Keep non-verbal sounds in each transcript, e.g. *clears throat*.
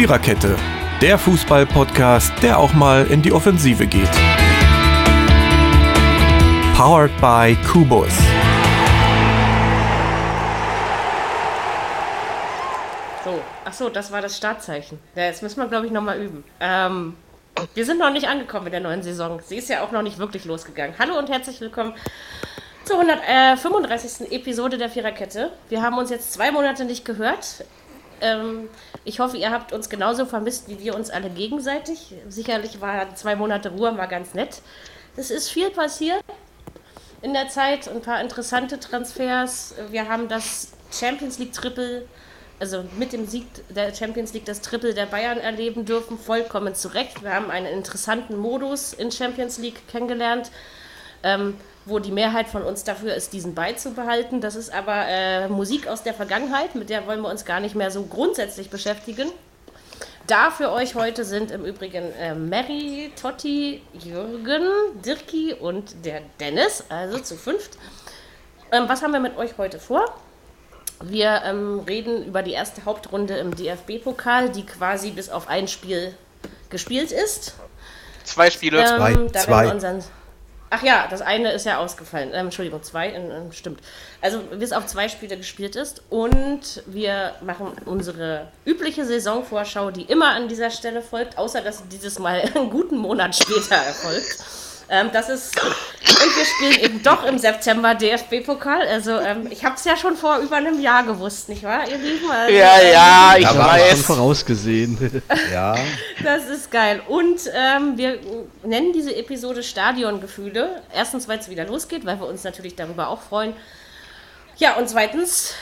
Viererkette, der Fußball-Podcast, der auch mal in die Offensive geht. Powered by Kubus. So, ach so, das war das Startzeichen. Ja, jetzt müssen wir, glaube ich, nochmal üben. Ähm, wir sind noch nicht angekommen in der neuen Saison. Sie ist ja auch noch nicht wirklich losgegangen. Hallo und herzlich willkommen zur 135. Episode der Viererkette. Wir haben uns jetzt zwei Monate nicht gehört. Ähm, ich hoffe, ihr habt uns genauso vermisst wie wir uns alle gegenseitig. Sicherlich war zwei Monate Ruhe mal ganz nett. Es ist viel passiert in der Zeit, ein paar interessante Transfers. Wir haben das Champions League Triple, also mit dem Sieg der Champions League das Triple der Bayern erleben dürfen, vollkommen zurecht. Wir haben einen interessanten Modus in Champions League kennengelernt. Ähm, wo die Mehrheit von uns dafür ist, diesen beizubehalten. Das ist aber äh, Musik aus der Vergangenheit, mit der wollen wir uns gar nicht mehr so grundsätzlich beschäftigen. Da für euch heute sind im Übrigen äh, Mary, Totti, Jürgen, Dirki und der Dennis, also zu fünft. Ähm, was haben wir mit euch heute vor? Wir ähm, reden über die erste Hauptrunde im DFB-Pokal, die quasi bis auf ein Spiel gespielt ist. Zwei Spiele. Ähm, zwei. zwei. Ach ja, das eine ist ja ausgefallen. Ähm, Entschuldigung, zwei, ähm, stimmt. Also bis auf zwei Spiele gespielt ist. Und wir machen unsere übliche Saisonvorschau, die immer an dieser Stelle folgt, außer dass sie dieses Mal *laughs* einen guten Monat später erfolgt. Ähm, das ist, und wir spielen eben doch im September DFB-Pokal. Also ähm, ich habe es ja schon vor über einem Jahr gewusst, nicht wahr, ihr Lieben? Also, Ja, ja, ich Da war weiß. Schon vorausgesehen. *laughs* Ja, Das ist geil. Und ähm, wir nennen diese Episode Stadiongefühle. Erstens, weil es wieder losgeht, weil wir uns natürlich darüber auch freuen. Ja, und zweitens,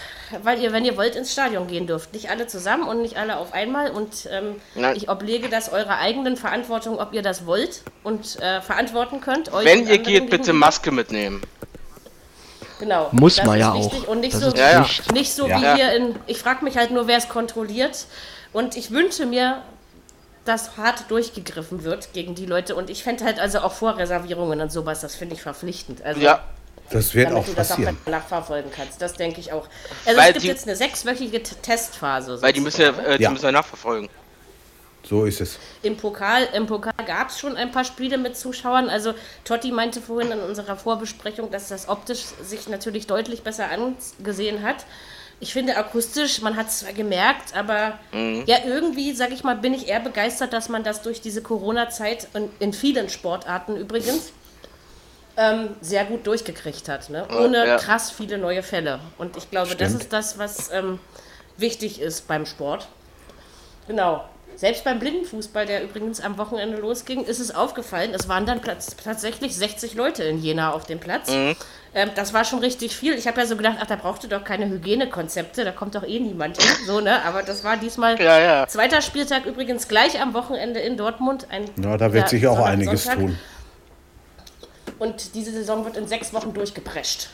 weil ihr, wenn ihr wollt, ins Stadion gehen dürft. Nicht alle zusammen und nicht alle auf einmal. Und ähm, ich oblege das eurer eigenen Verantwortung, ob ihr das wollt und äh, verantworten könnt. Euch Wenn ihr geht, bitte. Maske mitnehmen. Genau. Muss das man ist ja wichtig auch. Und nicht Das so, ist Ja, ja. Nicht so Ja. wie hier in. Ich frage mich halt nur, wer es kontrolliert. Und ich wünsche mir, dass hart durchgegriffen wird gegen die Leute. Und ich fände halt also auch Vorreservierungen und sowas, das finde ich verpflichtend. Also, Ja, das wird damit auch du das auch passieren. nachverfolgen kannst. Das denke ich auch. Also Weil es gibt die- jetzt eine sechswöchige Testphase. weil die müssen ja, sozusagen. äh, die Ja. müssen ja nachverfolgen. So ist es. Im Pokal, im Pokal gab es schon ein paar Spiele mit Zuschauern. Also Totti meinte vorhin in unserer Vorbesprechung, dass das optisch sich natürlich deutlich besser angesehen hat. Ich finde akustisch, man hat es zwar gemerkt, aber ja, irgendwie, sag ich mal, bin ich eher begeistert, dass man das durch diese Corona-Zeit und in vielen Sportarten übrigens ähm, sehr gut durchgekriegt hat. Ne? Ohne ja. krass viele neue Fälle. Und ich glaube, das Stimmt. ist das, was ähm, wichtig ist beim Sport. Genau. Selbst beim Blindenfußball, der übrigens am Wochenende losging, ist es aufgefallen, es waren dann tatsächlich 60 Leute in Jena auf dem Platz. Mhm. Ähm, das war schon richtig viel. Ich habe ja so gedacht, ach, da braucht ihr doch keine Hygienekonzepte, da kommt doch eh niemand hin. So, ne? Aber das war diesmal Ja, ja. zweiter Spieltag übrigens gleich am Wochenende in Dortmund. Ein, Ja, da wird sich auch Sonntag, einiges Sonntag. tun. Und diese Saison wird in sechs Wochen durchgeprescht.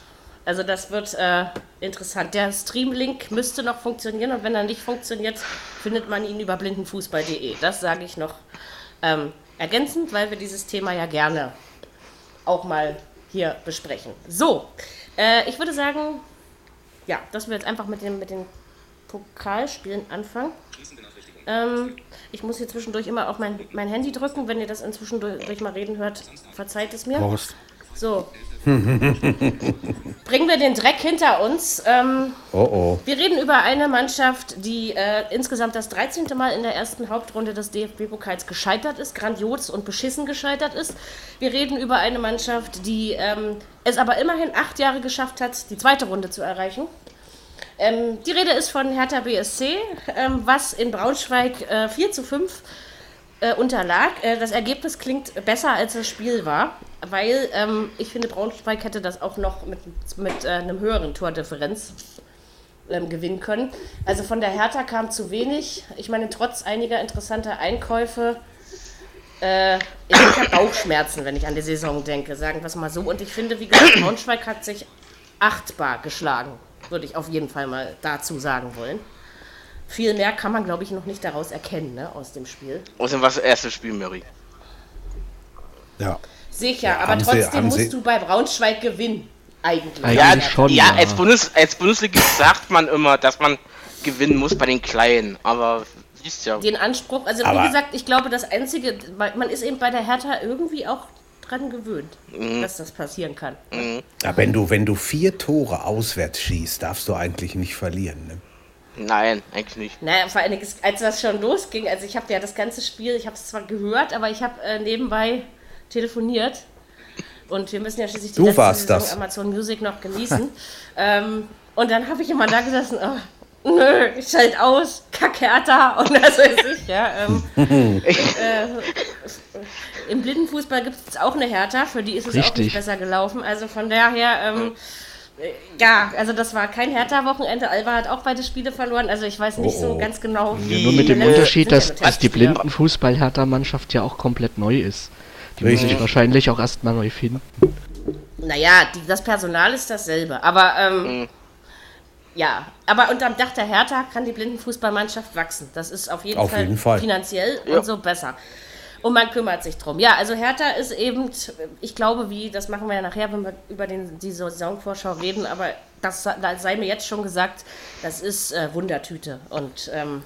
Also das wird äh, interessant. Der Streamlink müsste noch funktionieren und wenn er nicht funktioniert, findet man ihn über blindenfußball.de. Das sage ich noch ähm, ergänzend, weil wir dieses Thema ja gerne auch mal hier besprechen. So, äh, ich würde sagen, ja, dass wir jetzt einfach mit, dem, mit den Pokalspielen anfangen. Ähm, ich muss hier zwischendurch immer auf mein, mein Handy drücken. Wenn ihr das inzwischen durch mal reden hört, verzeiht es mir. Prost. So. *laughs* Bringen wir den Dreck hinter uns. Ähm, Oh oh. wir reden über eine Mannschaft, die äh, insgesamt das 13. Mal in der ersten Hauptrunde des DFB-Pokals gescheitert ist, grandios und beschissen gescheitert ist. Wir reden über eine Mannschaft, die ähm, es aber immerhin acht Jahre geschafft hat, die zweite Runde zu erreichen. Ähm, die Rede ist von Hertha BSC, ähm, was in Braunschweig äh, 4 zu 5 äh, unterlag. Äh, das Ergebnis klingt besser, als das Spiel war, weil ähm, ich finde, Braunschweig hätte das auch noch mit, mit äh, einem höheren Tordifferenz ähm, gewinnen können. Also von der Hertha kam zu wenig. Ich meine, trotz einiger interessanter Einkäufe, äh, ich habe Bauchschmerzen, wenn ich an die Saison denke, sagen wir es mal so. Und ich finde, wie gesagt, Braunschweig hat sich achtbar geschlagen, würde ich auf jeden Fall mal dazu sagen wollen. Viel mehr kann man, glaube ich, noch nicht daraus erkennen, ne, aus dem Spiel. Außerdem war das erste Spiel, Mary. Ja. Sicher, Ja, aber sie- trotzdem haben musst sie- du bei Braunschweig gewinnen. Eigentlich. Eigentlich Ja, schon, ja, ja. Als, Bundes, als Bundesligist sagt man immer, dass man gewinnen muss bei den Kleinen. Aber siehst ja. den Anspruch. Also Aber- wie gesagt, ich glaube, das Einzige, man ist eben bei der Hertha irgendwie auch dran gewöhnt, Mhm. dass das passieren kann. Ja, wenn, du, wenn du vier Tore auswärts schießt, darfst du eigentlich nicht verlieren. Ne? Nein, eigentlich nicht. Naja, vor Dingen, als das schon losging, also ich habe ja das ganze Spiel, ich habe es zwar gehört, aber ich habe äh, nebenbei telefoniert. Und wir müssen ja schließlich die Du letzte warst Saison das. Amazon Music noch genießen. *laughs* ähm, und dann habe ich immer da gesessen, oh, nö, ich schalt aus, Kackhertha *laughs* und das weiß ich, ja. Ähm, *laughs* äh, Im Blindenfußball gibt es auch eine Hertha, für die ist es auch Richtig. nicht besser gelaufen. Also von daher, ähm, äh, ja, also das war kein Hertha-Wochenende. Alba hat auch beide Spiele verloren. Also ich weiß nicht Oh, so oh. ganz genau, Ja, nur mit dem Äh, Unterschied, ja dass, dass die. Blindenfußball-Hertha-Mannschaft ja auch komplett neu ist. Die muss Richtig. sich wahrscheinlich auch erstmal neu finden. Naja, die, das Personal ist dasselbe. Aber ähm, ja, aber unterm Dach der Hertha kann die Blindenfußballmannschaft wachsen. Das ist auf jeden, Auf Fall, jeden Fall. finanziell Ja. und so besser. Und man kümmert sich drum. Ja, also Hertha ist eben, ich glaube, wie, das machen wir ja nachher, wenn wir über den, die Saisonvorschau reden, aber das da sei mir jetzt schon gesagt, das ist äh, Wundertüte. Und ähm,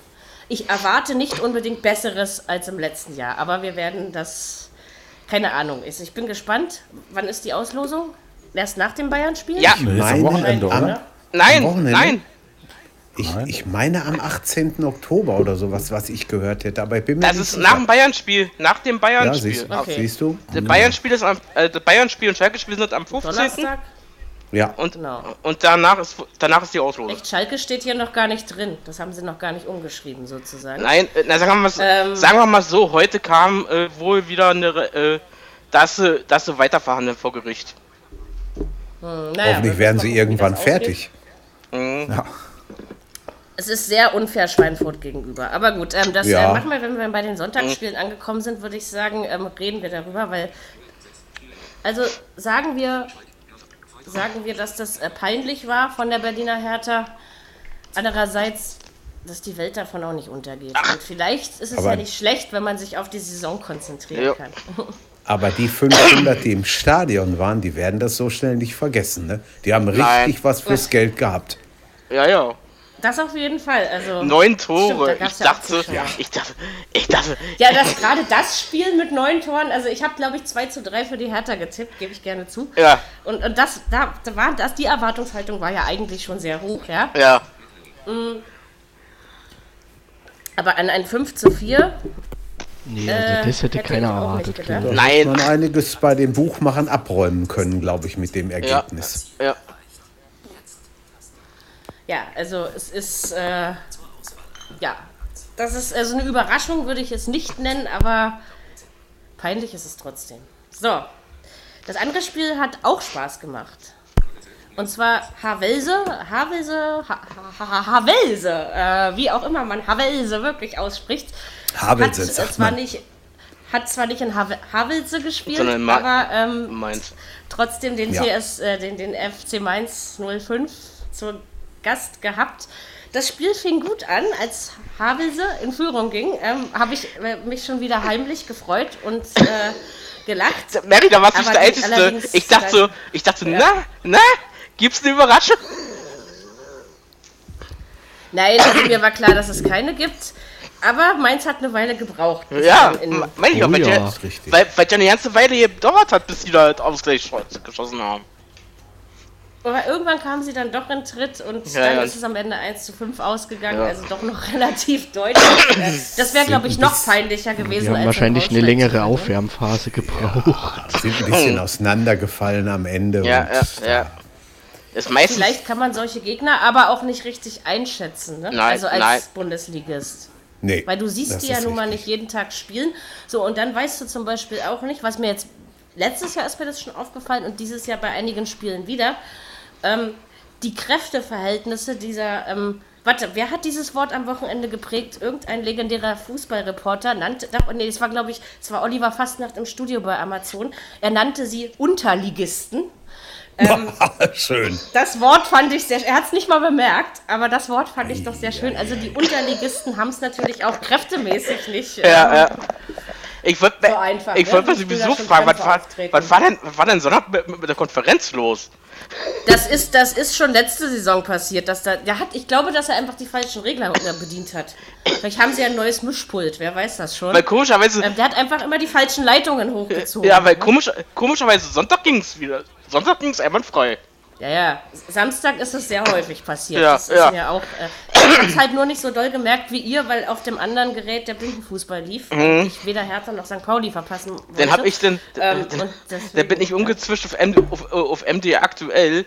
ich erwarte nicht unbedingt Besseres als im letzten Jahr, aber wir werden das, keine Ahnung, ist. Ich bin gespannt. Wann ist die Auslosung? Erst nach dem Bayern-Spiel? Ja, Nee, ist am Wochenende, oder? nein, Wochenende? nein. Ich, ich meine am 18. Oktober oder sowas, was ich gehört hätte, aber ich bin mir Das ist sicher. nach dem Bayern-Spiel. Nach dem ja, Bayern-Spiel. siehst, Okay. siehst du? Das Bayern-Spiel ist am, äh, das Bayern-Spiel und Schalke-Spiel sind am 15. Donnerstag? Ja, Und, Genau. und danach ist danach ist die Auslosung. Echt, Schalke steht hier noch gar nicht drin. Das haben sie noch gar nicht umgeschrieben, sozusagen. Nein, äh, na, sagen, wir mal, so- Ähm. sagen wir mal so, heute kam äh, wohl wieder eine, äh, dass sie, dass sie weiterverhandeln vor Gericht. Hm, naja, hoffentlich werden sie irgendwann fertig. Ja. Es ist sehr unfair Schweinfurt gegenüber. Aber gut, ähm, das Ja. äh, machen wir, wenn wir bei den Sonntagsspielen angekommen sind, würde ich sagen, ähm, reden wir darüber, weil. Also sagen wir, sagen wir, dass das äh, peinlich war von der Berliner Hertha. Andererseits, dass die Welt davon auch nicht untergeht. Und vielleicht ist es Aber- ja nicht schlecht, wenn man sich auf die Saison konzentrieren Ja. kann. *laughs* Aber die 500, die im Stadion waren, die werden das so schnell nicht vergessen. Ne? Die haben richtig Nein. was fürs Geld gehabt. Ja, ja. Das auf jeden Fall. Also, Neun Stimmt, Tore. da ich, ja dachte, Zuschauer. ich dachte, ich dachte, Ja, das gerade das Spiel mit neun Toren, also ich habe glaube ich 2 zu 3 für die Hertha getippt, gebe ich gerne zu. ja, Und, und das, da, da war das, die Erwartungshaltung war ja eigentlich schon sehr hoch, ja. ja. Aber an ein 5 zu 4, Nee, Äh, also das hätte hätte keiner erwartet. Nein. hat man einiges bei den Buchmachern abräumen können, glaube ich, mit dem Ja, Ergebnis. ja. ja, also es ist, äh, ja, das ist also eine Überraschung, würde ich es nicht nennen, aber peinlich ist es trotzdem. So, das andere Spiel hat auch Spaß gemacht. Und zwar Havelse, Havelse, ha, ha, ha, Havelse, äh, wie auch immer man Havelse wirklich ausspricht. Havelse, hat, sagt zwar man. nicht hat zwar nicht in Have Havelse gespielt, Sondern in Ma- aber ähm, trotzdem den Ja. TS, äh, den, den FC Mainz 05 zu Gast gehabt. Das Spiel fing gut an, als Havelse in Führung ging, ähm, habe ich äh, mich schon wieder heimlich gefreut und äh, gelacht. *laughs* Mary, da warst du der die- Älteste. Ich dachte so, ich dachte, na, na, gibt's eine Überraschung? Nein, also mir war klar, dass es keine gibt. Aber Mainz hat eine Weile gebraucht. Ja, meine ich auch, Oh weil, ja. ja. Weil, weil ja eine ganze Weile gedauert hat, bis die da halt Ausgleich geschossen haben. Aber irgendwann kamen sie dann doch in Tritt und Ja, dann ja. ist es am Ende 1 zu 5 ausgegangen, Ja. also doch noch *laughs* relativ deutlich. Das wäre, glaube ich, noch peinlicher gewesen. Die haben als in wahrscheinlich eine längere. Aufwärmphase gebraucht. Sind ein bisschen auseinandergefallen am Ende. Ja, und, ja, ja. Ist meistens. Vielleicht kann man solche Gegner aber auch nicht richtig einschätzen, ne? Nein, also als nein. Bundesligist. Nee, Weil du siehst die ja nun mal richtig. nicht jeden Tag spielen. So, und dann weißt du zum Beispiel auch nicht, was mir jetzt letztes Jahr ist mir das schon aufgefallen und dieses Jahr bei einigen Spielen wieder, ähm, die Kräfteverhältnisse dieser, ähm, warte, wer hat dieses Wort am Wochenende geprägt? Irgendein legendärer Fußballreporter nannte, nee, es war glaube ich, es war Oliver Fastnacht im Studio bei Amazon, er nannte sie Unterligisten. *laughs* Schön. Das Wort fand ich sehr, er hat es nicht mal bemerkt, aber das Wort fand ich doch sehr schön. Also die Unterligisten haben es natürlich auch kräftemäßig nicht. Ja, ähm, ja. Ich wollte So einfach, ich ne? wollte mal Ich will sowieso fragen, was war, was war denn, was war denn Sonntag mit, mit der Konferenz los? Das ist, das ist schon letzte Saison passiert, dass da, der hat, ich glaube, dass er einfach die falschen Regler bedient hat. Vielleicht haben sie ja ein neues Mischpult, wer weiß das schon. Weil komischerweise, Ähm, der hat einfach immer die falschen Leitungen hochgezogen. ja, weil ne? komisch, komischerweise Sonntag ging's wieder. Sonntag ging's einwandfrei. Ja, ja. Samstag ist es sehr häufig passiert. Ja, das ist ja. mir auch. Äh, ich hab's halt nur nicht so doll gemerkt wie ihr, weil auf dem anderen Gerät der Blindenfußball lief. Und ich weder Hertha noch St. Pauli verpassen wollte. Mhm. Den hab ich denn, Ähm, den, deswegen- bin ich umgezwischt auf, M, auf, auf MD aktuell.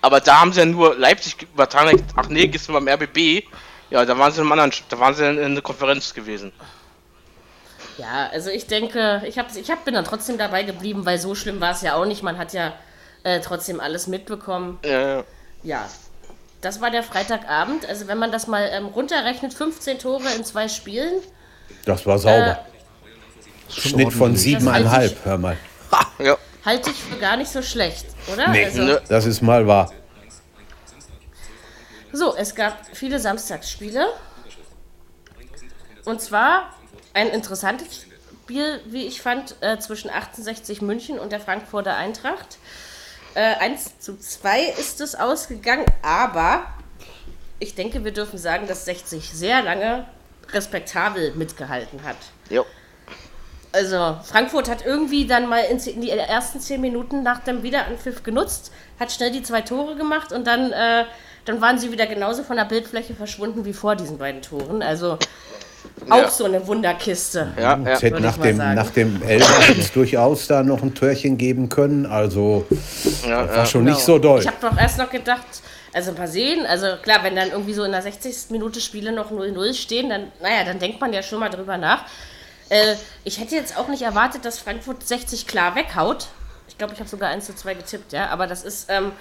Aber da haben sie ja nur Leipzig übertragen. Ach nee, gehst du beim RBB. Ja, da waren sie in einem anderen, da waren sie in der Konferenz gewesen. Ja, also ich denke, ich, hab, ich hab, bin dann trotzdem dabei geblieben, weil so schlimm war es ja auch nicht. Man hat ja äh, trotzdem alles mitbekommen. Äh, Ja, das war der Freitagabend. Also wenn man das mal ähm, runterrechnet, 15 Tore in zwei Spielen. Das war sauber. Schnitt von siebeneinhalb, hör mal. ja. Halte ich für gar nicht so schlecht, oder? Nee, also, nö. das ist mal wahr. So, es gab viele Samstagsspiele. Und zwar ein interessantes Spiel, wie ich fand, äh, zwischen 1860 München und der Frankfurter Eintracht. Äh, 1 zu 2 ist es ausgegangen, aber ich denke, wir dürfen sagen, dass 60 sehr lange respektabel mitgehalten hat. Jo. Also Frankfurt hat irgendwie dann mal in, in die ersten zehn Minuten nach dem Wiederanpfiff genutzt, hat schnell die zwei Tore gemacht und dann, äh, dann waren sie wieder genauso von der Bildfläche verschwunden wie vor diesen beiden Toren. Also auch Ja. so eine Wunderkiste. Ja, ja. Es hätte nach dem, sagen. nach dem es durchaus da noch ein Törchen geben können. Also ja, war ja. schon Genau. nicht so doll. Ich habe doch erst noch gedacht, also mal sehen, also klar, wenn dann irgendwie so in der 60. Minute Spiele noch 0-0 stehen, dann, naja, dann denkt man ja schon mal drüber nach. Äh, ich hätte jetzt auch nicht erwartet, dass Frankfurt 60 klar weghaut. Ich glaube, ich habe sogar 1 zu 2 getippt, ja, aber das ist, ähm,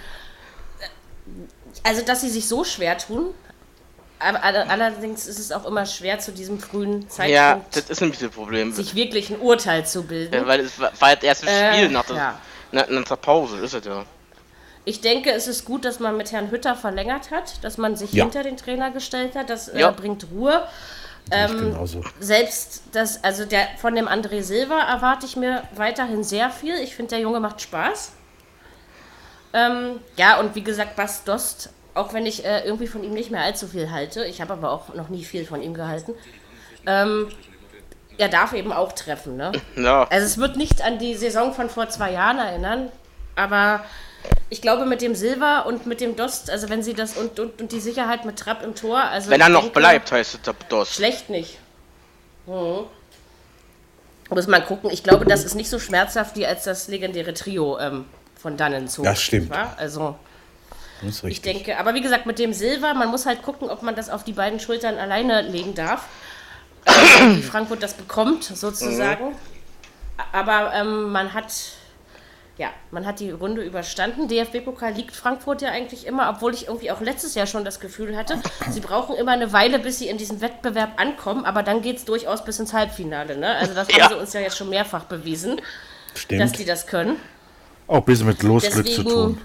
also dass sie sich so schwer tun, aber all- allerdings ist es auch immer schwer zu diesem frühen Ja, Zeitpunkt das ist nämlich das Problem. sich wirklich ein Urteil zu bilden. Ja, weil es war, war das erste Äh, Spiel nach der, ja. nach, nach der Pause, ist es ja. Ich denke, es ist gut, dass man mit Herrn Hütter verlängert hat, dass man sich Ja. hinter den Trainer gestellt hat. Das Ja. äh, bringt Ruhe. Ähm. Selbst das, also der von dem André Silva erwarte ich mir weiterhin sehr viel. Ich finde, der Junge macht Spaß. Ähm, ja, und wie gesagt, Bas Dost, auch wenn ich äh, irgendwie von ihm nicht mehr allzu viel halte, ich habe aber auch noch nie viel von ihm gehalten, ähm, er darf eben auch treffen, ne? *laughs* Ja. Also es wird nicht an die Saison von vor zwei Jahren erinnern, aber ich glaube mit dem Silva und mit dem Dost, also wenn sie das und, und, und die Sicherheit mit Trapp im Tor, also Wenn er noch denke, bleibt, heißt es das. Schlecht nicht. Mhm. Muss man gucken. Ich glaube, das ist nicht so schmerzhaft wie als das legendäre Trio ähm, von dannen zu. Das stimmt. War? Also Das ist ich richtig. denke, aber wie gesagt, mit dem Silva, man muss halt gucken, ob man das auf die beiden Schultern alleine legen darf. Ähm, wie Frankfurt das bekommt, sozusagen. Aber ähm, man hat, ja, man hat die Runde überstanden. DFB-Pokal liegt Frankfurt ja eigentlich immer, obwohl ich irgendwie auch letztes Jahr schon das Gefühl hatte, sie brauchen immer eine Weile, bis sie in diesem Wettbewerb ankommen, aber dann geht es durchaus bis ins Halbfinale. Ne? Also das Ja. haben sie uns ja jetzt schon mehrfach bewiesen, dass Stimmt. die das können. Auch ein bisschen mit Losglück zu Deswegen. tun.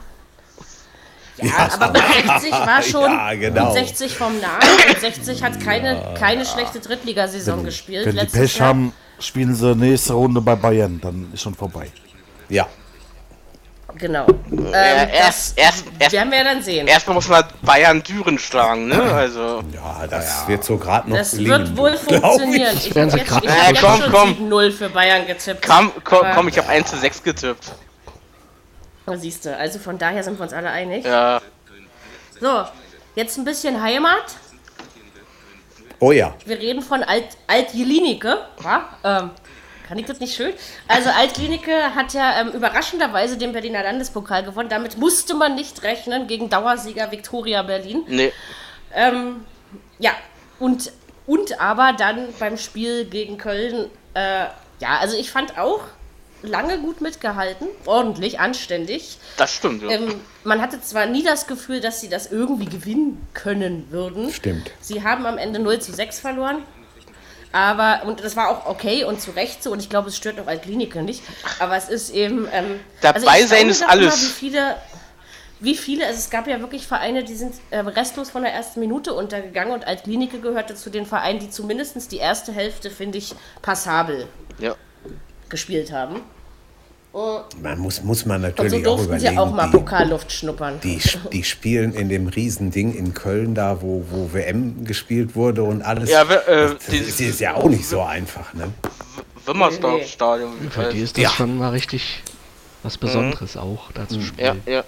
Ja, aber mit 60 war *laughs* schon Ja, genau. mit 60 vom Nahen. Und 60 hat keine, keine schlechte Drittligasaison gespielt. Wenn die Pech Jahr. haben, spielen sie nächste Runde bei Bayern, dann ist schon vorbei. Ja. Genau. Ähm, Äh, erst, erst, erst, werden wir ja dann sehen. erstmal muss man Bayern Düren schlagen, ne? Also. Ja, das wird so gerade noch Das gelingen. wird wohl funktionieren. Ich Werden habe jetzt, ich Äh, hab jetzt komm, schon komm. 7-0 für Bayern getippt. Komm, komm, komm ich habe 1 zu 6 getippt. Siehst du, also von daher sind wir uns alle einig. Ja. So, jetzt ein bisschen Heimat. Oh ja. Wir reden von Alt, Alt-Jelinike. Ja, ähm, kann ich das nicht schön? Also Alt-Jelinike hat ja ähm, überraschenderweise den Berliner Landespokal gewonnen. Damit musste man nicht rechnen gegen Dauersieger Viktoria Berlin. Nee. Ähm, ja, und, und aber dann beim Spiel gegen Köln, äh, ja, also ich fand auch lange gut mitgehalten, ordentlich, anständig. Das stimmt, ja. Ähm, man hatte zwar nie das Gefühl, dass sie das irgendwie gewinnen können würden. Stimmt. Sie haben am Ende 0 zu 6 verloren. Aber, und das war auch okay und zu Recht so, und ich glaube, es stört auch Altlinike nicht. Aber es ist eben. Ähm, Dabei ich sein ist doch immer, alles. Wie viele, wie viele, also es gab ja wirklich Vereine, die sind äh, restlos von der ersten Minute untergegangen und Altlinike gehörte zu den Vereinen, die zumindest die erste Hälfte, finde ich, passabel ja. Gespielt haben. Man muss, muss man Und so natürlich auch durften sie überlegen. auch mal die, Pokalluft schnuppern. die, die spielen in dem Riesending in Köln da, wo, wo WM gespielt wurde und alles. Ja, wir- äh, das, die- ist, ist ja auch nicht so einfach, ne? Wimmersdorf-Stadion. Für die ist das Ja. schon mal richtig was Besonderes auch, da zu Ja, spielen. ja.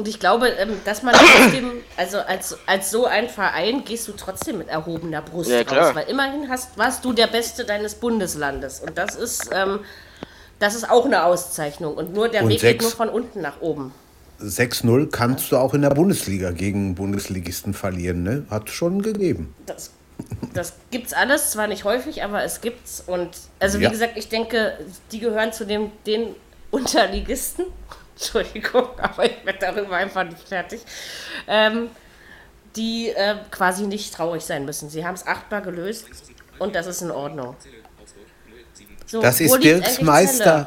Und ich glaube, ähm, dass man trotzdem, also als, als so ein Verein gehst du trotzdem mit erhobener Brust Ja, klar. raus, weil immerhin hast, warst du der Beste deines Bundeslandes. Und das ist, ähm, das ist auch eine Auszeichnung. Und nur der Und Weg geht sechs- nur von unten nach oben. 6-0 kannst du auch in der Bundesliga gegen Bundesligisten verlieren, ne? Hat schon gegeben. Das, das gibt's alles, zwar nicht häufig, aber es gibt's. Und also wie Ja. gesagt, ich denke, die gehören zu dem, den Unterligisten. Entschuldigung, *laughs* aber ich werde darüber einfach nicht fertig. Ähm, die äh, quasi nicht traurig sein müssen. Sie haben es achtbar gelöst und das ist in Ordnung. So, Das ist Dirks Meister. Zelle?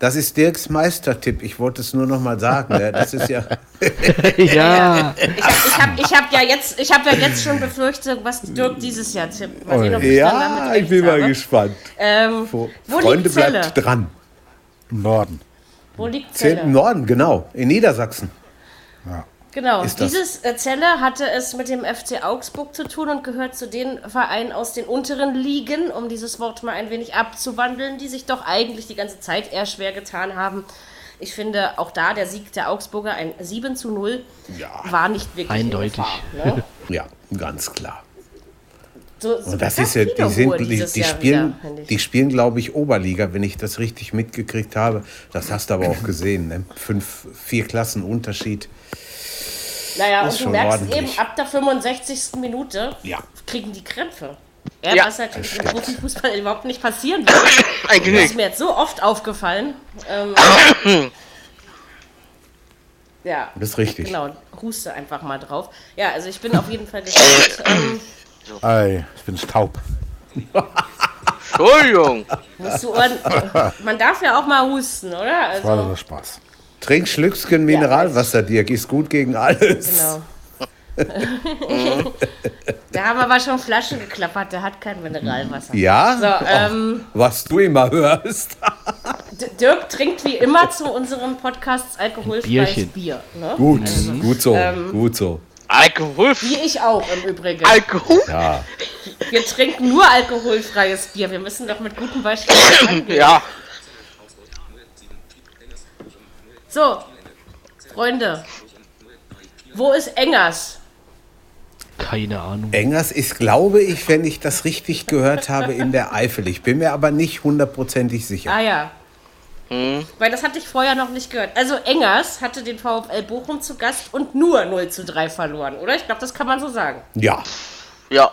Das ist Dirks Meistertipp. Ich wollte es nur noch mal sagen. Das ist ja. *laughs* ja, Ich habe ich hab, ich hab ja, jetzt- ich hab ja jetzt schon befürchtet, was Dirk dieses Jahr tippt. Mal sehen, ob ich dann damit ja, ich bin mal habe. gespannt. Ähm, Freunde, bleibt dran. Im Norden. Wo liegt Zählt Zelle? im Norden, genau. In Niedersachsen. Genau, ist das. dieses äh, Zelle hatte es mit dem FC Augsburg zu tun und gehört zu den Vereinen aus den unteren Ligen, um dieses Wort mal ein wenig abzuwandeln, die sich doch eigentlich die ganze Zeit eher schwer getan haben. Ich finde auch da der Sieg der Augsburger, ein 7 zu 0, war nicht wirklich in Eindeutig. Gefahr, ne? *laughs* Ja, ganz klar. So, so Und das ist ja, die, sind, die, die spielen, wieder, die spielen, glaube ich, Oberliga, wenn ich das richtig mitgekriegt habe. Das hast du aber auch gesehen, ne? Fünf, vier Klassen Unterschied. Naja, ist und du schon merkst ordentlich. eben, ab der 65. Minute Ja. kriegen die Krämpfe. Ja, Ja. was natürlich im Profifußball überhaupt nicht passieren wird. *coughs* Eigentlich Das ist mir jetzt so oft aufgefallen. Ähm, ja, Das ist richtig. genau. Huste einfach mal drauf. Ja, also ich bin auf jeden Fall gespannt. *coughs* Ähm, Ei, ich bin taub. Entschuldigung. musst du ordn- Man darf ja auch mal husten, oder? War Also, das Spaß. Trink Schlückschen Mineralwasser, Dirk, ist gut gegen alles. genau. *laughs* da haben aber schon Flaschen geklappert, der hat kein Mineralwasser. Ja? So, ähm, Was du immer hörst. Dirk trinkt wie immer zu unserem Podcast alkoholfreies Bierchen. Bier. Ne? Gut, gut so, Ähm, gut so. Alkohol. Wie ich auch im Übrigen. Alkohol? Ja, Wir trinken nur alkoholfreies Bier. Wir müssen doch mit gutem Beispiel. *coughs* Ja. So, Freunde. Wo ist Engers? keine Ahnung. Engers ist, glaube ich, wenn ich das richtig gehört habe, in der Eifel. Ich bin mir aber nicht hundertprozentig sicher. Ah ja. Weil das hatte ich vorher noch nicht gehört. Also Engers hatte den VfL Bochum zu Gast und nur 0 zu 3 verloren, oder? Ich glaube, das kann man so sagen. Ja, Ja.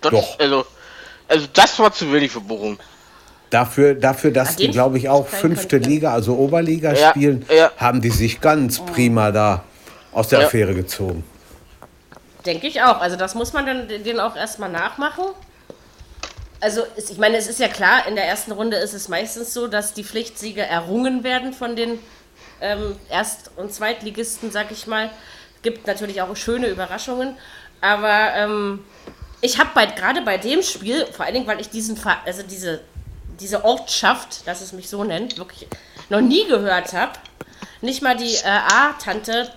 Das, Doch. Also, also das war zu wenig für Bochum. dafür, dafür dass Ah, die, glaube ich, auch fünfte Liga, also Oberliga Ja, spielen, ja. haben die sich ganz prima da aus der Ja. Affäre gezogen. Denke ich auch. Also das muss man dann den auch erstmal nachmachen. Also ist, ich meine, es ist ja klar, in der ersten Runde ist es meistens so, dass die Pflichtsiege errungen werden von den ähm, Erst- und Zweitligisten, sag ich mal. Gibt natürlich auch schöne Überraschungen. Aber ähm, ich habe gerade bei dem Spiel, vor allen Dingen, weil ich diesen, also diese, diese Ortschaft, dass es mich so nennt, wirklich noch nie gehört habe. Nicht mal die äh, A-Tante,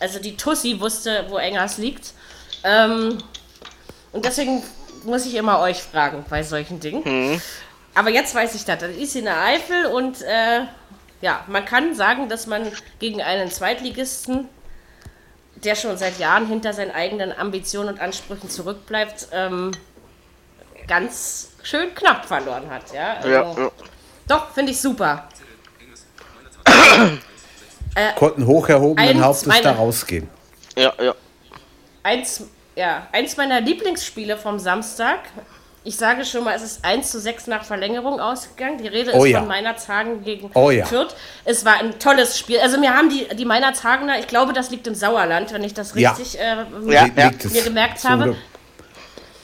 also die Tussi, wusste, wo Engers liegt. Ähm, und deswegen muss ich immer euch fragen bei solchen Dingen. Aber jetzt weiß ich das. Das ist in der Eifel und äh, ja, man kann sagen, dass man gegen einen Zweitligisten, der schon seit Jahren hinter seinen eigenen Ambitionen und Ansprüchen zurückbleibt, ähm, ganz schön knapp verloren hat. Ja, also, Ja, ja. Doch, finde ich super. Konnten hoch erhobenen Hauptes da rausgehen. Ja, ja. eins, ja, eins meiner Lieblingsspiele vom Samstag. Ich sage schon mal, es ist 1 zu 6 nach Verlängerung ausgegangen. Die Rede Oh ist ja. von Meinerzhagen gegen Oh ja. Fürth. Es war ein tolles Spiel. Also mir haben die, die Meinerzhagener, ich glaube, das liegt im Sauerland, wenn ich das Ja. richtig äh, Ja, es mir gemerkt habe. unge-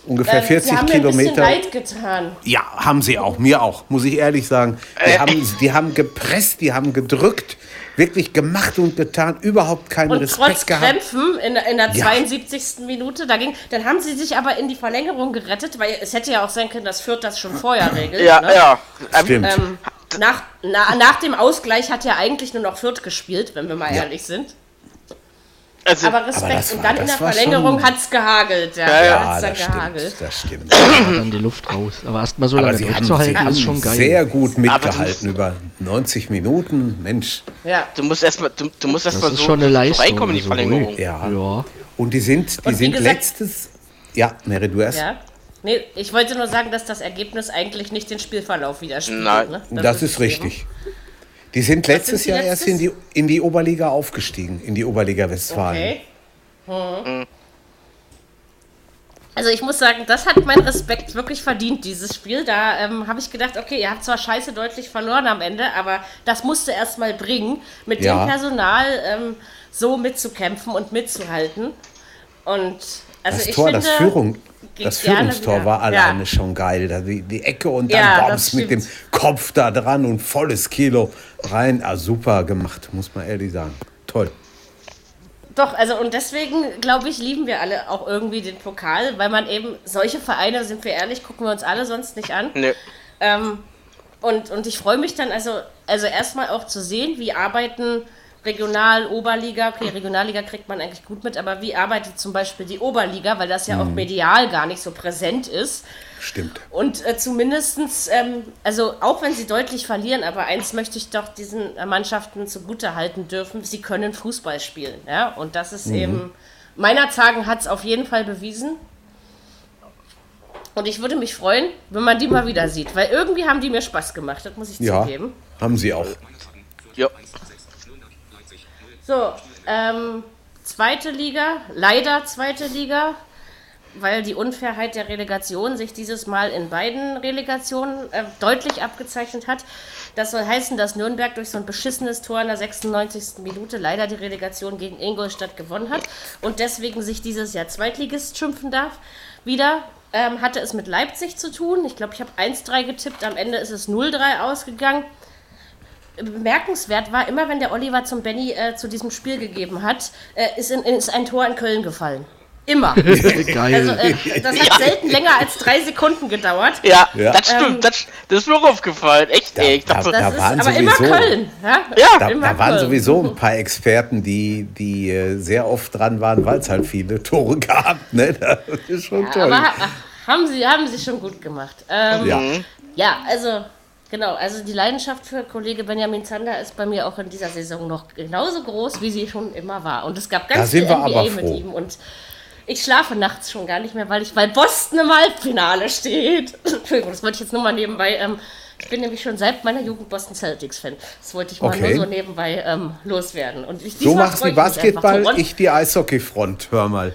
Ungefähr Ähm, 40 sie haben mir ein bisschen Kilometer. leid getan. Ja, haben sie auch, mir auch, muss ich ehrlich sagen. Die, Äh. haben, die haben gepresst, die haben gedrückt, wirklich gemacht und getan, überhaupt keinen Und Respekt trotz gehabt. Krämpfen in, in der Ja. 72. Minute, da ging, dann haben sie sich aber in die Verlängerung gerettet, weil es hätte ja auch sein können, dass Fürth das schon vorher regelt. Ja, ne? ja. Ähm, Stimmt. Ähm, nach, na, nach dem Ausgleich hat ja eigentlich nur noch Fürth gespielt, wenn wir mal ehrlich sind. Also, Aber Respekt. das und war- dann in das der Verlängerung hat es gehagelt. Ja, Ja, ja. das stimmt, gehagelt. das stimmt. dann die Luft raus. Aber erstmal so Aber lange durchzuhalten, ist schon haben geil. sehr gut Aber mitgehalten über 90 Minuten. Mensch. Ja. du musst erstmal, du, du musst das erstmal ist so, schon eine so Leistung. reinkommen in die also, Verlängerung. Ja. ja. Und die sind, die Und sind gesagt- letztes. Ja, Mary, du erst. ja. Nee, ich wollte nur sagen, dass das Ergebnis eigentlich nicht den Spielverlauf widerspiegelt. Nein. Ne? Das, ist eben- richtig. Die sind letztes sie Jahr erst in letztes? die, in die Oberliga aufgestiegen, in die Oberliga Westfalen. Okay. Hm. Also ich muss sagen, das hat mein Respekt wirklich verdient, dieses Spiel. Da ähm, habe ich gedacht, okay, ihr habt zwar scheiße deutlich verloren am Ende, aber das musste erst mal bringen, mit Ja. dem Personal ähm, so mitzukämpfen und mitzuhalten. Und also Das ich Tor, finde, das, Führung, das Führungstor war alleine Ja. schon geil. Da die, die Ecke und dann Ja, Bombs mit dem. Kopf da dran und volles Kilo rein. Ah, super gemacht, muss man ehrlich sagen. Toll. Doch, also und deswegen, glaube ich, lieben wir alle auch irgendwie den Pokal, weil man eben solche Vereine, sind wir ehrlich, gucken wir uns alle sonst nicht an. Nee. Ähm, und, und ich freue mich dann also, also erstmal auch zu sehen, wie arbeiten Regional, Oberliga, okay, Regionalliga kriegt man eigentlich gut mit, aber wie arbeitet zum Beispiel die Oberliga, weil das ja auch medial gar nicht so präsent ist. Stimmt. Und äh, zumindestens, ähm, also auch wenn sie deutlich verlieren, aber eins möchte ich doch diesen äh, Mannschaften zugute halten dürfen, sie können Fußball spielen. Ja? Und das ist eben, meiner Zagen hat es auf jeden Fall bewiesen. Und ich würde mich freuen, wenn man die mal wieder sieht, weil irgendwie haben die mir Spaß gemacht, das muss ich Ja, zugeben. haben sie auch. Ja. So, ähm, zweite Liga, leider zweite Liga, weil die Unfairheit der Relegation sich dieses Mal in beiden Relegationen äh, deutlich abgezeichnet hat. Das soll heißen, dass Nürnberg durch so ein beschissenes Tor in der 96. Minute leider die Relegation gegen Ingolstadt gewonnen hat und deswegen sich dieses Jahr Zweitligist schimpfen darf. Wieder ähm, hatte es mit Leipzig zu tun. Ich glaube, ich habe 1-3 getippt, am Ende ist es 0-3 ausgegangen bemerkenswert war, immer wenn der Oliver zum Benny äh, zu diesem Spiel gegeben hat, äh, ist, in, ist ein Tor in Köln gefallen. Immer. *laughs* Geil. Also, äh, das hat selten länger als drei Sekunden gedauert. Ja, Ja. das stimmt. Ähm, das, das ist mir auch aufgefallen. Echt, Da- ey. Ich da- dachte, Das Da ist waren aber immer sowieso- Köln. Ja, Ja. Da, immer da waren Köln. sowieso ein paar Experten, die, die äh, sehr oft dran waren, weil es halt viele *laughs* Tore gab. Ne? Das ist schon toll. Aber ach, haben sie, haben sie schon gut gemacht. Ähm, ja. Ja, also genau, also die Leidenschaft für Kollege Benjamin Zander ist bei mir auch in dieser Saison noch genauso groß, wie sie schon immer war. Und es gab ganz viel NBA mit ihm und ich schlafe nachts schon gar nicht mehr, weil ich weil Boston im Halbfinale steht. *laughs* Entschuldigung, das wollte ich jetzt nur mal nebenbei. Ähm, ich bin nämlich schon seit meiner Jugend Boston Celtics Fan. Das wollte ich mal Okay. nur so nebenbei ähm, loswerden. Und ich, So machst du. Basketball, ich die Eishockeyfront. Hör mal.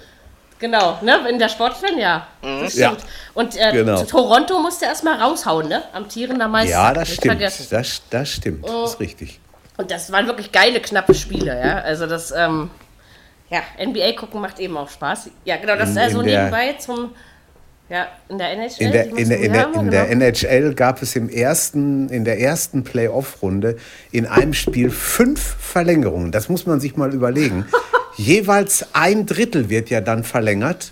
Genau, ne? In der Sportfan, ja. Das Ja. stimmt. Und äh, Genau. Toronto musste erstmal raushauen, ne? Amtierender Meister. Ja, das Nicht stimmt. Das, das stimmt. Oh. Das ist richtig. Und das waren wirklich geile, knappe Spiele, ja. Also das, ähm, ja, NBA gucken macht eben auch Spaß. Ja, genau, das ist also nebenbei zum, ja, in der NHL. In der, in, der, in, der, in der NHL gab es im ersten, in der ersten Playoff-Runde in einem Spiel fünf Verlängerungen. Das muss man sich mal überlegen. *laughs* Jeweils ein Drittel wird ja dann verlängert.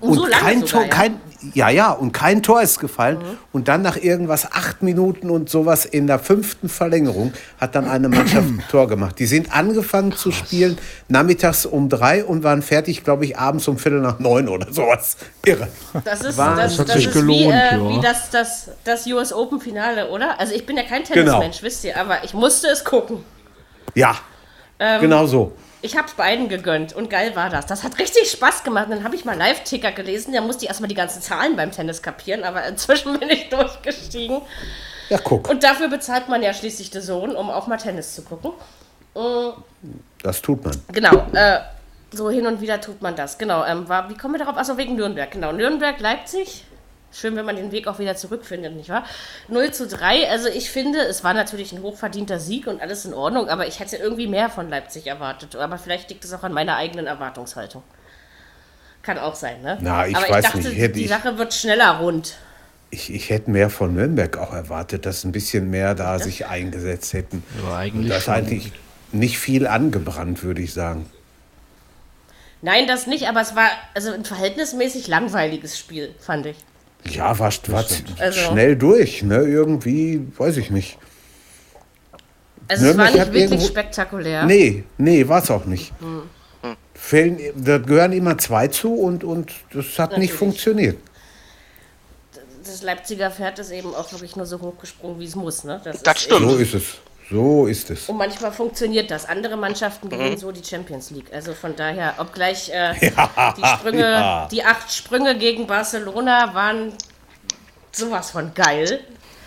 Und so lange kein sogar, Tor, ja. kein, ja, ja, und kein Tor ist gefallen. Und dann nach irgendwas acht Minuten und sowas in der fünften Verlängerung hat dann eine Mannschaft ein *clears throat* Tor gemacht. Die sind angefangen zu spielen nachmittags um drei und waren fertig, glaube ich, abends um Viertel nach neun oder sowas. Irre. Das ist, Wahnsinn. das, Das hat das sich ist gelohnt, wie, äh, ja. wie das, das, das US Open Finale, oder? Also ich bin ja kein Genau. Tennismensch, wisst ihr, aber ich musste es gucken. Ja, Ähm, genau so. Ich hab's beiden gegönnt und geil war das. Das hat richtig Spaß gemacht. Und dann habe ich mal Live-Ticker gelesen. Da musste ich erstmal die ganzen Zahlen beim Tennis kapieren, aber inzwischen *laughs* bin ich durchgestiegen. Ja, guck, Und dafür bezahlt man ja schließlich den Sohn, um auch mal Tennis zu gucken. das tut man. Genau, äh, so hin und wieder tut man das. Genau, ähm, war, wie kommen wir darauf? Achso, wegen Nürnberg. Genau, Nürnberg, Leipzig. Schön, wenn man den Weg auch wieder zurückfindet, nicht wahr? 0 zu 3. Also ich finde, es war natürlich ein hochverdienter Sieg und alles in Ordnung, aber ich hätte irgendwie mehr von Leipzig erwartet. Aber vielleicht liegt es auch an meiner eigenen Erwartungshaltung. Kann auch sein, ne? Na, ich aber weiß ich dachte, nicht, hätte die ich- Sache wird schneller rund. Ich, ich hätte mehr von Nürnberg auch erwartet, dass ein bisschen mehr da sich eingesetzt hätten. Ja, eigentlich Das eigentlich, nicht viel angebrannt, würde ich sagen. Nein, das nicht, aber es war also ein verhältnismäßig langweiliges Spiel, fand ich. Ja, war, war Also- schnell durch, ne? Irgendwie, weiß ich nicht. Also es war nicht wirklich irgendwo- spektakulär. Nee, nee, war es auch nicht. Hm. Fällen, da gehören immer zwei zu und, und das hat nicht Natürlich. funktioniert. Das Leipziger Pferd ist eben auch wirklich nur so hochgesprungen, wie es muss. Ne? Das, Das ist stimmt. So ist es. So ist es. Und manchmal funktioniert das. Andere Mannschaften gewinnen Mhm. so die Champions League. Also von daher, obgleich äh, *laughs* die Sprünge, ja. die acht Sprünge gegen Barcelona waren sowas von geil.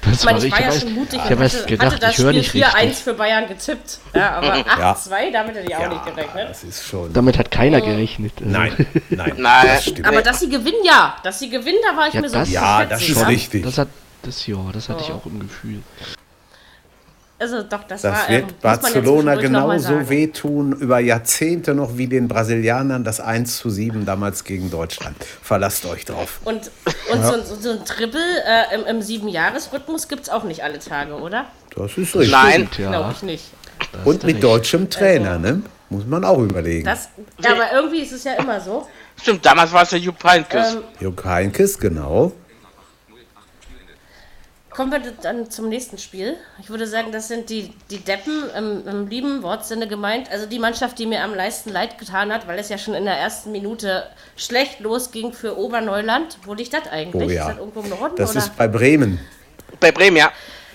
Das Ich meine, ich ich war ja schon mutig ich und hatte, gedacht, hatte das ich Spiel nicht 4-1 richtig. für Bayern getippt. Ja, aber *laughs* 8-2, damit hätte ich auch nicht gerechnet. Das ist schon. Damit hat keiner gerechnet. Also, Nein, nein, *laughs* Nein. das. Aber dass sie gewinnen, ja. Dass sie gewinnen, da war ich Ja, mir so ja, das ist richtig. Das hat das ja, das hatte Oh. ich auch im Gefühl. Also doch, das, Das war, wird ähm, Barcelona genauso wehtun über Jahrzehnte noch wie den Brasilianern das 1 zu 7 damals gegen Deutschland. Verlasst euch drauf. Und, und so, so, so ein Triple äh, im, im Sieben-Jahres-Rhythmus gibt es auch nicht alle Tage, oder? Das ist richtig. Nein. Ja, Glaube ich nicht. da Und mit deutschem Trainer, ne? Muss man auch überlegen. Das, ja, aber irgendwie ist es ja immer so. Stimmt, damals war es der Jupp Heynckes. Ähm, Jupp Heynckes, genau. Kommen wir dann zum nächsten Spiel. Ich würde sagen, das sind die, die Deppen im, im lieben Wortsinne gemeint. Also die Mannschaft, die mir am meisten leid getan hat, weil es ja schon in der ersten Minute schlecht losging für Oberneuland. Wo liegt das eigentlich? Oh ja. Ist das irgendwo im Norden? Das oder? ist bei Bremen. Bei Bremen, ja.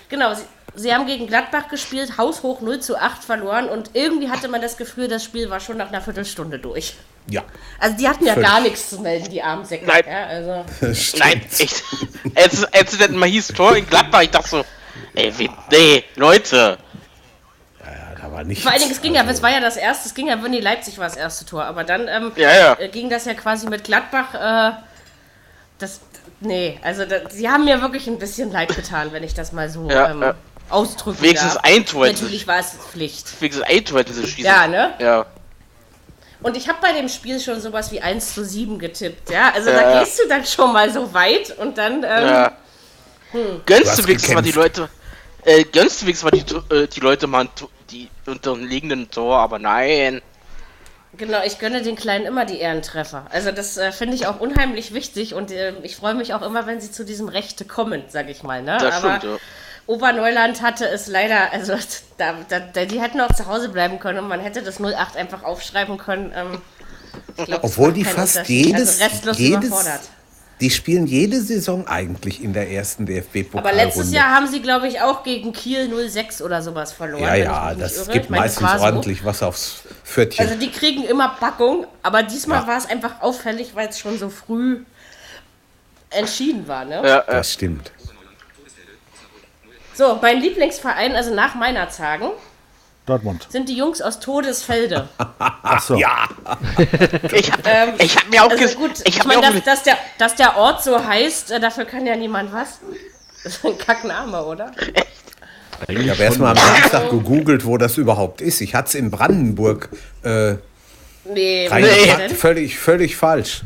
Genau, sie, sie haben gegen Gladbach gespielt, haushoch 0 zu 8 verloren und irgendwie hatte man das Gefühl, das Spiel war schon nach einer Viertelstunde durch. Ja. Also die hatten ja Völlig. gar nichts zu melden, die armen Säcke. Nein. Ja, also. Nein, echt. Als, als es dann mal hieß Tor in Gladbach, ich dachte so, ey, wie, nee, Leute. Ja, da war nichts. Vor allen Dingen, es ging ja, Also, es war ja das erste, es ging ja, Winnie Leipzig war das erste Tor, aber dann ähm, Ja, ja. äh, ging das ja quasi mit Gladbach, äh, das, nee, also da, sie haben mir wirklich ein bisschen leid getan, wenn ich das mal so Ja, ähm, ja. ausdrücken Wenigstens darf. ein Tor Natürlich war es Pflicht. Wenigstens ein Tor hätten sie schießen. Ja, ne? Ja. Und ich habe bei dem Spiel schon sowas wie 1 zu 7 getippt, ja. Also Ja, da gehst du dann schon mal so weit und dann, ähm, ja. Hm. Gönnst du wenigstens mal die. Leute, äh, gönnst du wenigstens mal die, äh, die Leute mal die unterliegenden Tor, aber nein. genau, ich gönne den Kleinen immer die Ehrentreffer. Also das äh, finde ich auch unheimlich wichtig und äh, ich freue mich auch immer, wenn sie zu diesem Rechte kommen, sag ich mal. Ne? Das Aber stimmt, ja. Oberneuland hatte es leider, also da, da, da, die hätten auch zu Hause bleiben können und man hätte das 08 einfach aufschreiben können. Ähm, ich glaub, Obwohl die fast jedes, also restlos jedes überfordert. die spielen jede Saison eigentlich in der ersten DFB-Pokalrunde. Aber letztes Jahr haben sie, glaube ich, auch gegen Kiel 06 oder sowas verloren. Ja, ja, das irre. gibt meine, meistens so. ordentlich was aufs Pfötchen. Also die kriegen immer Packung, aber diesmal Ja. war es einfach auffällig, weil es schon so früh entschieden war. Ne? Ja, ja. das stimmt. So, mein Lieblingsverein, also nach meiner Zagen, Dortmund. sind die Jungs aus Todesfelde. *laughs* Ach so. Ja, *laughs* Ich hab, ich hab mir auch Also ges- gut, ich ich, meine, dass, dass, der, dass der Ort so heißt, äh, dafür kann ja niemand was. *laughs* Das ist ein Kackname, oder? Eigentlich ich habe erstmal am Samstag gegoogelt, wo das überhaupt ist. Ich hatte es in Brandenburg äh, Nee, denn? Völlig, völlig falsch.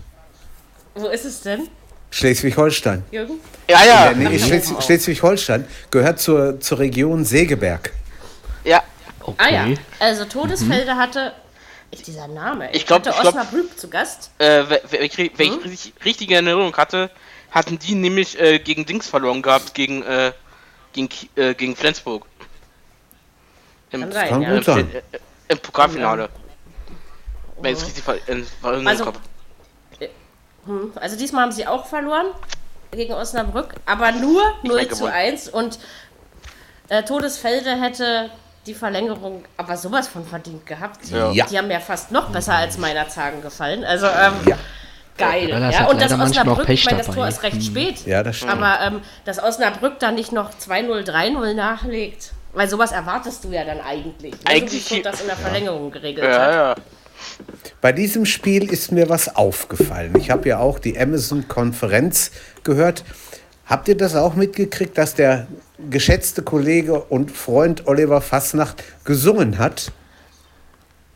wo ist es denn, Schleswig-Holstein. Jürgen? ja, ja, Äh, nee, Schleswig- Schleswig-Holstein gehört zur, zur Region Segeberg. ja. Okay. Ah ja, also Todesfelde hatte, ich, dieser Name, Ich glaub- hatte ich glaub- Osnabrück zu Gast. Äh, wenn ich, wenn Hm? ich richtig, richtige Erinnerung hatte, hatten die nämlich äh, gegen Dings verloren gehabt, gegen, äh, gegen, äh, gegen Flensburg. Im, Kann sein, Kann ja. gut sein. äh, Im Pokalfinale. Wenn ich es richtig ver in Erinnerung Also-. Hm, Also diesmal haben sie auch verloren gegen Osnabrück, aber nur 0 denke zu wohl. 1 und äh, Todesfelde hätte die Verlängerung aber sowas von verdient gehabt. Ja. Ja. Die haben mir fast noch besser als meiner Zagen gefallen. Also ähm, Ja. geil. Ja, das Ja, hat und das Osnabrück, ich meine, das. Tor ist recht Hm. spät. Ja, das stimmt. Aber ähm, dass Osnabrück dann nicht noch 2-0, 3-0 nachlegt, weil sowas erwartest du ja dann eigentlich. Ne? Eigentlich- so wie das in der Verlängerung geregelt hat. Ja, ja. Bei diesem Spiel ist mir was aufgefallen. Ich habe ja auch die Amazon-Konferenz gehört. Habt ihr das auch mitgekriegt, dass der geschätzte Kollege und Freund Oliver Fasnacht gesungen hat?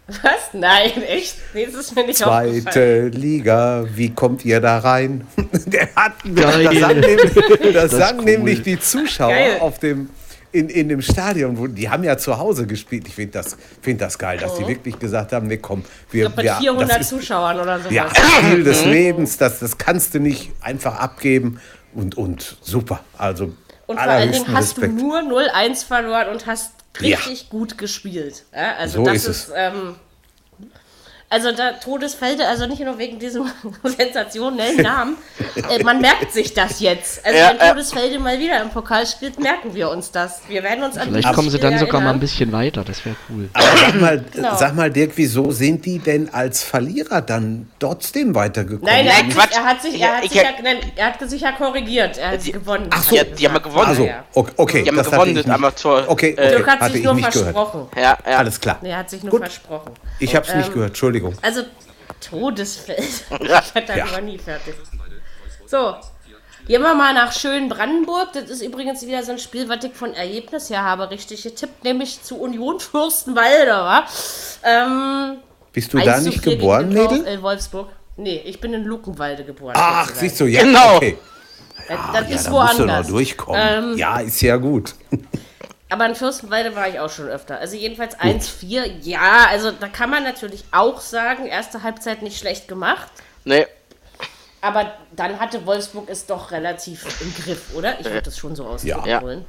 Was? Nein, echt? Nee, das ist mir nicht aufgefallen. Zweite Liga, wie kommt ihr da rein? *laughs* Der hat, Geil. das sang, nämlich, das Das sang cool. nämlich die Zuschauer Geil. auf dem in, in dem Stadion, wo, die haben ja zu Hause gespielt. Ich finde das, find das geil, dass Oh. die wirklich gesagt haben, nee, komm, Ich wir, glaube, mit wir 400 das ist, Zuschauern oder sowas. *laughs* ja, Spiel des Lebens, das, das kannst du nicht einfach abgeben und, und super. Also Und vor allen Dingen hast Respekt. du nur 0-1 verloren und hast Ja. richtig gut gespielt. Ja, also So das ist ist, ähm, also da Todesfelde, also nicht nur wegen diesem *laughs* sensationellen Namen, äh, man merkt sich das jetzt. Also Ja, wenn äh. Todesfelde mal wieder im Pokal spielt, merken wir uns das. Wir werden uns an Vielleicht kommen sie dann sogar mal ein erinnern. bisschen weiter, das wäre cool. Aber sag mal, *laughs* Genau. sag mal, Dirk, wieso sind die denn als Verlierer dann trotzdem weitergekommen? Nein, er Nein, hat, sich, Quatsch. er, hat sich, er, Ja, hat ich sich ja, hab- nein, er hat sich ja korrigiert. Er hat Die- gewonnen. Ach hat so. er Die haben gesagt. gewonnen. also, Ja. okay, Die haben das gewonnen, ich das nicht. Amateur. Okay, Äh, okay Dirk hat hatte sich ich nur nicht gehört. versprochen. Ja, ja. Alles klar. Er hat sich nur Gut. versprochen. Ich habe es nicht Ähm, gehört, Entschuldigung. Also Todesfeld. *laughs* Ja. Da Ja. immer nie fertig. So. Gehen wir mal nach Schön-Brandenburg. Das ist übrigens wieder so ein Spiel, was ich von Ergebnis her habe richtig getippt, nämlich zu Union Fürstenwalde, wa? Ähm, Bist du da 1 zu nicht 4 geboren, Mädel? VfL Wolfsburg. Nee, ich bin in Luckenwalde geboren. Ach, sozusagen. siehst du, ja, Genau. okay. Das, das Ja, ist da musst du woanders. noch durchkommen. Ähm, ja, ist ja gut. Aber in Fürstenwalde war ich auch schon öfter. Also jedenfalls 1-4. Ja, also da kann man natürlich auch sagen, erste Halbzeit nicht schlecht gemacht. Nee. Aber dann hatte Wolfsburg es doch relativ im Griff, oder? Ich würde das schon so ausdrücken Ja. wollen.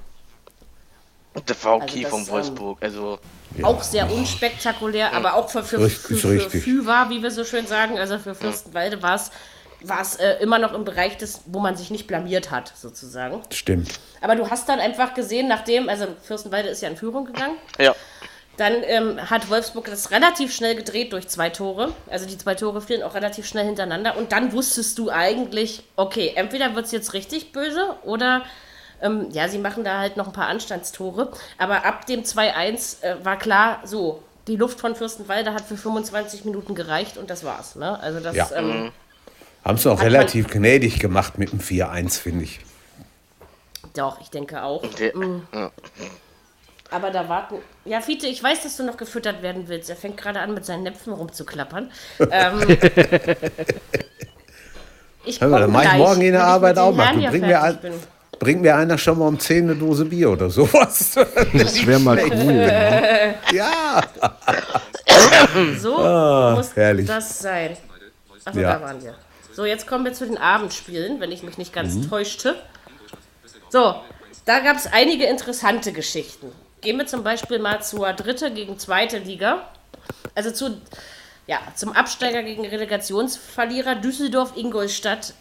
Das war okay das, von ähm, Wolfsburg. Also, Auch sehr unspektakulär, aber auch für, für, Richtig, für, für richtig. Füwa, wie wir so schön sagen, also für Fürstenwalde war es war es äh, immer noch im Bereich des, wo man sich nicht blamiert hat, sozusagen. Stimmt. Aber du hast dann einfach gesehen, nachdem, also Fürstenwalde ist ja in Führung gegangen, ja. Dann ähm, hat Wolfsburg das relativ schnell gedreht durch zwei Tore. Also die zwei Tore fielen auch relativ schnell hintereinander. Und dann wusstest du eigentlich, okay, entweder wird es jetzt richtig böse oder ähm, ja, sie machen da halt noch ein paar Anstandstore. Aber ab dem 2-1 äh, war klar, so, die Luft von Fürstenwalde hat für 25 Minuten gereicht und das war's. Ne? Also das, Ja. ähm, Haben es auch Hat relativ gnädig gemacht mit dem 4-1, finde ich. doch, ich denke auch. Ja. Aber da warten. Ja, Fiete, ich weiß, dass du noch gefüttert werden willst. Er fängt gerade an, mit seinen Näpfen rumzuklappern. ähm, *laughs* ich Hör mal, dann komm mach ich morgen in der Arbeit auch mal. Bring mir, ein, bring mir einer schon mal um 10 eine Dose Bier oder sowas. *laughs* Das wäre mal cool. *laughs* ja. So muss Ah, herrlich. das sein. Achso, Ja. da waren wir. So, jetzt kommen wir zu den Abendspielen, wenn ich mich nicht ganz Mhm. täuschte. So, da gab es einige interessante Geschichten. Gehen wir zum Beispiel mal zur dritte gegen zweite Liga. Also zu, ja, zum Absteiger gegen Relegationsverlierer Düsseldorf-Ingolstadt.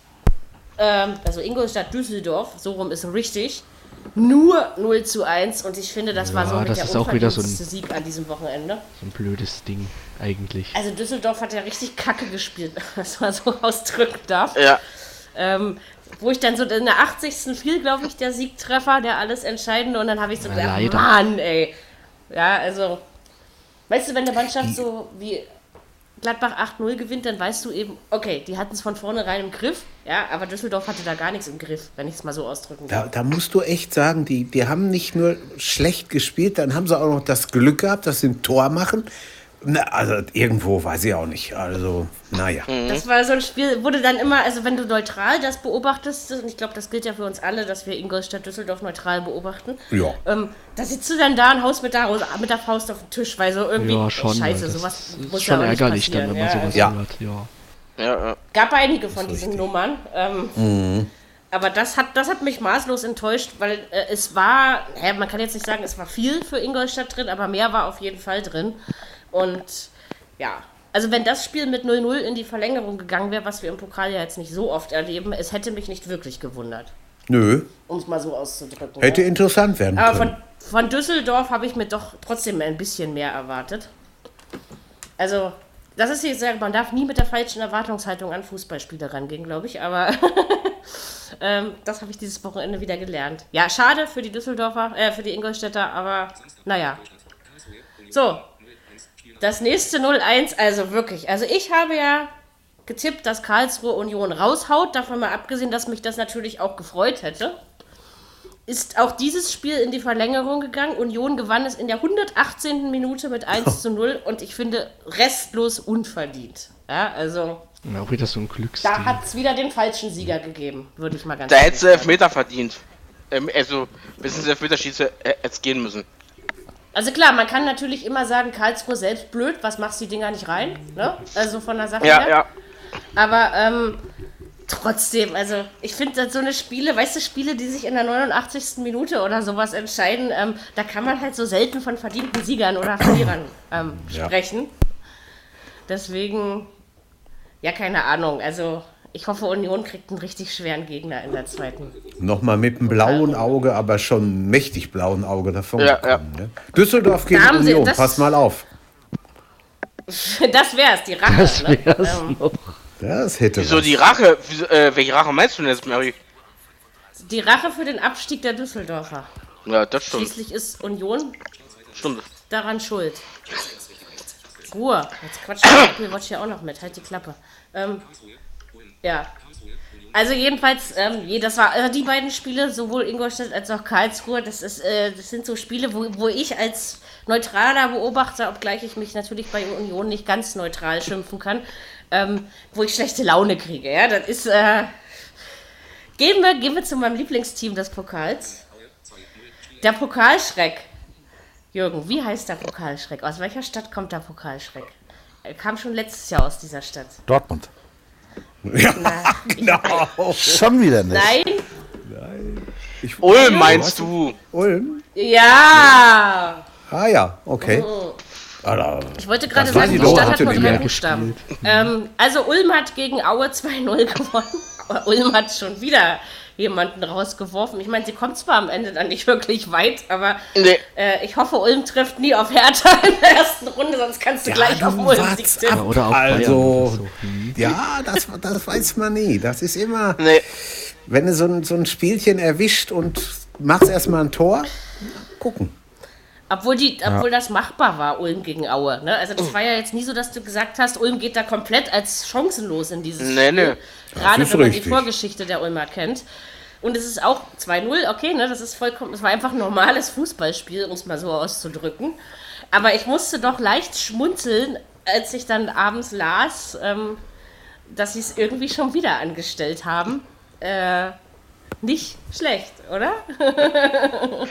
Ähm, also Ingolstadt-Düsseldorf, so rum ist richtig. Nur 0 zu 1 und ich finde, das war Ja, so mit das der ist auch wieder so ein- Sieg an diesem Wochenende. So ein blödes Ding, eigentlich. Also Düsseldorf hat ja richtig Kacke gespielt, *laughs* was man so ausdrücken darf. ja. Ähm, wo ich dann so in der 80. fiel, glaube ich, der Siegtreffer, der alles Entscheidende. Und dann habe ich so gedacht, leider. Mann, ey. Ja, also, weißt du, wenn eine Mannschaft so wie Gladbach 8-0 gewinnt, dann weißt du eben, okay, die hatten es von vornherein im Griff. Ja, aber Düsseldorf hatte da gar nichts im Griff, wenn ich es mal so ausdrücken Da, darf. da musst du echt sagen, die, die haben nicht nur schlecht gespielt, dann haben sie auch noch das Glück gehabt, dass sie ein Tor machen. Na, also irgendwo weiß ich auch nicht. Also, naja. Das war so ein Spiel, wurde dann immer, also wenn du neutral das beobachtest, und ich glaube, das gilt ja für uns alle, dass wir Ingolstadt Düsseldorf neutral beobachten, Ja. ähm, da sitzt du dann da und haust mit der, mit der Faust auf den Tisch, weil so irgendwie, Ja, schon. scheiße, das sowas ist muss schon ja auch nicht ärgerlich dann, passieren. wenn man ja, sowas Ja. hört. Ja. Ja, ja. Gab einige von diesen Nummern. Ähm, Aber das hat, das hat mich maßlos enttäuscht, weil äh, es war, ja, man kann jetzt nicht sagen, es war viel für Ingolstadt drin, aber mehr war auf jeden Fall drin. Und ja, also wenn das Spiel mit 0-0 in die Verlängerung gegangen wäre, was wir im Pokal ja jetzt nicht so oft erleben, es hätte mich nicht wirklich gewundert, Nö, um es mal so auszudrücken. hätte ne? interessant werden Aber können. von, von Düsseldorf habe ich mir doch trotzdem ein bisschen mehr erwartet. Also, das ist jetzt, man darf nie mit der falschen Erwartungshaltung an Fußballspiele rangehen, glaube ich, aber *laughs* ähm, das habe ich dieses Wochenende wieder gelernt. Ja, schade für die Düsseldorfer, äh, für die Ingolstädter, aber naja. So, das nächste 0-1, also wirklich. Also ich habe ja getippt, dass Karlsruhe Union raushaut, davon mal abgesehen, dass mich das natürlich auch gefreut hätte ist auch dieses Spiel in die Verlängerung gegangen. Union gewann es in der 118. Minute mit 1 *laughs* zu 0 und ich finde restlos unverdient. Ja, also Ja, Auch wieder so ein Glücksding. da hat es wieder den falschen Sieger gegeben, würde ich mal ganz Da ehrlich hättest du Elfmeter verdient. ähm, also bis ins Elfmeterschießen äh, jetzt gehen müssen. Also klar, man kann natürlich immer sagen, Karlsruhe selbst blöd, was machst du die Dinger nicht rein? Ne? Also von der Sache Ja, her. ja. Aber ähm, trotzdem, also ich finde so eine Spiele, weißt du, Spiele, die sich in der 89. Minute oder sowas entscheiden, ähm, da kann man halt so selten von verdienten Siegern oder Verlierern ähm, Ja. sprechen. Deswegen, ja, keine Ahnung. Also ich hoffe, Union kriegt einen richtig schweren Gegner in der zweiten. Nochmal mit einem blauen Auge, aber schon mächtig blauen Auge davon Ja, gekommen. Ne? Düsseldorf gegen Da haben sie- Union, das- pass mal auf. *laughs* Das wär's, die Rache. Das ne? wär's Ähm, noch. Das hätte Wieso was. die Rache? Wieso, äh, welche Rache meinst du denn jetzt, Mary? die Rache für den Abstieg der Düsseldorfer. Ja, das stimmt. Schließlich ist Union Stimmt. daran schuld. Ruhe. Jetzt quatscht der Apple Watch hier auch noch mit. Halt die Klappe. Ähm, ja. Also jedenfalls, ähm, das war also die beiden Spiele, sowohl Ingolstadt als auch Karlsruhe, das ist, äh, das sind so Spiele, wo, wo ich als neutraler Beobachter, obgleich ich mich natürlich bei Union nicht ganz neutral schimpfen kann, ähm, wo ich schlechte Laune kriege. Ja, das ist. Äh, gehen wir, gehen wir zu meinem Lieblingsteam des Pokals. Der Pokalschreck. Jürgen, wie heißt der Pokalschreck? Aus welcher Stadt kommt der Pokalschreck? Er kam schon letztes Jahr aus dieser Stadt. Dortmund. Ja, Na, *laughs* genau. Schon wieder nicht. Nein? Ulm meinst du? Ulm? Ja! Ah ja, okay. Ah, Ich wollte gerade sagen, ich die Stadt hat nur nicht drei mehr Buchstaben. Ähm, also Ulm hat gegen Aue 2-0 gewonnen. Aber Ulm hat schon wieder jemanden rausgeworfen. Ich meine, sie kommt zwar am Ende dann nicht *laughs* wirklich weit, aber Nee. äh, ich hoffe, Ulm trifft nie auf Hertha *laughs* in der ersten Runde, sonst kannst du gleich du auf Ulm ab. Oder auf Also. Hm. ja, das, das weiß man nie. Das ist immer, Nee. wenn du so ein, so ein Spielchen erwischt und machst erstmal ein Tor, gucken. Obwohl, die, obwohl das machbar war, Ulm gegen Aue. Ne? Also das war ja jetzt nie so, dass du gesagt hast, Ulm geht da komplett als chancenlos in dieses Nee, nee. Gerade wenn man richtig. die Vorgeschichte der Ulmer kennt. Und es ist auch 2-0, okay, ne? das ist vollkommen, es war einfach ein normales Fußballspiel, um es mal so auszudrücken. Aber ich musste doch leicht schmunzeln, als ich dann abends las, ähm, dass sie es irgendwie schon wieder angestellt haben. Äh, nicht schlecht, oder? *laughs*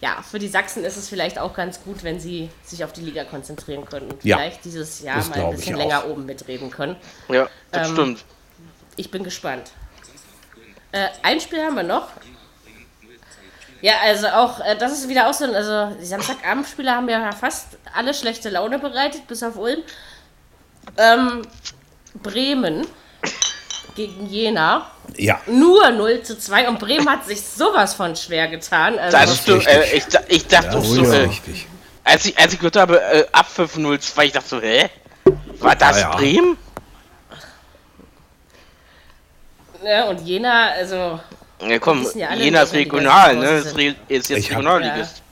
ja, für die Sachsen ist es vielleicht auch ganz gut, wenn sie sich auf die Liga konzentrieren können und Ja, vielleicht dieses Jahr das mal ein bisschen länger oben mitreden können. Ja, das Ähm, stimmt. Ich bin gespannt. Äh, ein Spiel haben wir noch. Ja, also auch, äh, das ist wieder auch so ein, also die Samstagabendspiele haben ja fast alle schlechte Laune bereitet, bis auf Ulm. Ähm, Bremen gegen Jena. Ja, Nur 0 zu 2 und Bremen hat sich sowas von schwer getan. Also, Das stimmt. Äh, ich, ich dachte auch das so, ist äh, richtig. als, ich, als ich gehört habe, äh, Abpfiff 02, ich dachte so, hä? War das Ja, ja. Bremen? Ne, und Jena, also Ja, komm, ja alle, Jena ist regional, ne? Ist, re- ist jetzt Regionalligist.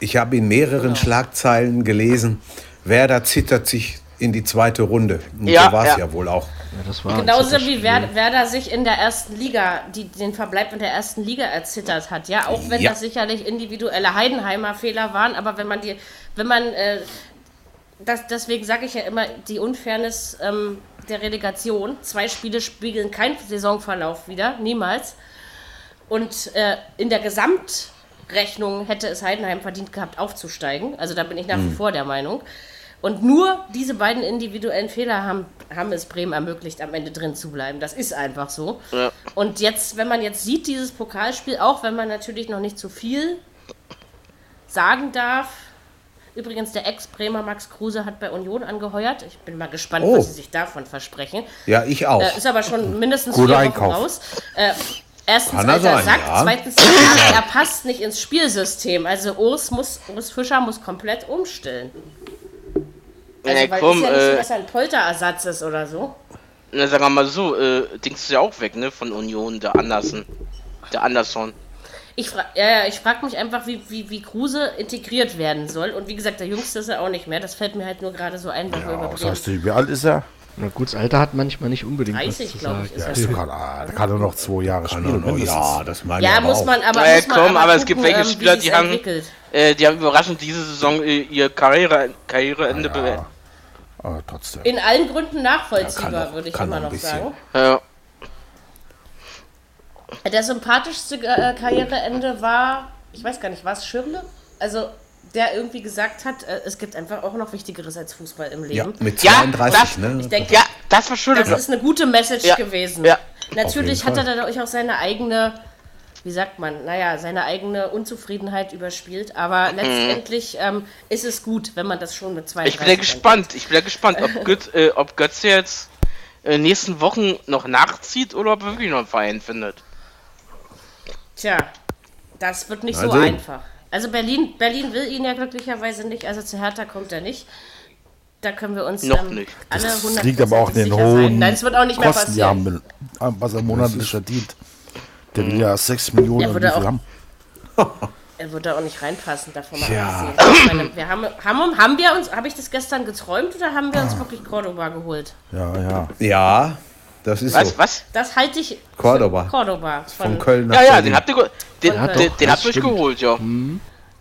Ich habe in mehreren Schlagzeilen gelesen, Werder zittert sich in die zweite Runde. Und Ja, so war es ja. ja. wohl auch. Ja, das war Genauso wie Spiel. Wer- Werder sich in der ersten Liga, die, den Verbleib in der ersten Liga erzittert hat. Ja, auch wenn Ja. das sicherlich individuelle Heidenheimer Fehler waren, aber wenn man die, wenn man, äh, das, deswegen sage ich ja immer, die Unfairness ähm, der Relegation, zwei Spiele spiegeln keinen Saisonverlauf wieder, niemals. Und äh, in der Gesamtrechnung hätte es Heidenheim verdient gehabt, aufzusteigen. Also da bin ich nach wie vor der Meinung. Und nur diese beiden individuellen Fehler haben, haben es Bremen ermöglicht, am Ende drin zu bleiben. Das ist einfach so. Ja. Und jetzt, wenn man jetzt sieht, dieses Pokalspiel, auch wenn man natürlich noch nicht zu viel sagen darf. Übrigens, der Ex-Bremer Max Kruse hat bei Union angeheuert. Ich bin mal gespannt, Oh. was sie sich davon versprechen. Ja, ich auch. Äh, ist aber schon mindestens Guter vier Wochen Einkauf. raus. Äh, erstens, Kann er sein, Sack. ja. Zweitens, er, passt nicht ins Spielsystem. Also Urs, muss, Urs Fischer muss komplett umstellen. Also, Ja, weil komm, ist ja nicht so, äh, dass er ein Polterersatz ist oder so. Na, sagen wir mal so, äh, Dings ist ja auch weg, ne? Von Union, der Andersen. Der Anderson. Ich, fra ja, ja, ich frage mich einfach, wie, wie, wie Kruse integriert werden soll. Und wie gesagt, der Jüngste ist er auch nicht mehr. Das fällt mir halt nur gerade so ein, weil wir über Was heißt du, wie alt ist er? Na gut, das Alter hat manchmal nicht unbedingt was 30, zu glaube sagen. ich, ist Ja, er. ist doch gerade, ah, da kann er noch zwei Jahre Kann spielen. noch- mindestens. ja, das meine Ja, ich aber muss auch. man aber. Äh, muss man komm, aber es gucken, gibt welche ähm, Spieler, die haben-. Äh, die haben überraschend diese Saison äh, ihr Karriere, Karriereende Ja. beendet. Aber trotzdem. In allen Gründen nachvollziehbar, Ja, kann noch- würde ich kann immer noch ein noch bisschen. sagen. Ja. Der sympathischste äh, Karriereende war, ich weiß gar nicht, war es Schirle? Also, der irgendwie gesagt hat, äh, es gibt einfach auch noch Wichtigeres als Fußball im Ja, Leben. mit Ja, 32, das- ne? Ich denke, Ja, das war schön. das ist eine gute Message Ja, gewesen. ja. Natürlich hat er dadurch auch seine eigene, wie sagt man, naja, seine eigene Unzufriedenheit überspielt. Aber letztendlich ähm, ist es gut, wenn man das schon mit zwei Ich bin ja gespannt. Ich bin ja gespannt, ob *laughs* Götz, äh, ob Götz jetzt äh, nächsten Wochen noch nachzieht oder ob er wirklich noch einen Verein findet. Tja, das wird nicht Mal so sehen. einfach. Also Berlin, Berlin will ihn ja glücklicherweise nicht, also zu Hertha kommt er nicht. Da können wir uns Noch ähm, nicht. alle Das 100% liegt aber auch in den sein. hohen Nein, es wird auch nicht mehr Kosten, die haben, passieren. will, was er monatlich verdient. Der will ja 6 Millionen Ja, oder würde auch- haben. *laughs* Er wird da auch nicht reinpassen, davon mal Tja. abgesehen. Ich meine, wir haben, haben, haben wir uns, habe ich das gestern geträumt oder haben wir uns wirklich Cordoba geholt? Ja, ja. Ja, das ist Was? so. Was? Das halte ich. Cordoba. Cordoba. Von Von Köln nach Ja, ja, den habt ihr, den, Ja, den, den habt ihr euch geholt, ja.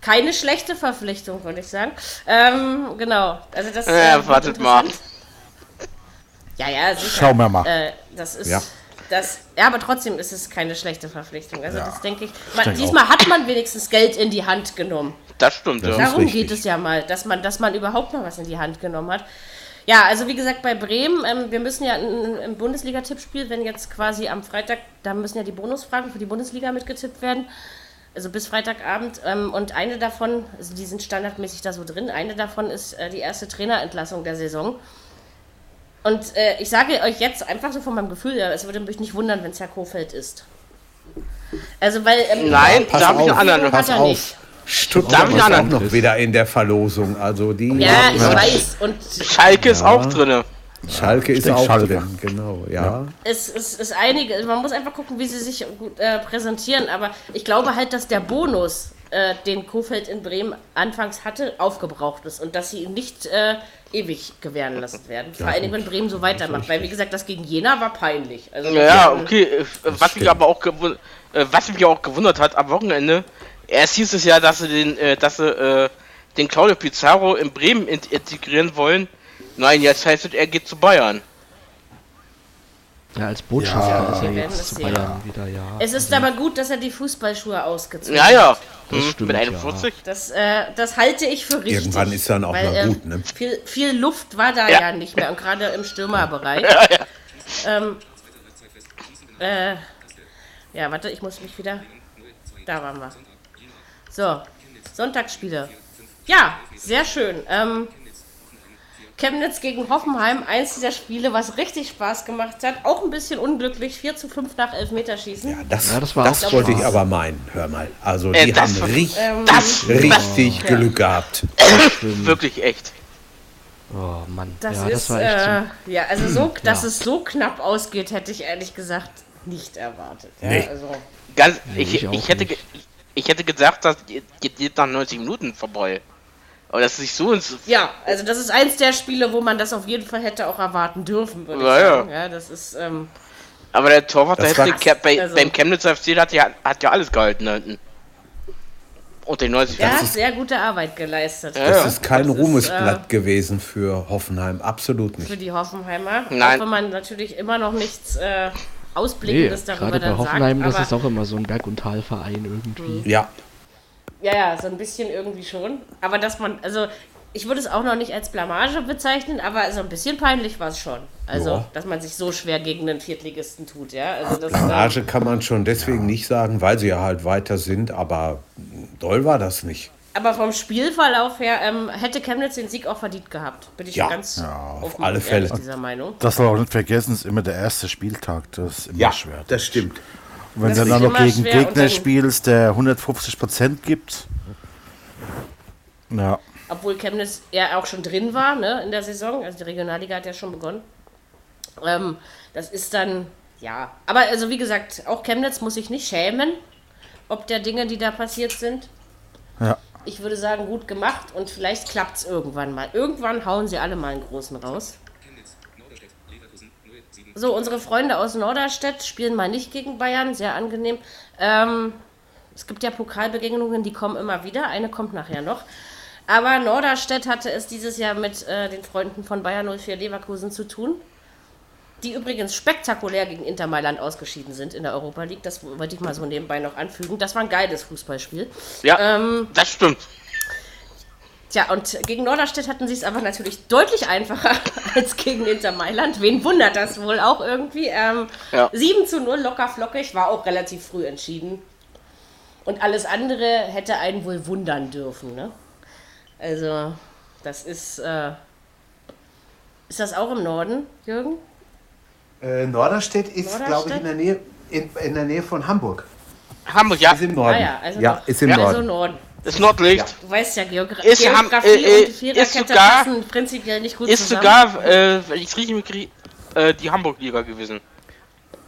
Keine schlechte Verpflichtung, würde ich sagen. Ähm, genau. Also das. Ja, wird wartet mal. Ja, ja, sicher. Schauen wir mal. Äh, das ist. Ja. Das, ja, aber trotzdem ist es keine schlechte Verpflichtung. Also das denke ich. Man, denke diesmal hat man wenigstens Geld in die Hand genommen. Das stimmt, Das ja. Darum richtig. geht es ja mal, dass man, dass man überhaupt mal was in die Hand genommen hat. Ja, also wie gesagt, bei Bremen, ähm, wir müssen ja ein- im Bundesliga-Tippspiel, wenn jetzt quasi am Freitag, da müssen ja die Bonusfragen für die Bundesliga mitgetippt werden. Also bis Freitagabend. Ähm, und eine davon, also die sind standardmäßig da so drin, eine davon ist äh, die erste Trainerentlassung der Saison. Und äh, ich sage euch jetzt einfach so von meinem Gefühl, ja, es würde mich nicht wundern, wenn es Herr Kofeld ist. Also weil... Ähm, Nein, Pass da habe ich auf, einen anderen. Pass auf. nicht. Stuttgart ist auch noch wieder in der Verlosung. Also die Ja, ich weiß. Und Schalke ist auch drinne. Schalke ist denke, auch Schalke. drin, genau, ja. es, es ist einige, man muss einfach gucken, wie sie sich gut äh, präsentieren, aber ich glaube halt, dass der Bonus, äh, den Kofeld in Bremen anfangs hatte, aufgebraucht ist und dass sie ihn nicht äh, ewig gewähren lassen werden. Vor allen Dingen, wenn Bremen so weitermacht, weil wie gesagt, das gegen Jena war peinlich. Also, Ja, ja, okay. äh, Was mich aber auch gewundert, äh, was mich auch gewundert hat am Wochenende, erst hieß es ja, dass sie den, äh, dass sie äh, den Claudio Pizarro in Bremen in integrieren wollen. Nein, jetzt heißt es, er geht zu Bayern. Ja, als Botschafter Ja. ist er jetzt es zu sehen. Bayern wieder, ja. Es ist aber gut, dass er die Fußballschuhe ausgezogen Ja, hat. ja. Das Hm, stimmt, mit ja. 41. Das, äh, das halte ich für richtig. Irgendwann ist dann auch weil, mal äh, gut, ne? Viel, viel Luft war da ja, Ja. nicht mehr und gerade im Stürmerbereich. *laughs* Ähm, äh, ja, warte, ich muss mich wieder. Da waren wir. So, Sonntagsspiele. Ja, sehr schön. Ähm, Chemnitz gegen Hoffenheim, eins dieser Spiele, was richtig Spaß gemacht hat. Auch ein bisschen unglücklich, 4 zu 5 nach Elfmeterschießen. Ja, das, Ja, das war das auch wollte ich aber meinen, hör mal. Also Äh, die das haben war- richtig, Ähm, Das, richtig Glück gehabt. wirklich echt. Oh Mann, Das ja, ist, das war echt äh, ja, also so, *clears throat* dass Ja. es so knapp ausgeht, hätte ich ehrlich gesagt nicht erwartet. Ja, Nee. also, Ganz, Nee, ich, ich ich, hätte, ich hätte gesagt, das geht, geht nach 90 Minuten vorbei. Aber das ist nicht so ins. ja, also das ist eins der Spiele, wo man das auf jeden Fall hätte auch erwarten dürfen, würde Ja, ich ja. sagen. Ja, das ist, ähm, Aber der Torwart der hätte Ke- bei, Also- beim Chemnitzer FC hat ja, hat ja alles gehalten hinten. Und den 90 er hat sehr gute Arbeit geleistet. Ja, Das ja. ist kein Das ist, Ruhmesblatt gewesen für Hoffenheim, absolut Für nicht. die Hoffenheimer. Nein. Auch wenn man natürlich immer noch nichts äh, Nee, Ausblickendes darüber gerade bei dann Hoffenheim, sagt. das Aber, ist auch immer so ein Berg- und Talverein irgendwie. Ja, Ja, ja, so ein bisschen irgendwie schon. Aber dass man, also ich würde es auch noch nicht als Blamage bezeichnen, aber so ein bisschen peinlich war es schon. Also, Ja. dass man sich so schwer gegen einen Viertligisten tut, ja. Also das, Blamage kann man schon deswegen nicht sagen, weil sie ja halt weiter sind, aber doll war das nicht. Aber vom Spielverlauf her ähm, hätte Chemnitz den Sieg auch verdient gehabt. Bin ich Ja. ganz Ja, auf offen alle Fälle. dieser Meinung. Das soll auch nicht vergessen, ist immer der erste Spieltag. Das ist immer schwer. das stimmt. Und wenn das du dann noch gegen Gegner spielst, der 150 Prozent gibt. Ja, Obwohl Chemnitz ja auch schon drin war ne, in der Saison. Also die Regionalliga hat ja schon begonnen. Ähm, das ist dann, ja. Aber also wie gesagt, auch Chemnitz muss sich nicht schämen, ob der Dinge, die da passiert sind. ja. Ich würde sagen, gut gemacht und vielleicht klappt es irgendwann mal. Irgendwann hauen sie alle mal einen großen raus. So, unsere Freunde aus Norderstedt spielen mal nicht gegen Bayern, sehr angenehm. Ähm, es gibt ja Pokalbegegnungen, die kommen immer wieder. Eine kommt nachher noch. Aber Norderstedt hatte es dieses Jahr mit äh, den Freunden von Bayern 04 Leverkusen zu tun. Die übrigens spektakulär gegen Inter Mailand ausgeschieden sind in der Europa League. Das wollte ich mal so nebenbei noch anfügen. Das war ein geiles Fußballspiel. Ja, Ähm, das stimmt. Tja, und gegen Norderstedt hatten sie es aber natürlich deutlich einfacher *laughs* als gegen Inter Mailand. Wen wundert das wohl auch irgendwie? Ähm, Ja. 7 zu 0, locker flockig, war auch relativ früh entschieden. Und alles andere hätte einen wohl wundern dürfen, ne? Also, das ist. Äh, ist das auch im Norden, Jürgen? Äh, Norderstedt ist, glaube ich, in der, Nähe, in, in der Nähe von Hamburg. Hamburg, ja. Ist im Norden. Ah ja, also ja ist im Ja. Norden. Also Norden. Das Nordlicht. Du weißt ja, Geogra Ist ja Geografie äh, äh, und Viererkette ist sogar- passen prinzipiell nicht gut Ist zusammen. sogar, äh, wenn ich es richtig mitkriege, äh, die Hamburg-Liga gewesen.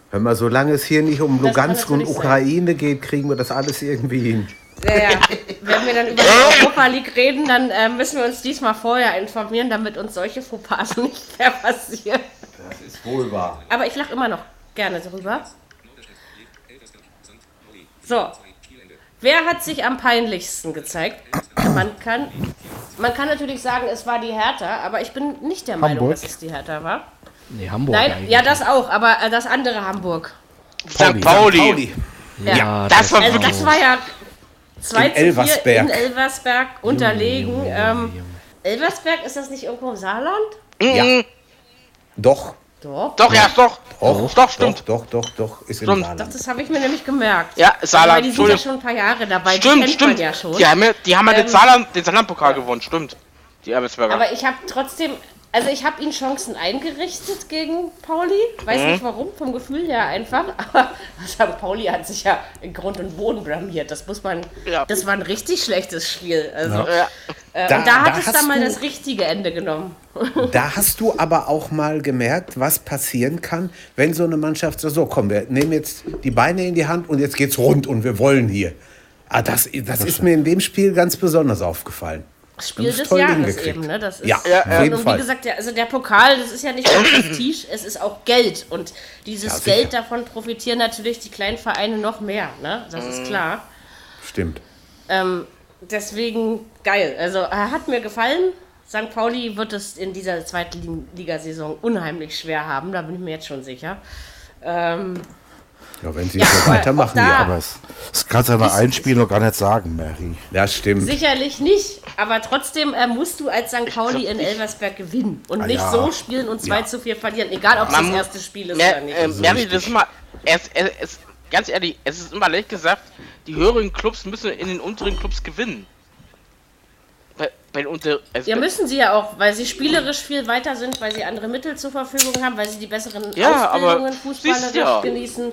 Hör mal, solange es hier nicht um Das Lugansk und natürlich sein. Ukraine geht, kriegen wir das alles irgendwie hin. Ja, ja. Wenn wir dann über die Europa League reden, dann äh, müssen wir uns diesmal vorher informieren, damit uns solche Fauxpas *laughs* nicht mehr passieren. Das ist wohl wahr. Aber ich lache immer noch gerne drüber. So. Wer hat sich am peinlichsten gezeigt? Man kann, man kann natürlich sagen, es war die Hertha, aber ich bin nicht der Meinung, Hamburg? dass es die Hertha war. Nee, Hamburg Nein, eigentlich. ja, das auch, aber äh, das andere Hamburg. St. Pauli. Pauli. Ja, das war Also das war ja 2 In zu 4 Elversberg. in Elversberg unterlegen. ähm, Elversberg, ist das nicht irgendwo im Saarland? Ja. Doch. Doch. Doch, ja, doch. Doch, Doch, stimmt. Doch, doch, doch, doch. Ist im Stimmt. Doch, das habe ich mir nämlich gemerkt. Ja, Saarland, Weil die sind ja schon ein paar Jahre dabei. die Stimmt, kennt stimmt. man ja schon. Die haben ja, die haben ja Ähm, den Saarland, den Saarlandpokal gewonnen, stimmt. Die Erbesberger. Aber ich habe trotzdem, also ich habe ihnen Chancen eingerichtet gegen Pauli. Weiß Mhm. nicht warum, vom Gefühl her einfach. *laughs* Aber St. Pauli hat sich ja in Grund und Boden blamiert. Das muss man, Ja. das war ein richtig schlechtes Spiel. Also, ja. äh, Da- und da hat da es dann mal du- das richtige Ende genommen. *laughs* Da hast du aber auch mal gemerkt, was passieren kann, wenn so eine Mannschaft sagt, so komm, wir nehmen jetzt die Beine in die Hand und jetzt geht's rund und wir wollen hier. Ah, das, das ist mir in dem Spiel ganz besonders aufgefallen. Spiel des Jahres eben, ne? Das ist, Ja, Ja, jeden und wie gesagt, der, also der Pokal, das ist ja nicht nur Prestige, es ist auch Geld. Und dieses Ja. Geld davon profitieren natürlich die kleinen Vereine noch mehr, ne? Das Mhm. ist klar. Stimmt. Ähm, deswegen geil. Also äh, hat mir gefallen. St. Pauli wird es in dieser zweiten Ligasaison unheimlich schwer haben, da bin ich mir jetzt schon sicher. Ähm, Ja, wenn sie Ja, so weitermachen, ja. Aber es, das kannst du ja nach einem Spiel noch gar nicht sagen, Mary. Ja, stimmt. sicherlich nicht, aber trotzdem äh, musst du als St. Pauli in Elversberg gewinnen und Ah, nicht ja. so spielen und 2 Ja. zu 4 verlieren, egal ob es das erste Spiel ist Mer oder nicht. äh, Mary, das ist immer, es, es, es, ganz ehrlich, es ist immer leicht gesagt, die höheren Clubs müssen in den unteren Clubs gewinnen. Den unter, also Ja, müssen sie ja auch, weil sie spielerisch viel weiter sind, weil sie andere Mittel zur Verfügung haben, weil sie die besseren Ja, Ausbildungen fußballerisch ja. genießen.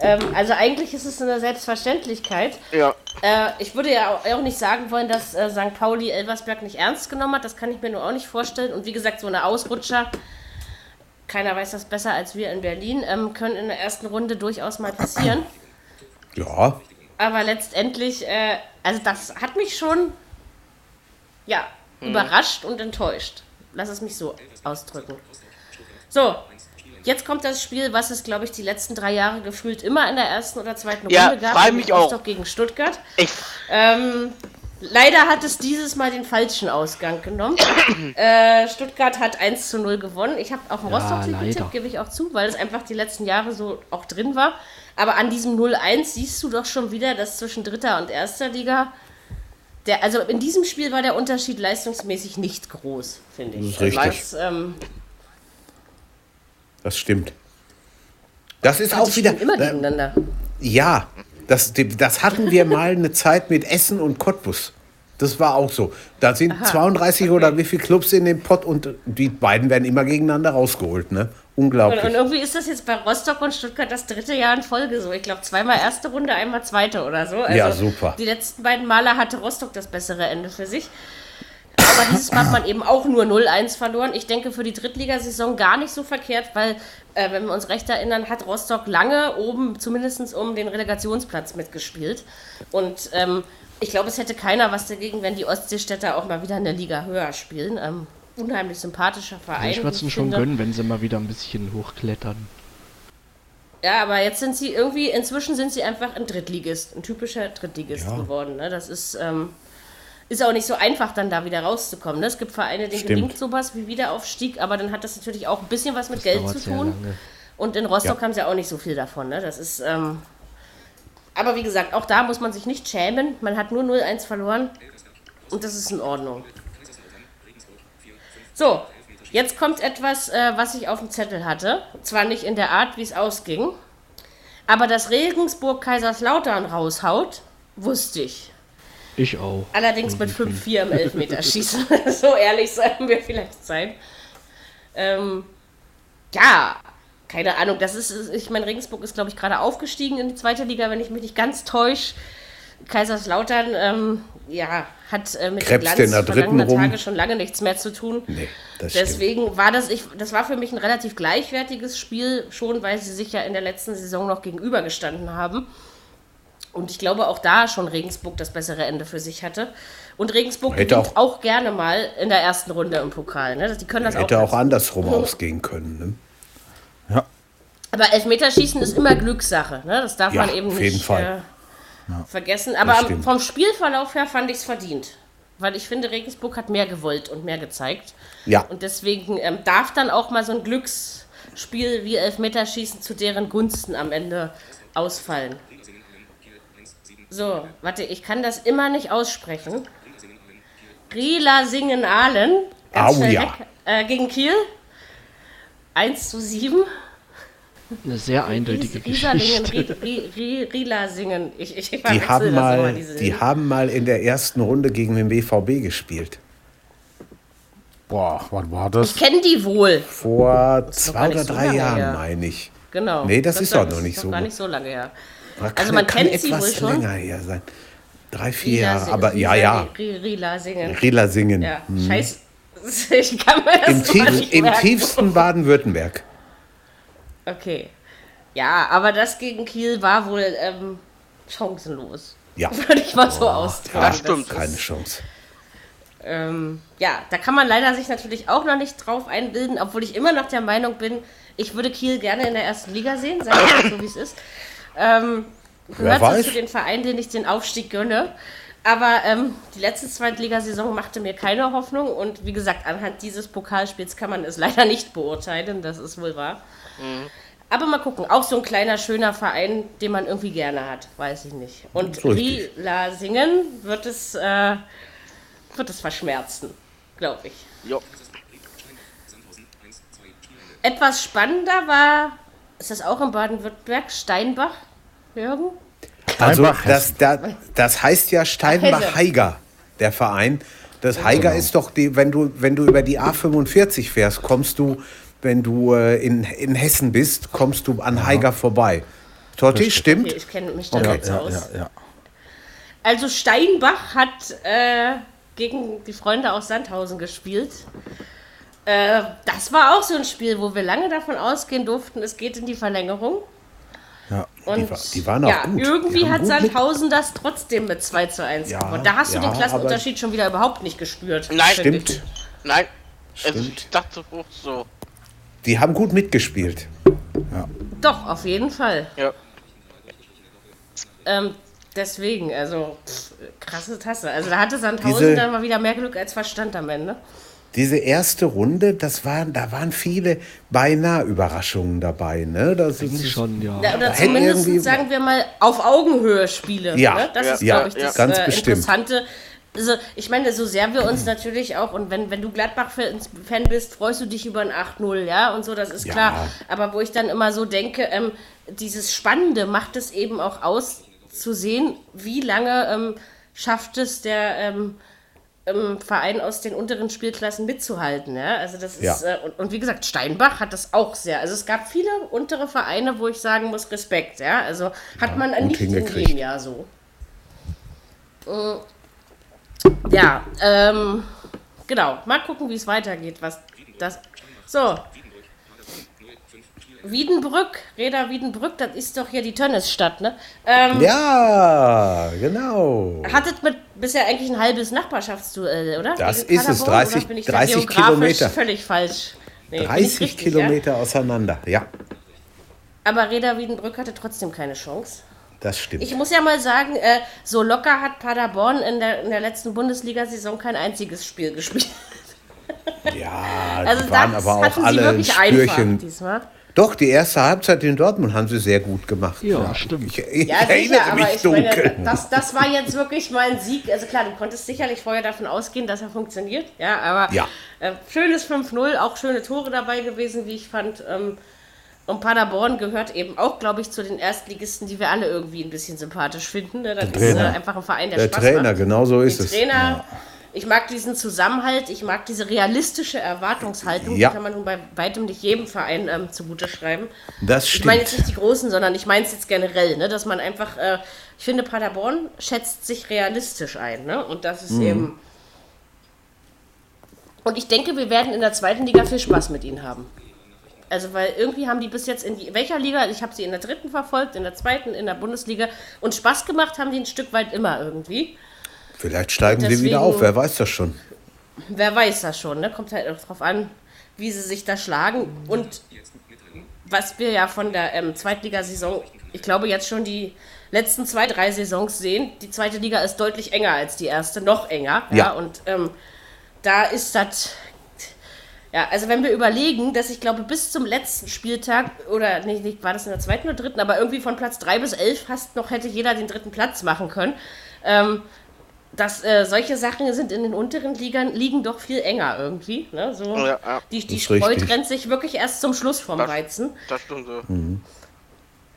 Ähm, also eigentlich ist es eine Selbstverständlichkeit. ja, Äh, ich würde ja auch auch nicht sagen wollen, dass äh, St. Pauli Elversberg nicht ernst genommen hat. Das kann ich mir nur auch nicht vorstellen. Und wie gesagt, so eine Ausrutscher, keiner weiß das besser als wir in Berlin, ähm, können in der ersten Runde durchaus mal passieren. Ja, Aber letztendlich, äh, also das hat mich schon, ja, überrascht und enttäuscht. Lass es mich so ausdrücken. So, jetzt kommt das Spiel, was es, glaube ich, die letzten drei Jahre gefühlt immer in der ersten oder zweiten Ja, Runde gab. freu nämlich mich auch. Rostock gegen Stuttgart. ich, Ähm, leider hat es dieses Mal den falschen Ausgang genommen. *coughs* äh, Stuttgart hat 1 zu 0 gewonnen. Ich habe auf den Ja, Rostock-Sieg leider. getippt, gebe ich auch zu, weil es einfach die letzten Jahre so auch drin war. Aber an diesem 0-1 siehst du doch schon wieder, dass zwischen dritter und erster Liga. Der, also in diesem Spiel war der Unterschied leistungsmäßig nicht groß, finde ich. Das ist richtig. Das, ähm, das stimmt. Das ist also auch wieder. immer äh, gegeneinander. Ja, das, das hatten wir mal eine Zeit mit Essen und Cottbus. Das war auch so. Da sind 32 oder wie viele Clubs in dem Pott und die beiden werden immer gegeneinander rausgeholt. Ne? Und, Unglaublich. und irgendwie ist das jetzt bei Rostock und Stuttgart das dritte Jahr in Folge so. Ich glaube, zweimal erste Runde, einmal zweite oder so. Also Ja, super. Die letzten beiden Male hatte Rostock das bessere Ende für sich. Aber dieses Mal hat man eben auch nur 0-1 verloren. Ich denke für die Drittligasaison gar nicht so verkehrt, weil, äh, wenn wir uns recht erinnern, hat Rostock lange oben zumindest um den Relegationsplatz mitgespielt. Und ähm, ich glaube, es hätte keiner was dagegen, wenn die Ostseestädter auch mal wieder eine Liga höher spielen. Ähm, unheimlich sympathischer Verein. ich würde es ihnen schon gönnen, wenn sie mal wieder ein bisschen hochklettern. Ja, aber jetzt sind sie irgendwie, inzwischen sind sie einfach ein Drittligist, ein typischer Drittligist geworden. Ne? Das ist, ähm, ist auch nicht so einfach, dann da wieder rauszukommen. Ne? Es gibt Vereine, denen Stimmt. gelingt sowas wie Wiederaufstieg, aber dann hat das natürlich auch ein bisschen was mit Geld dauert zu tun. lange. Und in Rostock Ja. haben sie auch nicht so viel davon. Ne? Das ist, ähm, aber wie gesagt, auch da muss man sich nicht schämen. Man hat nur 0-1 verloren und das ist in Ordnung. So, jetzt kommt etwas, äh, was ich auf dem Zettel hatte. Zwar nicht in der Art, wie es ausging, aber dass Regensburg Kaiserslautern raushaut, wusste ich. Ich auch. Allerdings mit 5-4 im Elfmeterschießen. *laughs* so ehrlich sollten wir vielleicht sein. Ähm, ja, keine Ahnung. Das ist, ich meine, Regensburg ist, glaube ich, gerade aufgestiegen in die zweite Liga, wenn ich mich nicht ganz täusche. Kaiserslautern, ähm, ja, hat äh, mit Krebst dem Glanz vergangener rum. Tage schon lange nichts mehr zu tun. Nee, das stimmt. Deswegen war das, ich, das war für mich ein relativ gleichwertiges Spiel, schon weil sie sich ja in der letzten Saison noch gegenübergestanden haben. Und ich glaube auch da schon Regensburg das bessere Ende für sich hatte. Und Regensburg Hätte gewinnt auch, gerne mal in der ersten Runde im Pokal. Ne? Die können das Hätte auch. auch andersrum *laughs* ausgehen können. Ne? Ja. Aber Elfmeterschießen ist immer Glückssache. Ne? Das darf Ja, man eben auf nicht Fall. Äh, vergessen. Aber vom Spielverlauf her fand ich es verdient. Weil ich finde, Regensburg hat mehr gewollt und mehr gezeigt. Ja, Und deswegen ähm, darf dann auch mal so ein Glücksspiel wie Elfmeterschießen zu deren Gunsten am Ende ausfallen. So, warte, ich kann das immer nicht aussprechen. Rila singen Ahlen. Au, schnell ja. weg, äh, gegen Kiel. 1 zu 7. Eine sehr eindeutige Rieserlingen, Geschichte. Ri- Ri- Ri- Rila singen. Ich, ich die haben, das mal, immer, diese die haben mal in der ersten Runde gegen den BVB gespielt. Boah, wann war das? Ich kenne die wohl. Vor zwei oder so drei lange Jahren, her. meine ich. Genau. Nee, das ist doch noch nicht so. gar nicht so lange her. Oder Also man kennt sie etwas wohl schon. länger her sein. Drei, vier Rila Jahre. Aber ja, ja. Ri- Rila singen. Rila singen. Ja, scheiß. *laughs* Ich kann mir das Im, tief, nicht Im tiefsten *laughs* Baden-Württemberg. Okay. Ja, aber das gegen Kiel war wohl ähm, chancenlos. Ja. *laughs* Würde ich mal so ausdrücken. das stimmt. ist, Keine Chance. Ähm, ja, da kann man leider sich natürlich auch noch nicht drauf einbilden, obwohl ich immer noch der Meinung bin, ich würde Kiel gerne in der ersten Liga sehen, sagen wir mal so wie es ist. Ähm, gehört zu den Vereinen, denen ich den Aufstieg gönne. Aber ähm, die letzte Zweitligasaison machte mir keine Hoffnung und wie gesagt, anhand dieses Pokalspiels kann man es *laughs* leider nicht beurteilen, das ist wohl wahr. Aber mal gucken, auch so ein kleiner, schöner Verein, den man irgendwie gerne hat, weiß ich nicht. Und So richtig. Rila Singen wird es, äh, wird es verschmerzen, glaube ich. Jo. Etwas spannender war, ist das auch in Baden-Württemberg, Steinbach, Jürgen? Also Steinbach das, das, das heißt ja Steinbach-Heiger, der Verein. Das Heiger ist doch die, wenn du, wenn du über die A45 fährst, kommst du, wenn du äh, in, in Hessen bist, kommst du an Heiger vorbei. Totti, stimmt? Okay, ich kenne mich da Okay, Ja, aus. ja, ja. Also Steinbach hat äh, gegen die Freunde aus Sandhausen gespielt. Äh, das war auch so ein Spiel, wo wir lange davon ausgehen durften, es geht in die Verlängerung. ja. Und war- die waren auch ja, gut. Die irgendwie hat gut mit- Sandhausen das trotzdem mit 2 zu 1 Ja, gewonnen. Da hast du ja, den Klassenunterschied schon wieder überhaupt nicht gespürt. Nein. ich. Stimmt. Nein. Also Stimmt. ich dachte auch so. Die haben gut mitgespielt. Doch, auf jeden Fall. Ja. Ähm, deswegen, also pff, krasse Tasse. Also da hatte Sandhausen Diese- dann mal wieder mehr Glück als Verstand am Ende. Diese erste Runde, das waren, da waren viele beinahe Überraschungen dabei. Ne? Das ist, Schon, ja. Ja, oder zumindest, sagen wir mal, auf Augenhöhe Spiele. Ja, ne? Das ja, ist, ja, glaube ich, das ganz äh, bestimmt. Interessante. Also, ich meine, so sehr wir uns natürlich auch, und wenn, wenn du Gladbach-Fan bist, freust du dich über ein 8-0, ja, und so, das ist Ja. klar. Aber wo ich dann immer so denke, ähm, dieses Spannende macht es eben auch aus, zu sehen, wie lange ähm, schafft es der ähm, ähm, Verein aus den unteren Spielklassen mitzuhalten. Ja? Also das ist, Ja. äh, und, und wie gesagt, Steinbach hat das auch sehr. Also es gab viele untere Vereine, wo ich sagen muss, Respekt. Ja? Also hat man gut nicht in jedem Jahr so. Äh, Ja, ähm, genau. Mal gucken, wie es weitergeht. Was das. So. Wiedenbrück, Reda Wiedenbrück, das ist doch hier die Tönnesstadt, ne? Ähm, ja, genau. Hattet mit bisher eigentlich ein halbes Nachbarschaftsduell, oder? Das ist es, Paderborn, 30 oder bin ich da 30 geografisch Kilometer. Völlig falsch. Nee, bin ich 30 richtig, Kilometer auseinander. Ja. Ja? Aber Reda Wiedenbrück hatte trotzdem keine Chance. Das stimmt. Ich muss ja mal sagen, äh, so locker hat Paderborn in der, in der letzten Bundesliga-Saison kein einziges Spiel gespielt. *laughs* ja, Also die waren das aber auch alle ein wirklich einfach Spürchen. diesmal. Doch, die erste Halbzeit in Dortmund haben sie sehr gut gemacht. Ja, stimmt. Ich, ich Ja, erinnere sicher, aber mich ich dunkel. meine, das, das war jetzt wirklich mal ein Sieg. Also klar, du konntest sicherlich vorher davon ausgehen, dass er funktioniert. Ja, aber Ja. Äh, schönes 5-0, auch schöne Tore dabei gewesen, wie ich fand. Ähm, und Paderborn gehört eben auch, glaube ich, zu den Erstligisten, die wir alle irgendwie ein bisschen sympathisch finden. Ne? Das ist äh, Trainer. einfach ein Verein, der, Der Spaß Trainer, macht. genau so ist Der es. Trainer, ich mag diesen Zusammenhalt, ich mag diese realistische Erwartungshaltung, Ja. die kann man nun bei weitem nicht jedem Verein ähm, zugute schreiben. Das Ich meine stimmt. jetzt nicht die Großen, sondern ich meine es jetzt generell, ne? dass man einfach, äh, ich finde, Paderborn schätzt sich realistisch ein. Ne? Und das ist eben. Und ich denke, wir werden in der zweiten Liga viel Spaß mit ihnen haben. Also, weil irgendwie haben die bis jetzt in die, welcher Liga? Ich habe sie in der dritten verfolgt, in der zweiten, in der Bundesliga. Und Spaß gemacht haben die ein Stück weit immer irgendwie. Vielleicht steigen sie Deswegen- wieder auf, wer weiß das schon. Wer weiß das schon, ne? Kommt halt auch drauf an, wie sie sich da schlagen. Und was wir ja von der ähm, Zweitligasaison, ich glaube jetzt schon die letzten zwei, drei Saisons sehen, die zweite Liga ist deutlich enger als die erste, noch enger. Ja. Ja. Und ähm, da ist das. Ja, also wenn wir überlegen, dass ich glaube, bis zum letzten Spieltag, oder nee, nicht, war das in der zweiten oder dritten, aber irgendwie von Platz 3 bis 11 fast noch hätte jeder den dritten Platz machen können. Ähm, dass äh, solche Sachen sind in den unteren Ligern liegen doch viel enger irgendwie. Ne? So, Ja, ja. Die, die Ist Spreu richtig. trennt sich wirklich erst zum Schluss vom Das- Weizen. Das stimmt so.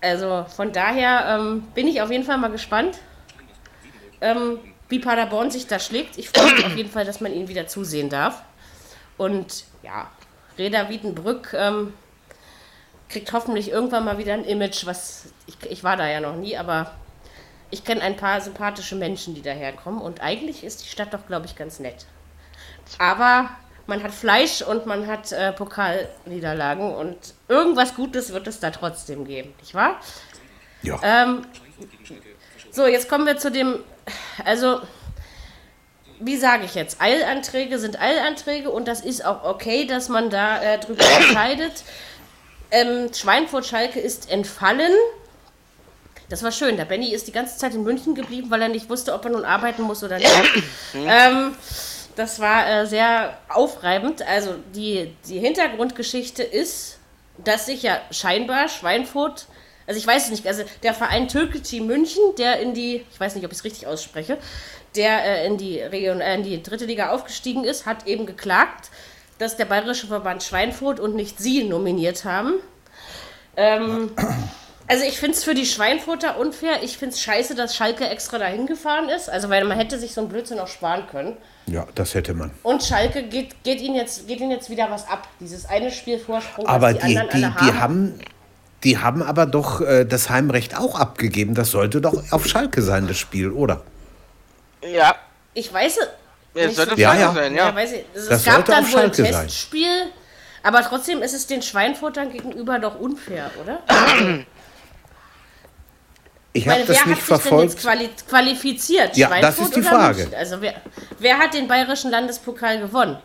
Also von daher ähm, bin ich auf jeden Fall mal gespannt, ähm, wie Paderborn sich da schlägt. Ich freue mich auf jeden Fall, dass man ihn wieder zusehen darf. Und ja, Reda Wiedenbrück ähm, kriegt hoffentlich irgendwann mal wieder ein Image, was ich, ich war da ja noch nie, aber ich kenne ein paar sympathische Menschen, die daherkommen und eigentlich ist die Stadt doch, glaube ich, ganz nett. Aber man hat Fleisch und man hat äh, Pokalniederlagen und irgendwas Gutes wird es da trotzdem geben, nicht wahr? Ja. Ähm, so, jetzt kommen wir zu dem, also, wie sage ich jetzt? Eilanträge sind Eilanträge und das ist auch okay, dass man da äh, drüber *coughs* entscheidet. Ähm, Schweinfurt-Schalke ist entfallen. Das war schön. Der Benny ist die ganze Zeit in München geblieben, weil er nicht wusste, ob er nun arbeiten muss oder nicht. *coughs* ähm, das war äh, sehr aufreibend. Also die, die Hintergrundgeschichte ist, dass sich ja scheinbar Schweinfurt, also ich weiß es nicht, also der Verein Türkgücü München, der in die, ich weiß nicht, ob ich es richtig ausspreche, der äh, in, die Region, äh, in die dritte Liga aufgestiegen ist, hat eben geklagt, dass der Bayerische Verband Schweinfurt und nicht sie nominiert haben. Ähm, also ich finde es für die Schweinfurter unfair. Ich finde es scheiße, dass Schalke extra dahin gefahren ist. Also weil man hätte sich so einen Blödsinn auch sparen können. ja, das hätte man. Und Schalke geht, geht, ihnen, jetzt, geht ihnen jetzt wieder was ab. Dieses eine Spiel Vorsprung, Aber die, die, die, alle die haben. Haben. Die haben aber doch äh, das Heimrecht auch abgegeben. Das sollte doch auf Schalke sein, das Spiel, oder? Ja, Ich weiß es. es nicht sollte so Ja, Schalke ja. sein, Ja, ja. weiß ich. Es Das gab sollte dann auf wohl ein Schalke sein. Testspiel, aber trotzdem ist es den Schweinfurtern gegenüber doch unfair, oder? Ich habe das hat nicht sich denn verfolgt. jetzt quali qualifiziert? Ja, das Schweinfurt ist die oder Frage. Also wer, wer hat den bayerischen Landespokal gewonnen?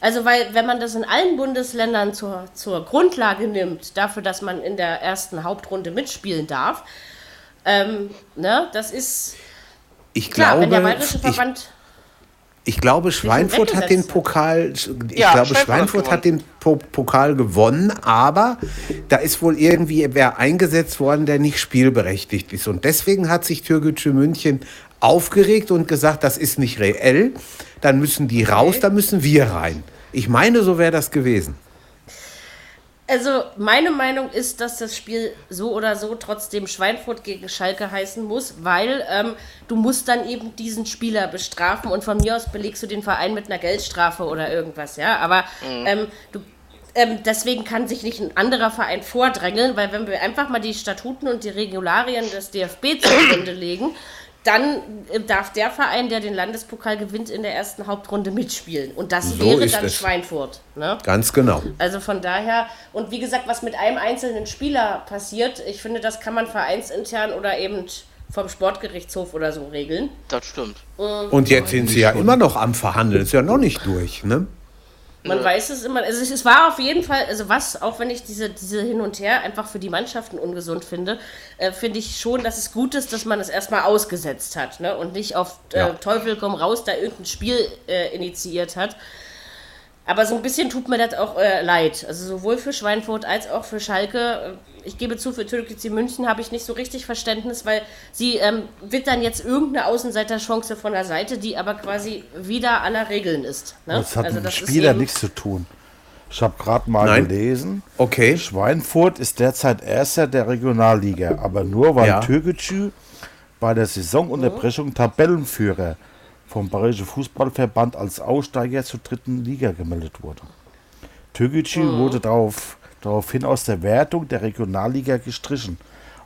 Also weil, wenn man das in allen Bundesländern zur, zur Grundlage nimmt, dafür, dass man in der ersten Hauptrunde mitspielen darf, ähm, ne, das ist Ich klar, glaube, wenn der bayerische Verband... ich glaube, Schweinfurt hat den. Pokal. Ich Ja, glaube, Schweinfurt hat Schweinfurt hat den po Pokal gewonnen, aber da ist wohl irgendwie wer eingesetzt worden, der nicht spielberechtigt ist. Und deswegen hat sich Türkgücü München aufgeregt und gesagt, das ist nicht reell. Dann müssen die raus, da müssen wir rein. Ich meine, so wäre das gewesen. Also meine Meinung ist, dass das Spiel so oder so trotzdem Schweinfurt gegen Schalke heißen muss, weil ähm, du musst dann eben diesen Spieler bestrafen und von mir aus belegst du den Verein mit einer Geldstrafe oder irgendwas, ja. Aber ähm, du, ähm, deswegen kann sich nicht ein anderer Verein vordrängeln, weil wenn wir einfach mal die Statuten und die Regularien des DFB zugrunde legen, dann äh, darf der Verein, der den Landespokal gewinnt, in der ersten Hauptrunde mitspielen. Und das So wäre dann es. Schweinfurt. Ne? Ganz genau. Also von daher, und wie gesagt, was mit einem einzelnen Spieler passiert, ich finde, das kann man vereinsintern oder eben vom Sportgerichtshof oder so regeln. Das stimmt. Und jetzt sind sie ja immer noch am Verhandeln. Ist ja noch nicht durch, ne? Man weiß es immer. Also es, es war auf jeden Fall, also was, auch wenn ich diese, diese Hin und Her einfach für die Mannschaften ungesund finde, äh, finde ich schon, dass es gut ist, dass man es erstmal ausgesetzt hat ne? und nicht auf äh, Ja. Teufel komm raus da irgendein Spiel äh, initiiert hat. Aber so ein bisschen tut mir das auch äh, leid. Also sowohl für Schweinfurt als auch für Schalke. Äh, Ich gebe zu, für Türkgücü München habe ich nicht so richtig Verständnis, weil sie ähm, wittern jetzt irgendeine Außenseiterchance von der Seite, die aber quasi wieder aller Regeln ist. Ne? Das hat mit dem Spieler nichts zu tun. Ich habe gerade mal Nein. gelesen. Okay. Schweinfurt ist derzeit Erster der Regionalliga, aber nur weil Ja. Türkgücü bei der Saisonunterbrechung Tabellenführer vom Bayerischen Fußballverband als Aussteiger zur dritten Liga gemeldet wurde. Türkgücü wurde darauf, daraufhin aus der Wertung der Regionalliga gestrichen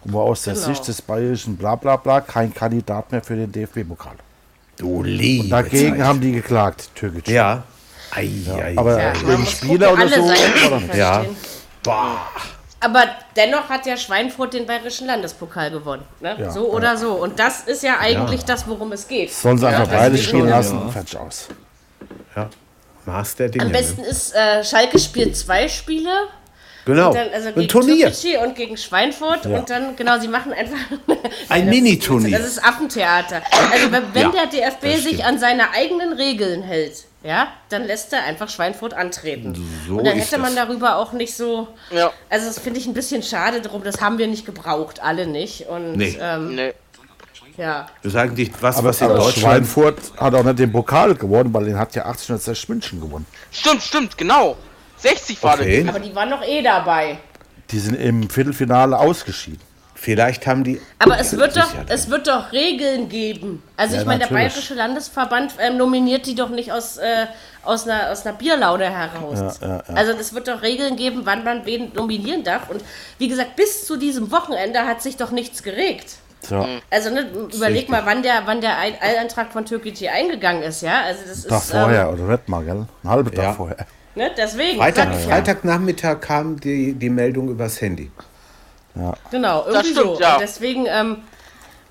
und war aus der Genau. Sicht des bayerischen Blablabla kein Kandidat mehr für den DFB-Pokal. Du liebe Dagegen Zeit. haben die geklagt, Türkgücü. Ja. Ei, ei, Aber Ja, wegen Spieler oder so. Ja. verstehen. Aber dennoch hat ja Schweinfurt den bayerischen Landespokal gewonnen. Ne? Ja, so oder so. Und das ist ja eigentlich das, worum es geht. Sollen sie einfach Ja, beide spielen lassen und fertig aus. ja. Maß der Dinge. Am besten ist, äh, Schalke spielt zwei Spiele. Genau. Und dann, also Ein gegen Turnier. Türkgücü und gegen Schweinfurt. Ja. Und dann, genau, sie machen einfach *laughs* Ein Mini-Turnier. Das ist Affentheater. Also wenn, Ja, der DFB sich an seine eigenen Regeln hält, ja, dann lässt er einfach Schweinfurt antreten. So und dann ist hätte man das. darüber auch nicht so. Ja. Also das finde ich ein bisschen schade drum. Das haben wir nicht gebraucht, alle nicht. Und Nee. ähm, Nee. ja. Wir sagen nicht, was, Aber, was in aber Deutschland. Schweinfurt hat auch nicht den Pokal gewonnen, weil den hat ja 1860 München gewonnen. Stimmt, stimmt, genau. 60 war Okay. Aber die waren noch eh dabei. Die sind im Viertelfinale ausgeschieden. Vielleicht haben die. Aber es wird doch, es wird doch Regeln geben. Also Ja, ich meine, der. Bayerische Landesverband ähm, nominiert die doch nicht aus, äh, aus, einer, aus einer Bierlaune heraus. Ja, ja, ja. Also es wird doch Regeln geben, wann man wen nominieren darf. Und wie gesagt, bis zu diesem Wochenende hat sich doch nichts geregt. So, Also ne, überleg mal, wann der, wann der Ein- Eilantrag von Türkei eingegangen ist, ja? Also das Tag ist vorher ähm, oder nicht mal, gell? Einen halben Tag Ja. vorher. ne, deswegen. Freitag. Freitagnachmittag kam die, die Meldung übers Handy. Genau, irgendwie stimmt, so. ja. Und deswegen, ähm,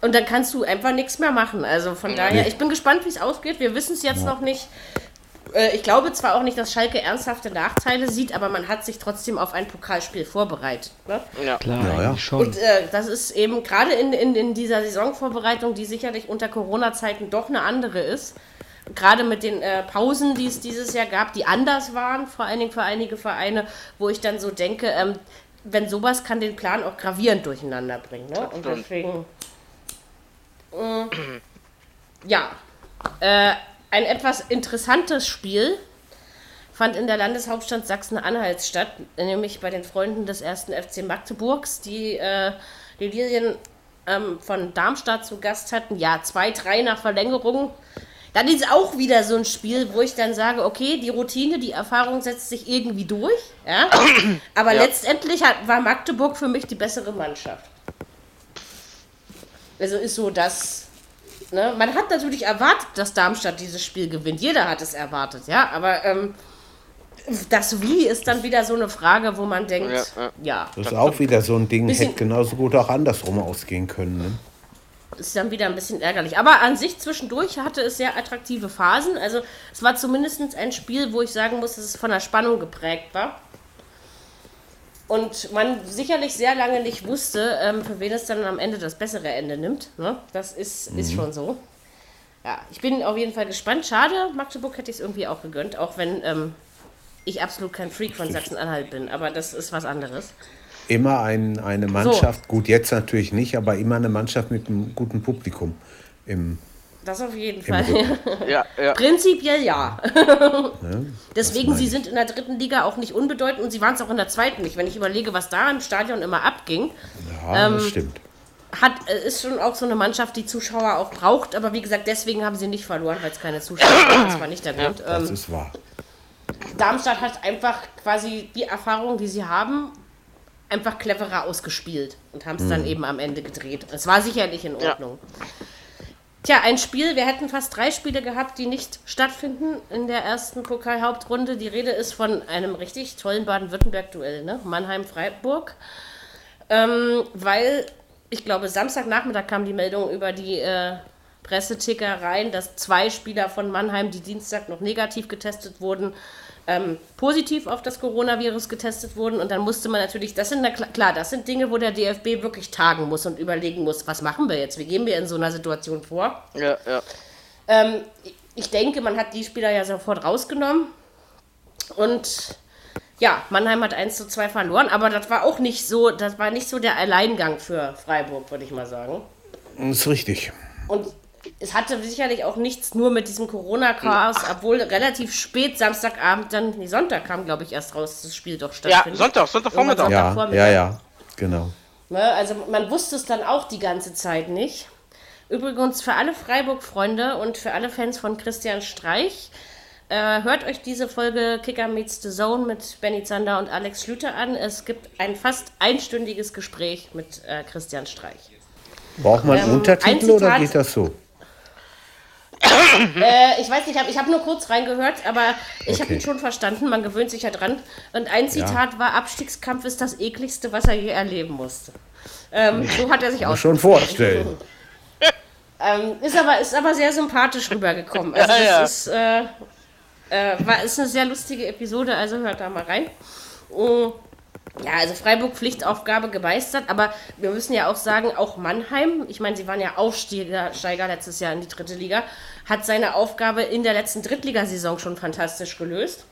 und dann kannst du einfach nichts mehr machen. Also von daher, ich bin gespannt, wie es ausgeht. Wir wissen es jetzt noch nicht. Äh, Ich glaube zwar auch nicht, dass Schalke ernsthafte Nachteile sieht, aber man hat sich trotzdem auf ein Pokalspiel vorbereitet. Ne? Ja. Klar, Ja, ja. schon. Und äh, das ist eben gerade in, in, in dieser Saisonvorbereitung, die sicherlich unter Corona-Zeiten doch eine andere ist. Gerade mit den äh, Pausen, die es dieses Jahr gab, die anders waren, vor allen Dingen für einige Vereine, wo ich dann so denke, ähm, wenn sowas kann den Plan auch gravierend durcheinander bringen. Ne? Und deswegen. Äh, ja. Äh, ein etwas interessantes Spiel fand in der Landeshauptstadt Sachsen-Anhalt statt, nämlich bei den Freunden des ersten FC Magdeburgs, die äh, die Lilien ähm, von Darmstadt zu Gast hatten. Ja, 2-3 nach Verlängerung. Dann ist auch wieder so ein Spiel, wo ich dann sage, okay, die Routine, die Erfahrung setzt sich irgendwie durch, ja. *coughs* Aber Ja. letztendlich hat, war Magdeburg für mich die bessere Mannschaft. Also ist so, dass Ne? Man hat natürlich erwartet, dass Darmstadt dieses Spiel gewinnt. Jeder hat es erwartet, ja. Aber ähm, das Wie ist dann wieder so eine Frage, wo man denkt, Ja, ja, ja. Das ist auch wieder so ein Ding, hätte genauso gut auch andersrum ausgehen können. Ne? Ist dann wieder ein bisschen ärgerlich. Aber an sich zwischendurch hatte es sehr attraktive Phasen. Also es war zumindest ein Spiel, wo ich sagen muss, dass es von der Spannung geprägt war. Und man sicherlich sehr lange nicht wusste, ähm, für wen es dann am Ende das bessere Ende nimmt. Ne? Das ist, ist schon so. Ja, ich bin auf jeden Fall gespannt. Schade, Magdeburg hätte ich es irgendwie auch gegönnt, auch wenn ähm, ich absolut kein Freak von Sachsen-Anhalt bin. Aber das ist was anderes. Immer ein, eine Mannschaft, gut, jetzt natürlich nicht, aber immer eine Mannschaft mit einem guten Publikum. Im, Das auf jeden Fall. Ja, ja. Prinzipiell ja. *laughs* Deswegen, meine sie sind in der dritten Liga auch nicht unbedeutend und sie waren es auch in der zweiten nicht. Wenn ich überlege, was da im Stadion immer abging, ja, Ähm, das stimmt. hat, äh, ist schon auch so eine Mannschaft, die Zuschauer auch braucht. Aber wie gesagt, deswegen haben sie nicht verloren, weil es keine Zuschauer gab. Das war nicht der Grund. Das Ähm, ist wahr. Darmstadt hat einfach quasi die Erfahrung, die sie haben, einfach cleverer ausgespielt und haben es dann eben am Ende gedreht. Es war sicherlich in Ja. Ordnung. Tja, ein Spiel, wir hätten fast drei Spiele gehabt, die nicht stattfinden in der ersten Pokalhauptrunde. Die Rede ist von einem richtig tollen Baden-Württemberg-Duell, ne? Mannheim-Freiburg. Ähm, weil, ich glaube, Samstagnachmittag kam die Meldung über die äh, Presseticker rein, dass zwei Spieler von Mannheim, die Dienstag noch negativ getestet wurden, ähm, positiv auf das Coronavirus getestet wurden. Und dann musste man natürlich, das sind na klar- klar, das sind Dinge, wo der DFB wirklich tagen muss und überlegen muss, was machen wir jetzt? Wie gehen wir in so einer Situation vor? Ja, ja. Ähm, ich denke, man hat die Spieler ja sofort rausgenommen. Und ja, Mannheim hat 1 zu 2 verloren, aber das war auch nicht so, das war nicht so der Alleingang für Freiburg, würde ich mal sagen. Das ist richtig. Und es hatte sicherlich auch nichts nur mit diesem Corona-Chaos, obwohl relativ spät Samstagabend dann, nee, Sonntag kam, glaube ich, erst raus, dass das Spiel doch Ja, stattfindet. Sonntag, Sonntagvormittag. Irgendwann Ja, ja, ja, genau. Ne, also man wusste es dann auch die ganze Zeit nicht. Übrigens für alle Freiburg-Freunde und für alle Fans von Christian Streich, äh, hört euch diese Folge Kicker Meets the Zone mit Benny Zander und Alex Schlüter an. Es gibt ein fast einstündiges Gespräch mit äh, Christian Streich. Braucht man Ähm, Untertitel oder geht das so? *coughs* Äh, ich weiß nicht, ich habe hab nur kurz reingehört, aber ich habe Okay. ihn schon verstanden, man gewöhnt sich ja dran. Und ein Zitat war, Abstiegskampf ist das ekligste, was er je erleben musste. Ähm, so hat er sich aus. schon vorstellen. *laughs* Ähm, ist, aber, ist aber sehr sympathisch rübergekommen. Also Ja, ja. das ist, äh, äh, war, ist eine sehr lustige Episode, also hört da mal rein. Mm, Ja, also Freiburg Pflichtaufgabe gemeistert, aber wir müssen ja auch sagen, auch Mannheim, ich meine, sie waren ja Aufsteiger Steiger letztes Jahr in die dritte Liga, hat seine Aufgabe in der letzten Drittligasaison schon fantastisch gelöst.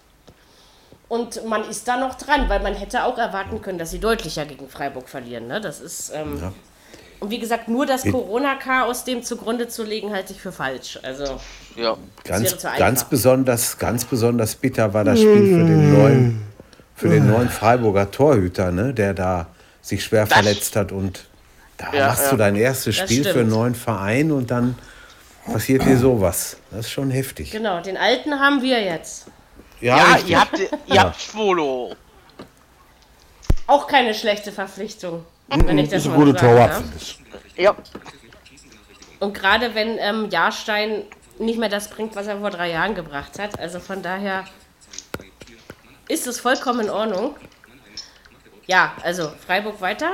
Und man ist da noch dran, weil man hätte auch erwarten können, dass sie deutlicher gegen Freiburg verlieren. Ne? Das ist. Ähm, Und wie gesagt, nur das Corona-Chaos dem zugrunde zu legen, halte ich für falsch. Also, Ja. Ganz, ganz, besonders, ganz besonders bitter war das Spiel für den neuen, für den neuen Freiburger Torhüter, ne, der da sich schwer verletzt hat. Und da Ja, machst ja. du dein erstes Das Spiel für einen stimmt. neuen Verein und dann passiert dir sowas. Das ist schon heftig. genau, den alten haben wir jetzt. Ja, richtig. ihr habt, ihr habt Schwolo. Auch keine schlechte Verpflichtung, wenn ich das Ist ein mal guter sagen Torwart. Ja. Und gerade wenn ähm, Jahrstein nicht mehr das bringt, was er vor drei Jahren gebracht hat. Also von daher ist es vollkommen in Ordnung. Ja, also Freiburg weiter.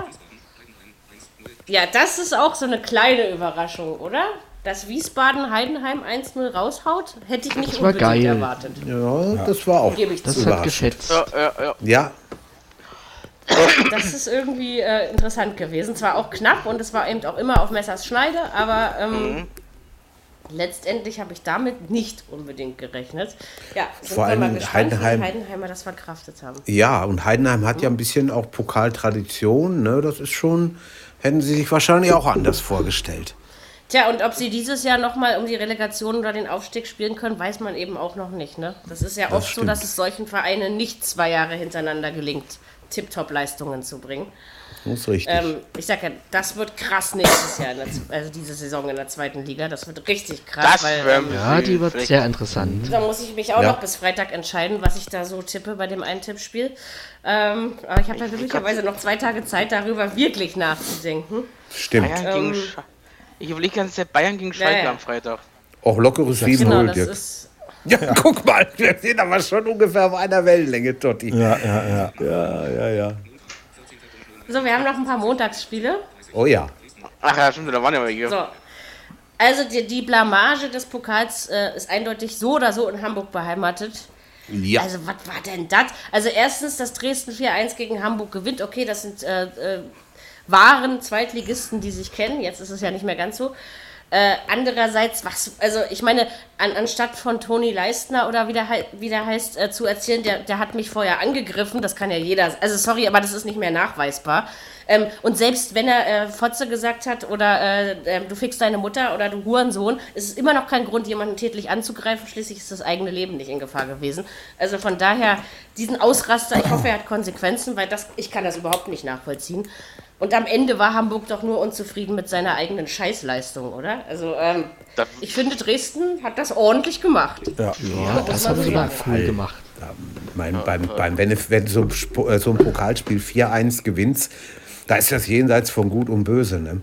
Ja, das ist auch so eine kleine Überraschung, oder? Dass Wiesbaden Heidenheim 1-0 raushaut, hätte ich nicht Das war unbedingt geil. erwartet. Ja, das war auch Gebe ich Das zu. hat geschätzt. Ja, ja, ja. Ja, Das ist irgendwie äh, interessant gewesen. Zwar auch knapp und es war eben auch immer auf Messers Schneide, aber ähm, letztendlich habe ich damit nicht unbedingt gerechnet. Ja, Vor allem Heidenheim- Heidenheimer das verkraftet haben. ja, und Heidenheim hat ja ein bisschen auch Pokaltradition. Ne? Das ist schon, hätten sie sich wahrscheinlich auch anders vorgestellt. Tja, und ob sie dieses Jahr nochmal um die Relegation oder den Aufstieg spielen können, weiß man eben auch noch nicht. Ne? Das ist ja oft so, stimmt. dass es solchen Vereinen nicht zwei Jahre hintereinander gelingt, Tip-Top-Leistungen zu bringen. Das ist richtig. Ähm, ich sag ja, das wird krass nächstes Jahr, in der, also diese Saison in der zweiten Liga. Das wird richtig krass, Das weil ähm, Ja, die wird sehr interessant. da muss ich mich auch Ja. noch bis Freitag entscheiden, was ich da so tippe bei dem einen Tippspiel. Ähm, aber ich habe ja glücklicherweise noch zwei Tage Zeit, darüber wirklich nachzudenken. Stimmt. Bayern gegen Sch ich überlege die ganze Zeit Bayern gegen Ja, Schalke ja. am Freitag. Auch lockeres 7-0, Genau, das Dirk. ist. Ja, *laughs* guck mal, wir sind aber schon ungefähr auf einer Wellenlänge, Totti. Ja, ja, ja. ja, ja. ja. So, wir haben noch ein paar Montagsspiele. Oh ja. Ach ja, stimmt, da waren ja welche. So. Also die, die Blamage des Pokals äh, ist eindeutig so oder so in Hamburg beheimatet. Ja. Also, was war denn das? Also, erstens, dass Dresden 4-1 gegen Hamburg gewinnt. Okay, das sind äh, äh, wahren Zweitligisten, die sich kennen. Jetzt ist es ja nicht mehr ganz so. Äh, andererseits, was, also ich meine, an, anstatt von Toni Leistner oder wie der, wie der heißt, äh, zu erzählen, der, der hat mich vorher angegriffen, das kann ja jeder, also sorry, aber das ist nicht mehr nachweisbar. Ähm, und selbst wenn er äh, Fotze gesagt hat oder äh, äh, du fickst deine Mutter oder du Hurensohn, ist es immer noch kein Grund, jemanden tätlich anzugreifen. Schließlich ist das eigene Leben nicht in Gefahr gewesen. Also von daher, diesen Ausraster, ich hoffe, er hat Konsequenzen, weil das, ich kann das überhaupt nicht nachvollziehen. Und am Ende war Hamburg doch nur unzufrieden mit seiner eigenen Scheißleistung, oder? Also ähm, Das- ich finde, Dresden hat das ordentlich gemacht. ja. Ja, das haben sie mal cool gemacht. Mein, beim, beim, wenn, wenn so, ein Sp- äh, so ein Pokalspiel 4-1 gewinnst, da ist das jenseits von Gut und Böse. Ne?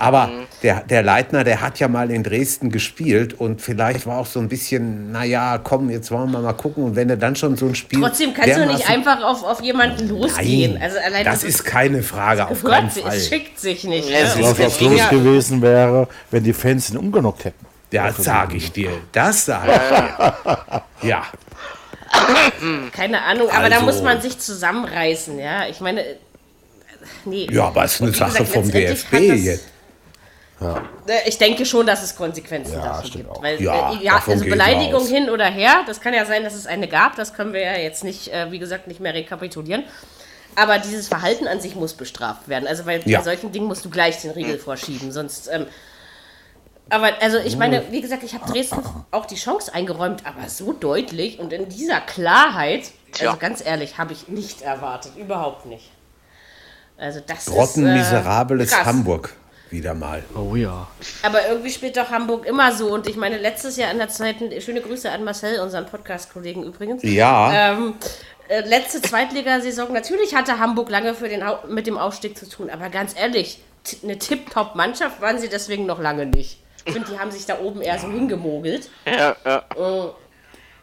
Aber Mhm. der, der Leitner, der hat ja mal in Dresden gespielt und vielleicht war auch so ein bisschen, naja, komm, jetzt wollen wir mal gucken. Und wenn er dann schon so ein Spiel. Trotzdem kannst du nicht einfach auf, auf jemanden losgehen. Nein, also allein das ist keine Frage, auf keinen gehört, sich, Fall. es schickt sich nicht. Ja, es ne? ist- Was was los ja- gewesen wäre, wenn die Fans ihn umgenockt hätten. Ja, sag ich dir. Das sag ich dir. Ja. *laughs* Keine Ahnung, aber da Also- muss man sich zusammenreißen, ja. Ich meine, äh, nee. Ja, aber es ist eine Sache gesagt, vom DFB das- jetzt. Äh, Ich denke schon, dass es Konsequenzen Ja, dafür stimmt gibt. auch. Weil, Ja, äh, ja davon also Beleidigung hin oder her, das kann ja sein, dass es eine gab, das können wir ja jetzt nicht, äh, wie gesagt, nicht mehr rekapitulieren. Aber dieses Verhalten an sich muss bestraft werden. Also weil Ja. bei solchen Dingen musst du gleich den Riegel vorschieben, sonst. Ähm, aber also ich meine, wie gesagt, ich habe Dresden auch die Chance eingeräumt, aber so deutlich und in dieser Klarheit, Tja. also ganz ehrlich, habe ich nicht erwartet, überhaupt nicht. Also das Grottenmiserables ist äh, krass. Hamburg. Wieder mal. Oh ja. Aber irgendwie spielt doch Hamburg immer so. Und ich meine, letztes Jahr in der zweiten, schöne Grüße an Marcel, unseren Podcast-Kollegen übrigens. Ja, Ähm, äh, letzte Zweitligasaison, natürlich hatte Hamburg lange für den, mit dem Aufstieg zu tun. Aber ganz ehrlich, eine Tip-Top-Mannschaft waren sie deswegen noch lange nicht. Ich finde, die haben sich da oben eher so hingemogelt. Ja, ja. Oh.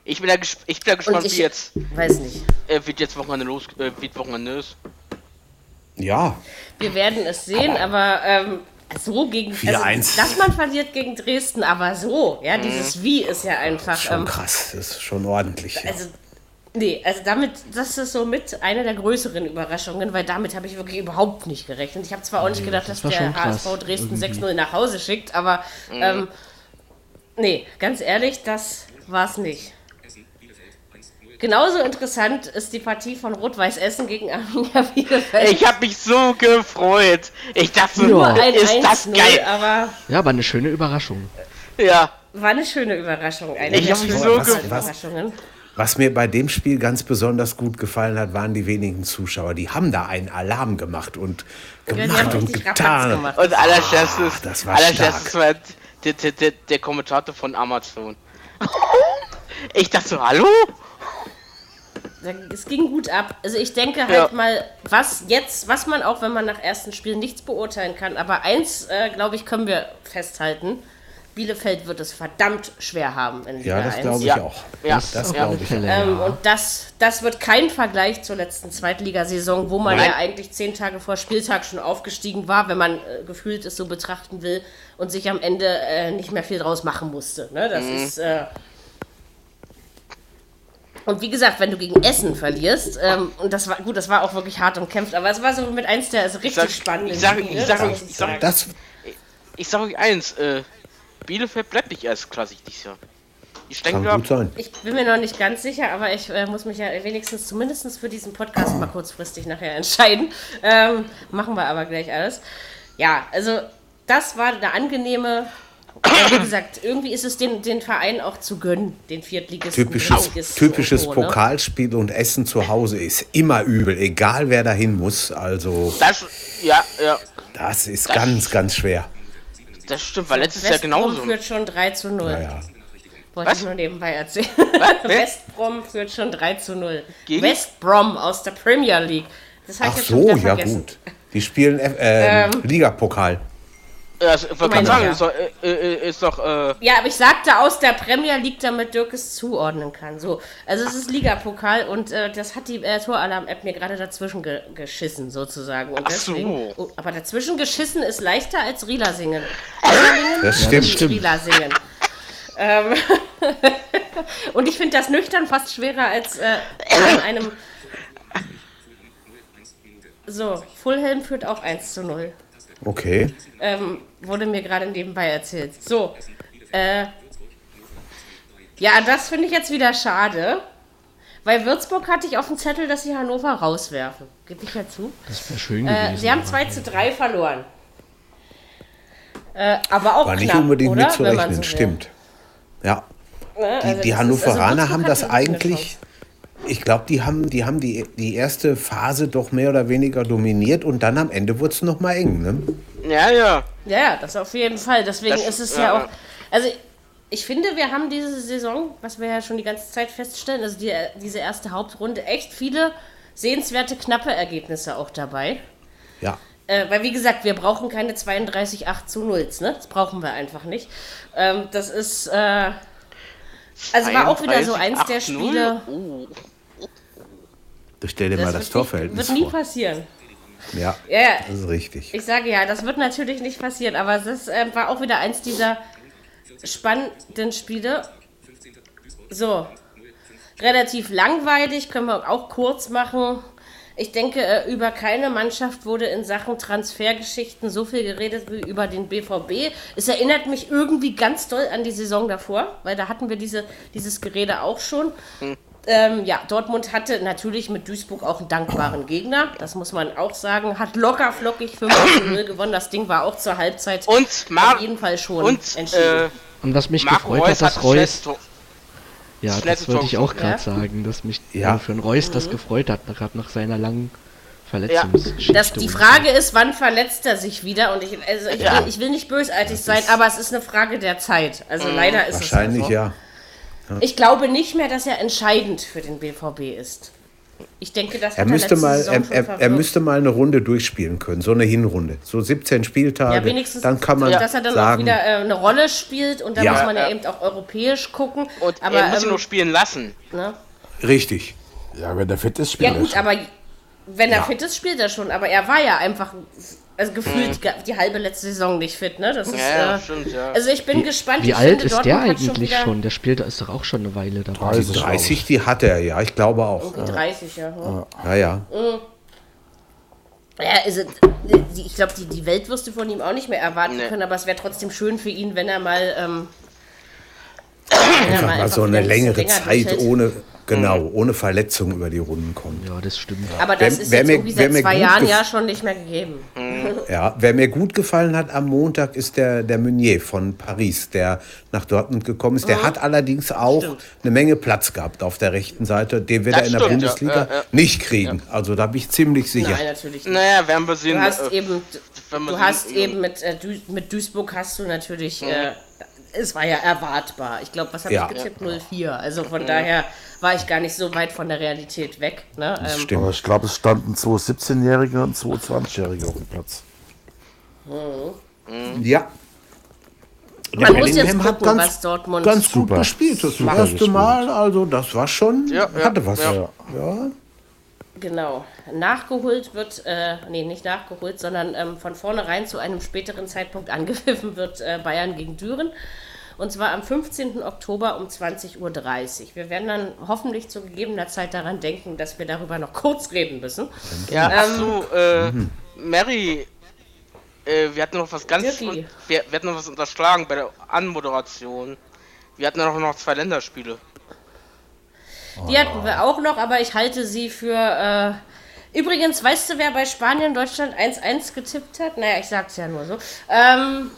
Ich bin da, ich bin da gespannt, ich wie jetzt, weiß nicht. äh, wie jetzt Wochenende los, äh, wie Wochenende ist. ja. Wir werden es sehen, aber ähm, so gegen. 4-1. dass man verliert gegen Dresden, aber so. Ja, dieses Wie ist ja einfach. Schon ähm, krass. Das ist schon ordentlich. Ja. Also, nee, also damit, das ist so mit einer der größeren Überraschungen, weil damit habe ich wirklich überhaupt nicht gerechnet. Ich habe zwar auch nicht gedacht, dass war der krass, HSV Dresden irgendwie. 6-0 nach Hause schickt, aber ähm, nee, ganz ehrlich, das war's nicht. Genauso interessant ist die Partie von Rot-Weiß Essen gegen Arminia Bielefeld. Ich habe mich so gefreut. Ich dachte, Ja. Nur ein ist das 1-0, geil. aber Ja, war eine schöne Überraschung. Ja. war eine schöne Überraschung. Eine Ich der hab mich so gefreut. Überraschungen. Was mir bei dem Spiel ganz besonders gut gefallen hat, waren die wenigen Zuschauer. Die haben da einen Alarm gemacht und Ja, die gemacht haben und getan. gemacht. Und allerscherstes, Ah, das war allerscherstes war der, der, der, der Kommentator von Amazon. *laughs* Ich dachte so, hallo? Es ging gut ab. Also ich denke halt Ja. mal, was jetzt, was man auch, wenn man nach ersten Spielen nichts beurteilen kann, aber eins, äh, glaube ich, können wir festhalten. Bielefeld wird es verdammt schwer haben in Liga Ja, das 1. glaube ich Ja. auch. Ja, Das ja. glaube ich. Ähm, und das, das wird kein Vergleich zur letzten Zweitligasaison, wo man Nein. ja eigentlich zehn Tage vor Spieltag schon aufgestiegen war, wenn man äh, gefühlt es so betrachten will und sich am Ende äh, nicht mehr viel draus machen musste. Ne? Das Mhm. ist. Und wie gesagt, wenn du gegen Essen verlierst, ähm, und das war gut, das war auch wirklich hart umkämpft, aber es war so mit eins der also richtig sag- spannenden ich sag- Spiele, ich sag- ich sag-. Das, Ich sage euch eins, äh, Bielefeld bleibt nicht erstklassig dieses Jahr. Die steigen kann gut sein. Ich bin mir noch nicht ganz sicher, aber ich äh, muss mich ja wenigstens zumindest für diesen Podcast mal kurzfristig nachher entscheiden. Ähm, machen wir aber gleich alles. Ja, also das war eine angenehme. Ja, wie gesagt, irgendwie ist es den, den Verein auch zu gönnen, den Viertligisten. Typisches, typisches so, ne? Pokalspiel und Essen zu Hause ist immer übel, egal wer dahin muss. Also, Das, ja, ja, das ist ganz, ganz schwer. das stimmt, war letztes Jahr Westbrom genauso. führt schon 3 zu 0. Naja. Wollte Was? ich nur nebenbei erzählen. *laughs* Westbrom führt schon 3 zu 0. Gegen? West Brom aus der Premier League. Das habe Ach ich so, ja vergessen. gut. Die spielen äh, Ähm. Ligapokal. Ja, das, ich wollte gerade sagen, ja. ist doch, äh, äh, ist doch äh, Ja, aber ich sagte aus der Premier League, damit Dirk es zuordnen kann. So, also es ist Ligapokal und äh, das hat die äh, Toralarm-App mir gerade dazwischen ge geschissen, sozusagen. Und Ach so. deswegen, oh, aber dazwischen geschissen ist leichter als Rila singen. Das singen, stimmt. Rila singen. Ähm, *laughs* und ich finde das nüchtern fast schwerer als äh, an einem. *coughs* So, Fulhelm führt auch 1 zu 0 Okay. ähm, wurde mir gerade nebenbei erzählt. So, äh, ja, das finde ich jetzt wieder schade, weil Würzburg hatte ich auf dem Zettel, dass sie Hannover rauswerfen. Gebe ich ja zu. Das wäre schön Äh, gewesen. sie haben 2 zu 3 verloren. Äh, aber auch War nicht knapp, unbedingt oder? Mitzurechnen, so stimmt. Ja. Ne? Die, Also die das ist- Hannoveraner also haben das eigentlich, ich glaube, die haben, die, haben die, die erste Phase doch mehr oder weniger dominiert und dann am Ende wurde es nochmal eng. Ne? ja, ja. Ja, das auf jeden Fall. Deswegen Das- ist es ja, ja auch. Also, ich finde, wir haben diese Saison, was wir ja schon die ganze Zeit feststellen, also die, diese erste Hauptrunde, echt viele sehenswerte, knappe Ergebnisse auch dabei. Ja. Äh, weil, wie gesagt, wir brauchen keine 32 8 zu 0, ne? Das brauchen wir einfach nicht. Ähm, das ist. Äh, also, war auch wieder so eins der 32, Spiele. 8-0. Oh. Stell dir mal das wird, nie, Torverhältnis wird nie vor. passieren. Ja, Ja, das ist richtig. Ich sage ja, das wird natürlich nicht passieren, aber das äh, war auch wieder eins dieser spannenden Spiele. So. relativ langweilig, können wir auch kurz machen. Ich denke, äh, über keine Mannschaft wurde in Sachen Transfergeschichten so viel geredet wie über den BVB. Es erinnert mich irgendwie ganz doll an die Saison davor, weil da hatten wir diese, dieses Gerede auch schon. Ähm, ja, Dortmund hatte natürlich mit Duisburg auch einen dankbaren Gegner. Das muss man auch sagen. Hat locker flockig 5 0 gewonnen. Das Ding war auch zur Halbzeit Und Mar auf jeden Fall schon und entschieden. äh, Und was mich Marco gefreut Reus hat, dass Reus, ja, das wollte ich auch Ja. gerade sagen, dass mich Ja. äh, für einen Reus Mhm. das gefreut hat, gerade nach seiner langen Verletzungsgeschichte. Das, die Frage ist, wann verletzt er sich wieder? Und ich, also ich, Ja. will, ich will nicht bösartig sein, aber es ist eine Frage der Zeit. Also leider ist Wahrscheinlich es so. ja. Ich glaube nicht mehr, dass er entscheidend für den BVB ist. Ich denke, das Er müsste, letzte mal, er, er, er müsste mal eine Runde durchspielen können, so eine Hinrunde. So 17 Spieltage. ja, wenigstens, dann kann man dass er dann sagen, auch wieder äh, eine Rolle spielt und da Ja. muss man ja, Ja. eben auch europäisch gucken. Und aber er muss ihn ähm, noch spielen lassen. ne? richtig. Ja, wenn der fit ist, spielt Ja er gut, schon. aber wenn er Ja. fit ist, spielt er schon. Aber er war ja einfach, also gefühlt die, die halbe letzte Saison nicht fit, ne? Das ist, Mhm. Ja, äh, stimmt, ja. Also ich bin gespannt. Wie ich alt finde, ist der eigentlich wieder schon? Der spielt, ist doch auch schon eine Weile dabei. 30, glaub 30, ich. die hat er, ja, ich glaube auch. Die 30, ja. Ja, Ja, ja. ja also, ich glaube, die, die Welt wirst du von ihm auch nicht mehr erwarten Nee. können, aber es wäre trotzdem schön für ihn, wenn er mal. Ähm, *clears throat* wenn er Einfach mal so eine längere länger Zeit durchhält. ohne, genau, ohne Verletzung über die Runden kommt. Ja, das stimmt. Aber das Wer- ist wer jetzt mir- irgendwie seit zwei Jahren ja schon nicht mehr gegeben. Ja, wer mir gut gefallen hat am Montag ist der, der Meunier von Paris, der nach Dortmund gekommen ist. Der hat allerdings auch Stimmt. eine Menge Platz gehabt auf der rechten Seite. Den wird Das er in der stimmt, ja. Bundesliga Ja, ja. nicht kriegen. Also da bin ich ziemlich sicher. Nein, natürlich nicht. Naja, werden wir sehen. Du hast äh, eben, du hast ja. eben mit, äh, Du- mit Duisburg hast du natürlich, äh, es war ja erwartbar. Ich glaube, was habe Ja. ich getippt? 0-4. Also von daher war ich gar nicht so weit von der Realität weg. Ne? Ähm, Stimmt. Aber ich glaube, es standen zwei 17-Jährige und zwei 20-Jährige auf dem Platz. Ja. Man muss jetzt Bellingham hat gucken, ganz, was Dortmund ganz gut Super. gespielt. Das erste. Mal, also das war schon, Ja, ja, hatte was. ja. Genau. Nachgeholt wird, äh, nee, nicht nachgeholt, sondern ähm, von vornherein zu einem späteren Zeitpunkt *laughs* angepfiffen wird äh, Bayern gegen Düren. Und zwar am 15. Oktober um 20.30 Uhr. Wir werden dann hoffentlich zu gegebener Zeit daran denken, dass wir darüber noch kurz reden müssen. Ja, ach Ähm, so, äh, Mary, äh, wir hatten noch was ganz, wir, wir hatten noch was unterschlagen bei der Anmoderation. Wir hatten auch noch zwei Länderspiele. Die hatten wir auch noch, aber ich halte sie für. Äh, übrigens, weißt du, wer bei Spanien Deutschland 1-1 getippt hat? Naja, ich sag's ja nur so. Ähm,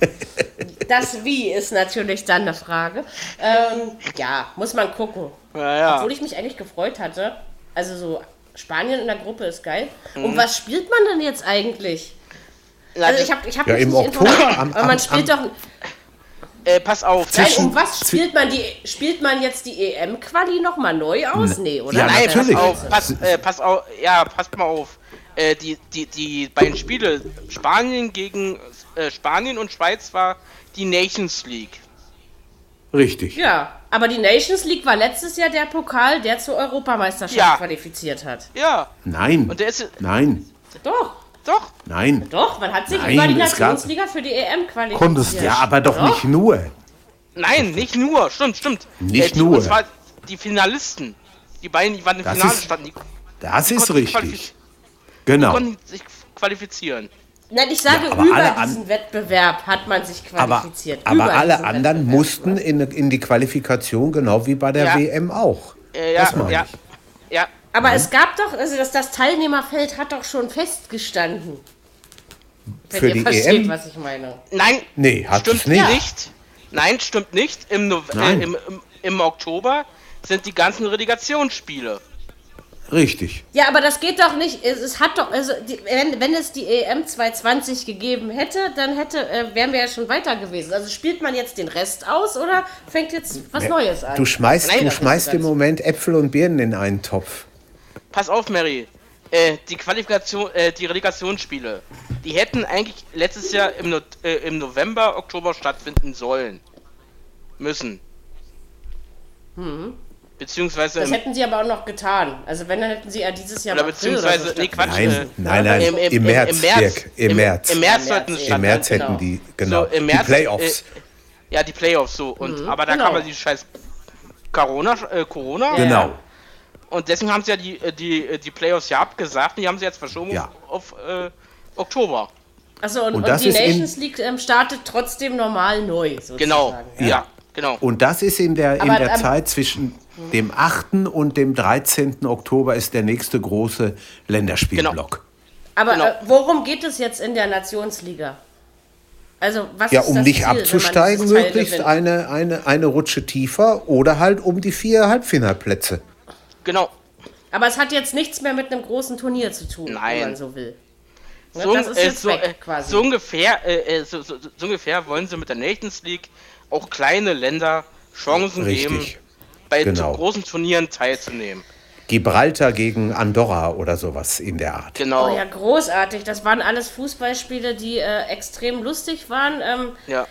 *laughs* das Wie ist natürlich dann eine Frage. Ähm, ja, muss man gucken. Ja, ja. Obwohl ich mich eigentlich gefreut hatte. Also so, Spanien in der Gruppe ist geil. Mhm. Um was spielt man denn jetzt eigentlich? Also ich habe ich hab Ja, mich im nicht Oktober, informiert, am- aber man am- spielt am- doch. Äh, pass auf. Nein, zwischen- um was spielt man die? Spielt man jetzt die EM-Quali nochmal neu aus? Nee, oder? Ja, Nein, natürlich. pass auf, pass, äh, pass auf, ja, passt mal auf. Äh, die, die, die beiden Spiele, Spanien gegen äh, Spanien und Schweiz war die Nations League. Richtig. Ja, aber die Nations League war letztes Jahr der Pokal, der zur Europameisterschaft Ja. qualifiziert hat. Ja, Nein. und der ist, Nein. Doch, doch, Nein. doch, man hat sich Nein, über die es gab- Nationsliga für die EM qualifiziert. Konntest du. Ja, aber doch, Doch. nicht nur. nein, nicht nur, stimmt, stimmt. Nicht die, nur. Und zwar die Finalisten. Die beiden, die waren im Das Finale ist- standen, die Das ist konnten sich richtig. qualifiz- Genau. konnten sich qualifizieren. Nein, ich sage, Ja, aber über alle an- diesen Wettbewerb hat man sich Aber, qualifiziert. aber über alle diesen anderen Wettbewerb. mussten in, in die Qualifikation, genau wie bei der Ja. WM auch. Äh, ja, Das meine ja, ich. ja. Aber es gab doch, also das, das Teilnehmerfeld hat doch schon festgestanden. Wenn Für ihr die versteht, EM? was ich meine. Nein, Nee, hat stimmt es nicht. nicht. Nein, stimmt nicht. Im, no Nein. Äh, im, im, Im Oktober sind die ganzen Relegationsspiele. Richtig. Ja, aber das geht doch nicht. Es, es hat doch, also die, wenn, wenn es die EM 220 gegeben hätte, dann hätte, äh, wären wir ja schon weiter gewesen. Also spielt man jetzt den Rest aus oder fängt jetzt was Neues an? Du schmeißt, Nein, du schmeißt im Moment Äpfel und Birnen in einen Topf. Pass auf, Mary. Äh, die Qualifikation, äh, die Relegationsspiele, die hätten eigentlich letztes Jahr im, no äh, im November, Oktober stattfinden sollen. Müssen. Beziehungsweise das im, hätten sie aber auch noch getan. Also wenn, dann hätten sie ja dieses Jahr oder im beziehungsweise, oder so nee, Quatsch. Nein, äh, nein, nein, im, im, im März, Dirk, im März. Im Im März März, sollten Im März genau. hätten die, genau, So, im die März, Playoffs. Äh, ja, die Playoffs so. Und, aber da genau. kann man die scheiß Corona, äh, Corona. Genau. Und deswegen haben sie ja die, äh, die, äh, die Playoffs ja abgesagt und die haben sie jetzt verschoben Ja. auf, äh, Oktober. Achso, und, Und und, die Nations League ähm, startet trotzdem normal neu, sozusagen. Genau. Ja, genau. Und das ist in der, in Aber, der ähm, Zeit zwischen dem 8. und dem 13. Oktober ist der nächste große Länderspielblock. Aber Genau. äh, worum geht es jetzt in der Nationsliga? Also, was Ja, ist um das nicht Ziel, abzusteigen, möglichst eine, eine, eine Rutsche tiefer oder halt um die vier Halbfinalplätze. Genau. Aber es hat jetzt nichts mehr mit einem großen Turnier zu tun, Nein. wenn man so will. Ne, So, das ist äh, jetzt so, weg, äh, quasi. so ungefähr, äh, äh, so, so, so ungefähr wollen sie mit der Nations League auch kleine Länder Chancen geben, Richtig. bei Genau. großen Turnieren teilzunehmen. Gibraltar gegen Andorra oder sowas in der Art. Genau. Oh ja, großartig. Das waren alles Fußballspiele, die äh, extrem lustig waren. Ähm, ja.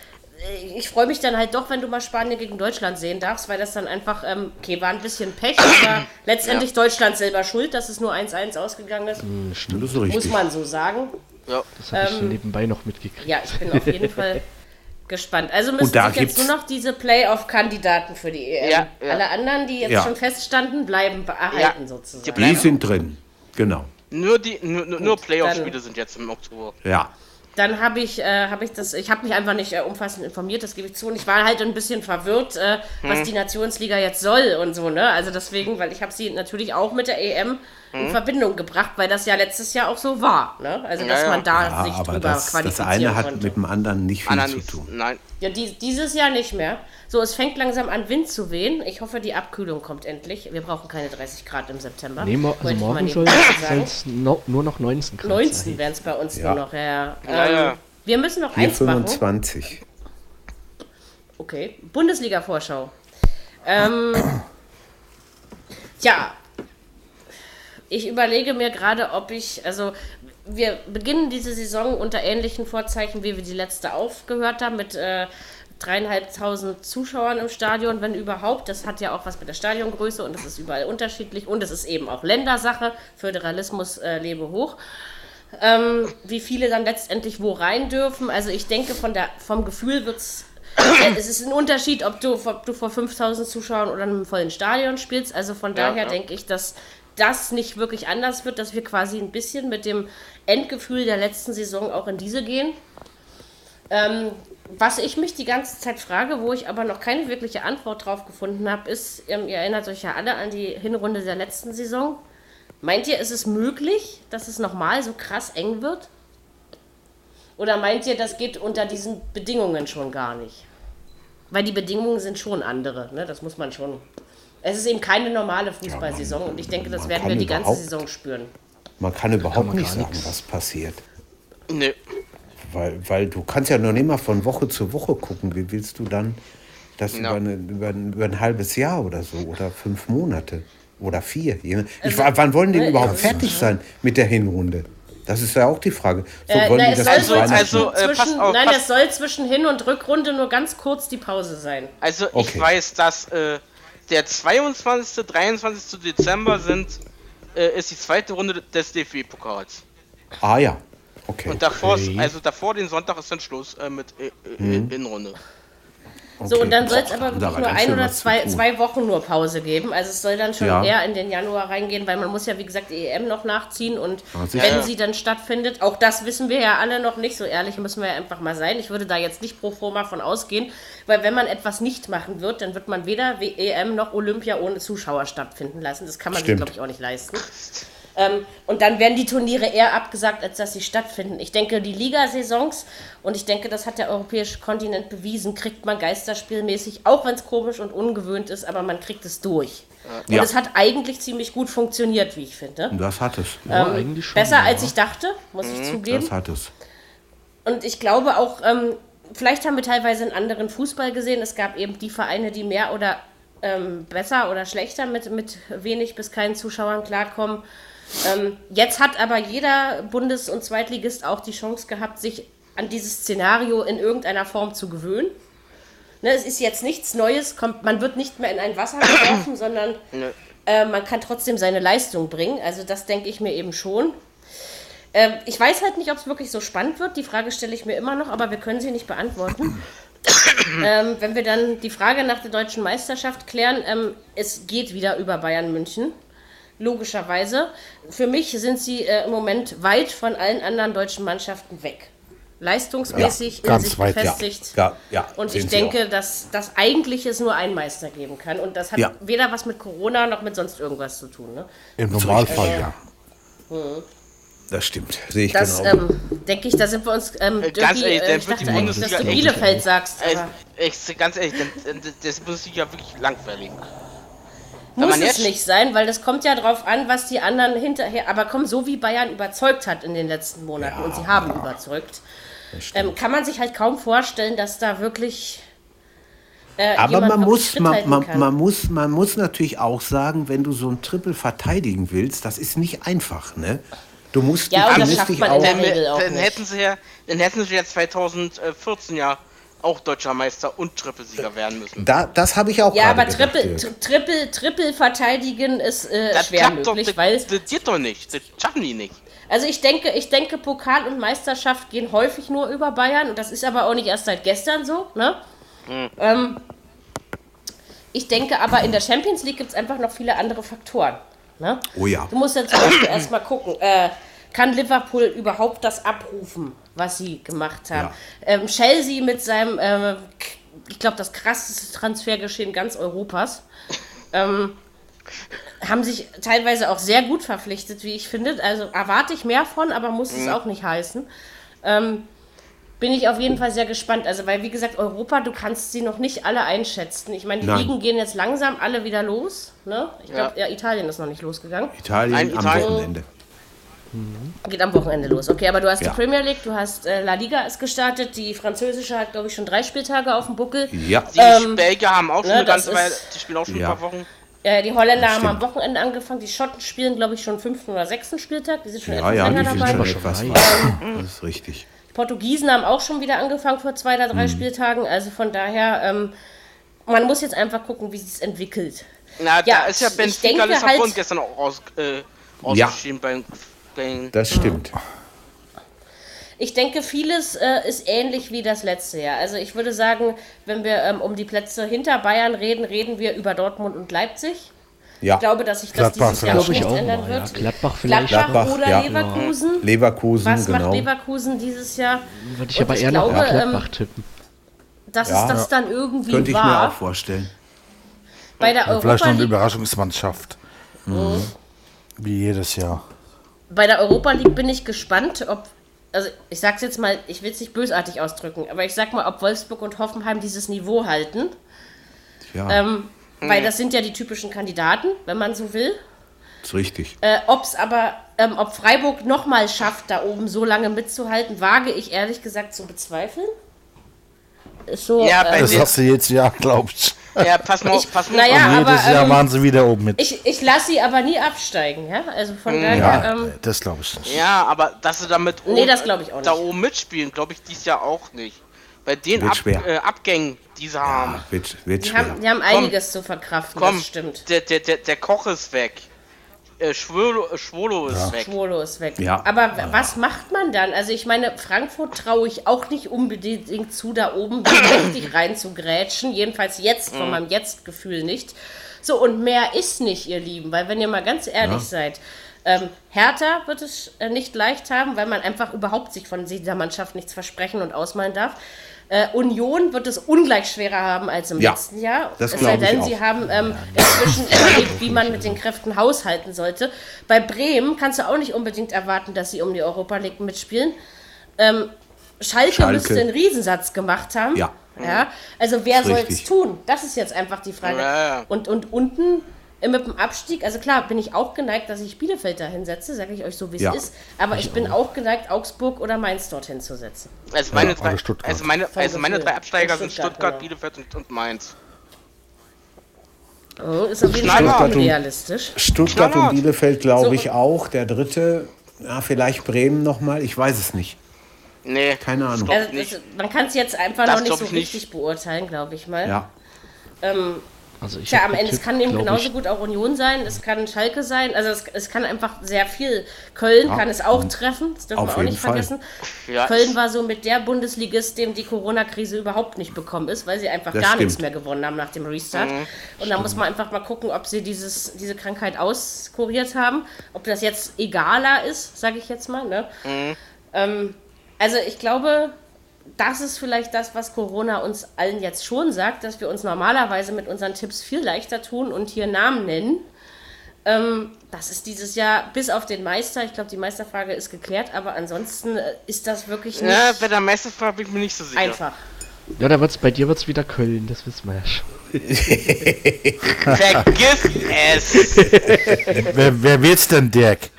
Ich freue mich dann halt doch, wenn du mal Spanien gegen Deutschland sehen darfst, weil das dann einfach, ähm, okay, war ein bisschen Pech, aber letztendlich Deutschland selber schuld, dass es nur 1-1 ausgegangen ist. Das ist Muss richtig. man so sagen. ja. Das habe ich Ähm, nebenbei noch mitgekriegt. Ja, ich bin auf jeden Fall *laughs* gespannt. Also müssen da sich jetzt nur noch diese Playoff-Kandidaten für die EM. Ja, ja. Alle anderen, die jetzt Ja. schon feststanden, bleiben erhalten Ja, sozusagen. die Die sind drin. Genau. Nur die nur, nur, Playoff-Spiele sind jetzt im Oktober. Ja. Dann habe ich, äh, habe ich das, ich habe mich einfach nicht äh, umfassend informiert, das gebe ich zu. Und ich war halt ein bisschen verwirrt, äh, was Hm. die Nationsliga jetzt soll und so, ne? Also deswegen, weil ich habe sie natürlich auch mit der EM Hm. in Verbindung gebracht, weil das ja letztes Jahr auch so war, ne? Also dass Ja, ja. man da Ja, sich aber drüber das, das qualifizieren eine hat konnte. mit dem anderen nicht viel Anna zu tun. Nein. Ja, die, dieses Jahr nicht mehr. So, es fängt langsam an, Wind zu wehen. Ich hoffe, die Abkühlung kommt endlich. Wir brauchen keine 30 Grad im September. Nee, mo also morgen soll es no, nur noch 19 Grad 19 sein. wären es bei uns Ja. nur noch. Ja, Ja, ähm, ja. Wir müssen noch Hier eins machen. 25. Okay, Bundesliga-Vorschau. Ähm, tja, ich überlege mir gerade, ob ich, also wir beginnen diese Saison unter ähnlichen Vorzeichen, wie wir die letzte aufgehört haben, mit äh, dreieinhalbtausend Zuschauern im Stadion, wenn überhaupt. Das hat ja auch was mit der Stadiongröße und das ist überall unterschiedlich und es ist eben auch Ländersache. Föderalismus äh, lebe hoch ähm, wie viele dann letztendlich wo rein dürfen. Also ich denke, von der, vom Gefühl wird es. Es ist ein Unterschied, ob du, ob du vor 5000 Zuschauern oder einem vollen Stadion spielst. Also von Ja, daher ja. denke ich, dass das nicht wirklich anders wird, dass wir quasi ein bisschen mit dem Endgefühl der letzten Saison auch in diese gehen. Ähm, was ich mich die ganze Zeit frage, wo ich aber noch keine wirkliche Antwort drauf gefunden habe, ist, ähm, ihr erinnert euch ja alle an die Hinrunde der letzten Saison. Meint ihr, ist es möglich, dass es nochmal so krass eng wird? Oder meint ihr, das geht unter diesen Bedingungen schon gar nicht? Weil die Bedingungen sind schon andere, ne? das muss man schon. Es ist eben keine normale Fußballsaison und ich denke, das werden wir die ganze Saison spüren. Man kann überhaupt man nicht sagen, nix. was passiert. Nee. Weil, weil du kannst ja noch nicht mal von Woche zu Woche gucken. Wie willst du dann das Ja. über, eine, über, ein, über ein halbes Jahr oder so oder fünf Monate oder vier? Ich, Also, wann wollen die ne, überhaupt also- fertig sein mit der Hinrunde? Das ist ja auch die Frage. So Äh, wollen na, das Also- Weihnachten- also- äh, zwischen, auf, nein, es soll zwischen Hin- und Rückrunde nur ganz kurz die Pause sein. Also ich Okay. weiß, dass äh, der 22. 23. Dezember sind äh, ist die zweite Runde des DFB-Pokals. ah ja, okay. Und davor, ist, Okay. also davor den Sonntag ist dann Schluss äh, mit äh, äh, Mhm. Hinrunde. So, und dann soll es aber wirklich nur ein oder zwei, zwei Wochen nur Pause geben. Also es soll dann schon Ja. eher in den Januar reingehen, weil man muss ja, wie gesagt, die EM noch nachziehen und sicher. wenn Ja. sie dann stattfindet, auch das wissen wir ja alle noch nicht, so ehrlich müssen wir ja einfach mal sein. Ich würde da jetzt nicht pro forma von ausgehen, weil wenn man etwas nicht machen wird, dann wird man weder EM noch Olympia ohne Zuschauer stattfinden lassen. Das kann man Stimmt. sich, glaube ich, auch nicht leisten. Ähm, und dann werden die Turniere eher abgesagt, als dass sie stattfinden. Ich denke, die Ligasaisons, und ich denke, das hat der europäische Kontinent bewiesen, kriegt man geisterspielmäßig, auch wenn es komisch und ungewöhnt ist, aber man kriegt es durch. Und Ja. es hat eigentlich ziemlich gut funktioniert, wie ich finde. Das hat es. Ja, eigentlich schon. Ähm, Besser ja. als ich dachte, muss ich zugeben. Das hat es. Und ich glaube auch, ähm, vielleicht haben wir teilweise einen anderen Fußball gesehen. Es gab eben die Vereine, die mehr oder ähm, besser oder schlechter mit, mit wenig bis keinen Zuschauern klarkommen. Ähm, jetzt hat aber jeder Bundes- und Zweitligist auch die Chance gehabt, sich an dieses Szenario in irgendeiner Form zu gewöhnen. Ne, es ist jetzt nichts Neues, kommt, man wird nicht mehr in ein Wasser geworfen, sondern äh, man kann trotzdem seine Leistung bringen. Also das denke ich mir eben schon. Ähm, ich weiß halt nicht, ob es wirklich so spannend wird. Die Frage stelle ich mir immer noch, aber wir können sie nicht beantworten. *coughs* ähm, wenn wir dann die Frage nach der deutschen Meisterschaft klären, ähm, es geht wieder über Bayern München. Logischerweise. Für mich sind sie äh, im Moment weit von allen anderen deutschen Mannschaften weg. Leistungsmäßig Ja, ganz in sich weit, ja. befestigt. Ja, ja, Und ich denke, dass, dass eigentlich es nur einen Meister geben kann. Und das hat Ja. weder was mit Corona noch mit sonst irgendwas zu tun. Ne? Im Normalfall, Äh, ja. Das stimmt. Sehe ich Das genau. ähm, denke ich, da sind wir uns. Ähm, Äh, ganz Dirki, ehrlich, äh, ich dachte eigentlich, dass du Bielefeld sagst. Aber echt, ganz ehrlich, das muss ich ja wirklich langweilig. Muss man es nicht sein, weil das kommt ja drauf an, was die anderen hinterher. Aber komm, so wie Bayern überzeugt hat in den letzten Monaten und sie haben überzeugt, ähm, kann man sich halt kaum vorstellen, dass da wirklich. Äh, Aber man muss, man, man, man, muss, man muss natürlich auch sagen, wenn du so ein Triple verteidigen willst, das ist nicht einfach, ne? Du musst Ja, dich, und du das musst schafft dich man in auch, der Dann, Regel auch dann nicht. hätten sie ja, dann hätten sie ja 2014 ja auch deutscher Meister und Trippelsieger werden müssen. da, das habe ich auch Ja, aber gedacht, Triple, Triple verteidigen ist äh, Das schwer klappt doch, möglich, das, weil das geht doch nicht. Das schaffen die nicht. Also ich denke, ich denke, Pokal und Meisterschaft gehen häufig nur über Bayern und das ist aber auch nicht erst seit gestern so. Ne? Ähm, ich denke aber, in der Champions League gibt es einfach noch viele andere Faktoren. Ne? Oh ja. Du musst ja zum Beispiel erstmal gucken, äh, kann Liverpool überhaupt das abrufen, was sie gemacht haben? Ja. Ähm, Chelsea mit seinem, äh, ich glaube, das krasseste Transfergeschehen ganz Europas. Ähm, haben sich teilweise auch sehr gut verpflichtet, wie ich finde. Also erwarte ich mehr von, aber muss Mhm. es auch nicht heißen. Ähm, bin ich auf jeden Fall sehr gespannt. Also, weil, wie gesagt, Europa, du kannst sie noch nicht alle einschätzen. Ich meine, die Nein. Ligen gehen jetzt langsam alle wieder los. Ne? Ich glaube, ja. Italien ist noch nicht losgegangen. Italien Ein am Italien- Wochenende. Geht am Wochenende los. Okay, aber du hast Ja. die Premier League, du hast äh, La Liga ist gestartet. Die französische hat, glaube ich, schon drei Spieltage auf dem Buckel. Ja, Die Ähm, Belgier haben auch schon ne, eine ganze Weile, die spielen auch schon Ja. ein paar Wochen. Äh, die Holländer haben am. Wochenende angefangen. Die Schotten spielen, glaube ich, schon fünften oder sechsten Spieltag. Die sind schon ja, etwas ja, länger die sind dabei. schon Aber etwas schon weiter. Das ist richtig. Portugiesen haben auch schon wieder angefangen vor zwei oder Mhm. drei Spieltagen. Also von daher, ähm, man muss jetzt einfach gucken, wie es entwickelt. Na, Ja, da ist ja Benfica Lissabon halt- gestern auch aus, äh, Ja. ausgeschieden beim, beim Das stimmt. Ich denke, vieles äh, ist ähnlich wie das letzte Jahr. Also ich würde sagen, wenn wir ähm, um die Plätze hinter Bayern reden, reden wir über Dortmund und Leipzig. Ja. Ich glaube, dass sich das Gladbach dieses Jahr nicht Glaube ich auch ändern mal, ja. wird. Gladbach vielleicht. Gladbach, oder ja. Leverkusen. Leverkusen, Was genau. macht Leverkusen dieses Jahr? Würde ich Und aber ich eher glaube, ähm, Gladbach tippen. Dass Ja. es das dann irgendwie Könnte ich mir auch vorstellen. Bei der Vielleicht noch Europa eine Überraschungsmannschaft. Wie jedes Jahr. Bei der Europa League bin ich gespannt, ob, also ich sag's jetzt mal, ich will es nicht bösartig ausdrücken, aber ich sag mal, ob Wolfsburg und Hoffenheim dieses Niveau halten. Ja, Ähm, Weil das sind ja die typischen Kandidaten, wenn man so will. ist richtig. Äh, ob es aber, ähm, ob Freiburg nochmal schafft, da oben so lange mitzuhalten, wage ich ehrlich gesagt zu bezweifeln. Ist so. Ja, ähm, Das hast du jetzt ja, glaub ich. Ja, pass mal, Ich- pass mal naja, auf. aber, Jedes Jahr ähm, waren sie wieder oben mit. ich ich lasse sie aber nie absteigen, ja? Also von daher. ja, Ähm, das glaube ich nicht. Ja, aber dass sie damit Nee, oben- das glaub ich auch da nicht. oben mitspielen, glaube ich dies Jahr auch nicht. Bei den Ab, äh, Abgängen, die sie haben. Wird, wird die, schwer. haben, die haben einiges zu verkraften, Komm, das stimmt. Der, der, der, der Koch ist weg. Äh, Schwolo, äh, Schwolo ist weg. Schwolo ist weg. Ja. Aber w- was macht man dann? Also ich meine, Frankfurt traue ich auch nicht unbedingt zu, da oben *coughs* richtig rein zu grätschen. Jedenfalls jetzt, von meinem Jetzt-Gefühl nicht. So, und mehr ist nicht, ihr Lieben. Weil wenn ihr mal ganz ehrlich seid, ähm, Hertha wird es äh, nicht leicht haben, weil man einfach überhaupt sich von dieser Mannschaft nichts versprechen und ausmalen darf. Äh, Union wird es ungleich schwerer haben als im Ja, letzten Jahr. das es sei denn, auch. sie haben ähm, inzwischen überlegt, wie man mit den Kräften haushalten sollte. Bei Bremen kannst du auch nicht unbedingt erwarten, dass sie um die Europa League mitspielen. Ähm, Schalke, Schalke. müsste einen Riesensatz gemacht haben. Ja. ja? Also wer soll es tun? Das ist jetzt einfach die Frage. Ja, ja. Und, und unten mit dem Abstieg, also klar, bin ich auch geneigt, dass ich Bielefeld da hinsetze, sage ich euch so, wie es Ja. ist. Aber ich, bin auch geneigt, Augsburg oder Mainz dorthin zu setzen. Also meine, Ja, drei, Stuttgart. also meine, also meine drei Absteiger Und sind Stuttgart, Stuttgart, genau. Bielefeld und, und Mainz. Oh, ist auf jeden Fall Stuttgart und- unrealistisch. Stuttgart Knallhart. und Bielefeld So, glaube und- ich auch. Der dritte, ja, vielleicht Bremen nochmal. Ich weiß es nicht. Nee. Keine Ahnung. Also, man kann es jetzt einfach Das noch nicht so ich nicht. richtig beurteilen, glaube ich mal. Ja. Ähm, Also ich Tja, am Ende, es kann eben genauso ich, gut auch Union sein, es kann Schalke sein, also es, es kann einfach sehr viel. Köln kann es auch treffen, das dürfen wir auch nicht Fall. vergessen. Ja, Köln war so mit der Bundesligist, dem die Corona-Krise überhaupt nicht bekommen ist, weil sie einfach Das gar nichts stimmt. mehr gewonnen haben nach dem Restart. Und da muss man einfach mal gucken, ob sie dieses, diese Krankheit auskuriert haben, ob das jetzt egaler ist, sage ich jetzt mal. Ne? Ähm, also ich glaube, das ist vielleicht das, was Corona uns allen jetzt schon sagt, dass wir uns normalerweise mit unseren Tipps viel leichter tun und hier Namen nennen. Ähm, das ist dieses Jahr bis auf den Meister, ich glaube, die Meisterfrage ist geklärt, aber ansonsten äh, ist das wirklich nicht Ja, bei der Meisterfrage bin ich mir nicht so sicher. einfach. Ja, da wird's, bei dir wird's wieder Köln, das wissen wir ja schon. *laughs* Vergiss es! *laughs* Wer, wer wird's denn, Dirk?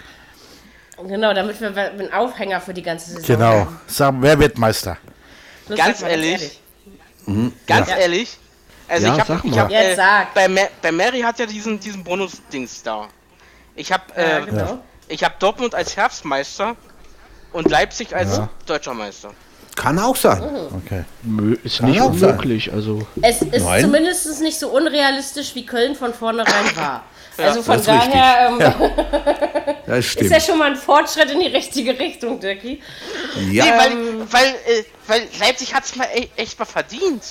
Genau, damit wir einen Aufhänger für die ganze Saison Genau. haben. Sag, wer wird Meister? Los, Ganz mal ehrlich. Ganz Ja. ehrlich. Also Ja, ich habe, ich hab, Jetzt äh, bei, Ma bei Mary hat ja diesen, diesen Bonus-Dings da. Ich habe Ja, äh, genau. ich hab Dortmund als Herbstmeister und Leipzig als Ja. deutscher Meister. Kann auch sein. Okay. Mö, ist Kann nicht auch sein. unmöglich, also. Es ist Nein. zumindest nicht so unrealistisch, wie Köln von vornherein war. Also von daher ähm, *laughs* Das ist ja schon mal ein Fortschritt in die richtige Richtung, Dirkie. Ja, Nee, weil, weil, äh, weil Leipzig hat's mal e echt mal verdient.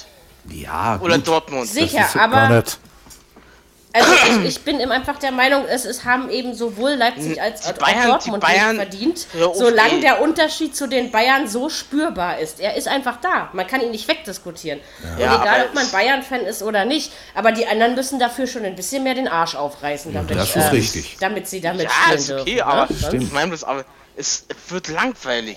ja Oder gut. Dortmund. Sicher, aber nicht. Also ich, *clears throat* ich bin eben einfach der Meinung, es, es haben eben sowohl Leipzig als auch Bayern- Dortmund Bayern- nicht verdient, solange der Unterschied zu den Bayern so spürbar ist. Er ist einfach da. Man kann ihn nicht wegdiskutieren. Und Ja, egal, aber ob man Bayern-Fan ist oder nicht, aber die anderen müssen dafür schon ein bisschen mehr den Arsch aufreißen, damit, äh, das ist richtig. damit sie damit Ja, spielen ist okay, dürfen. aber ne? Sonst- ich meine das, aber es wird langweilig.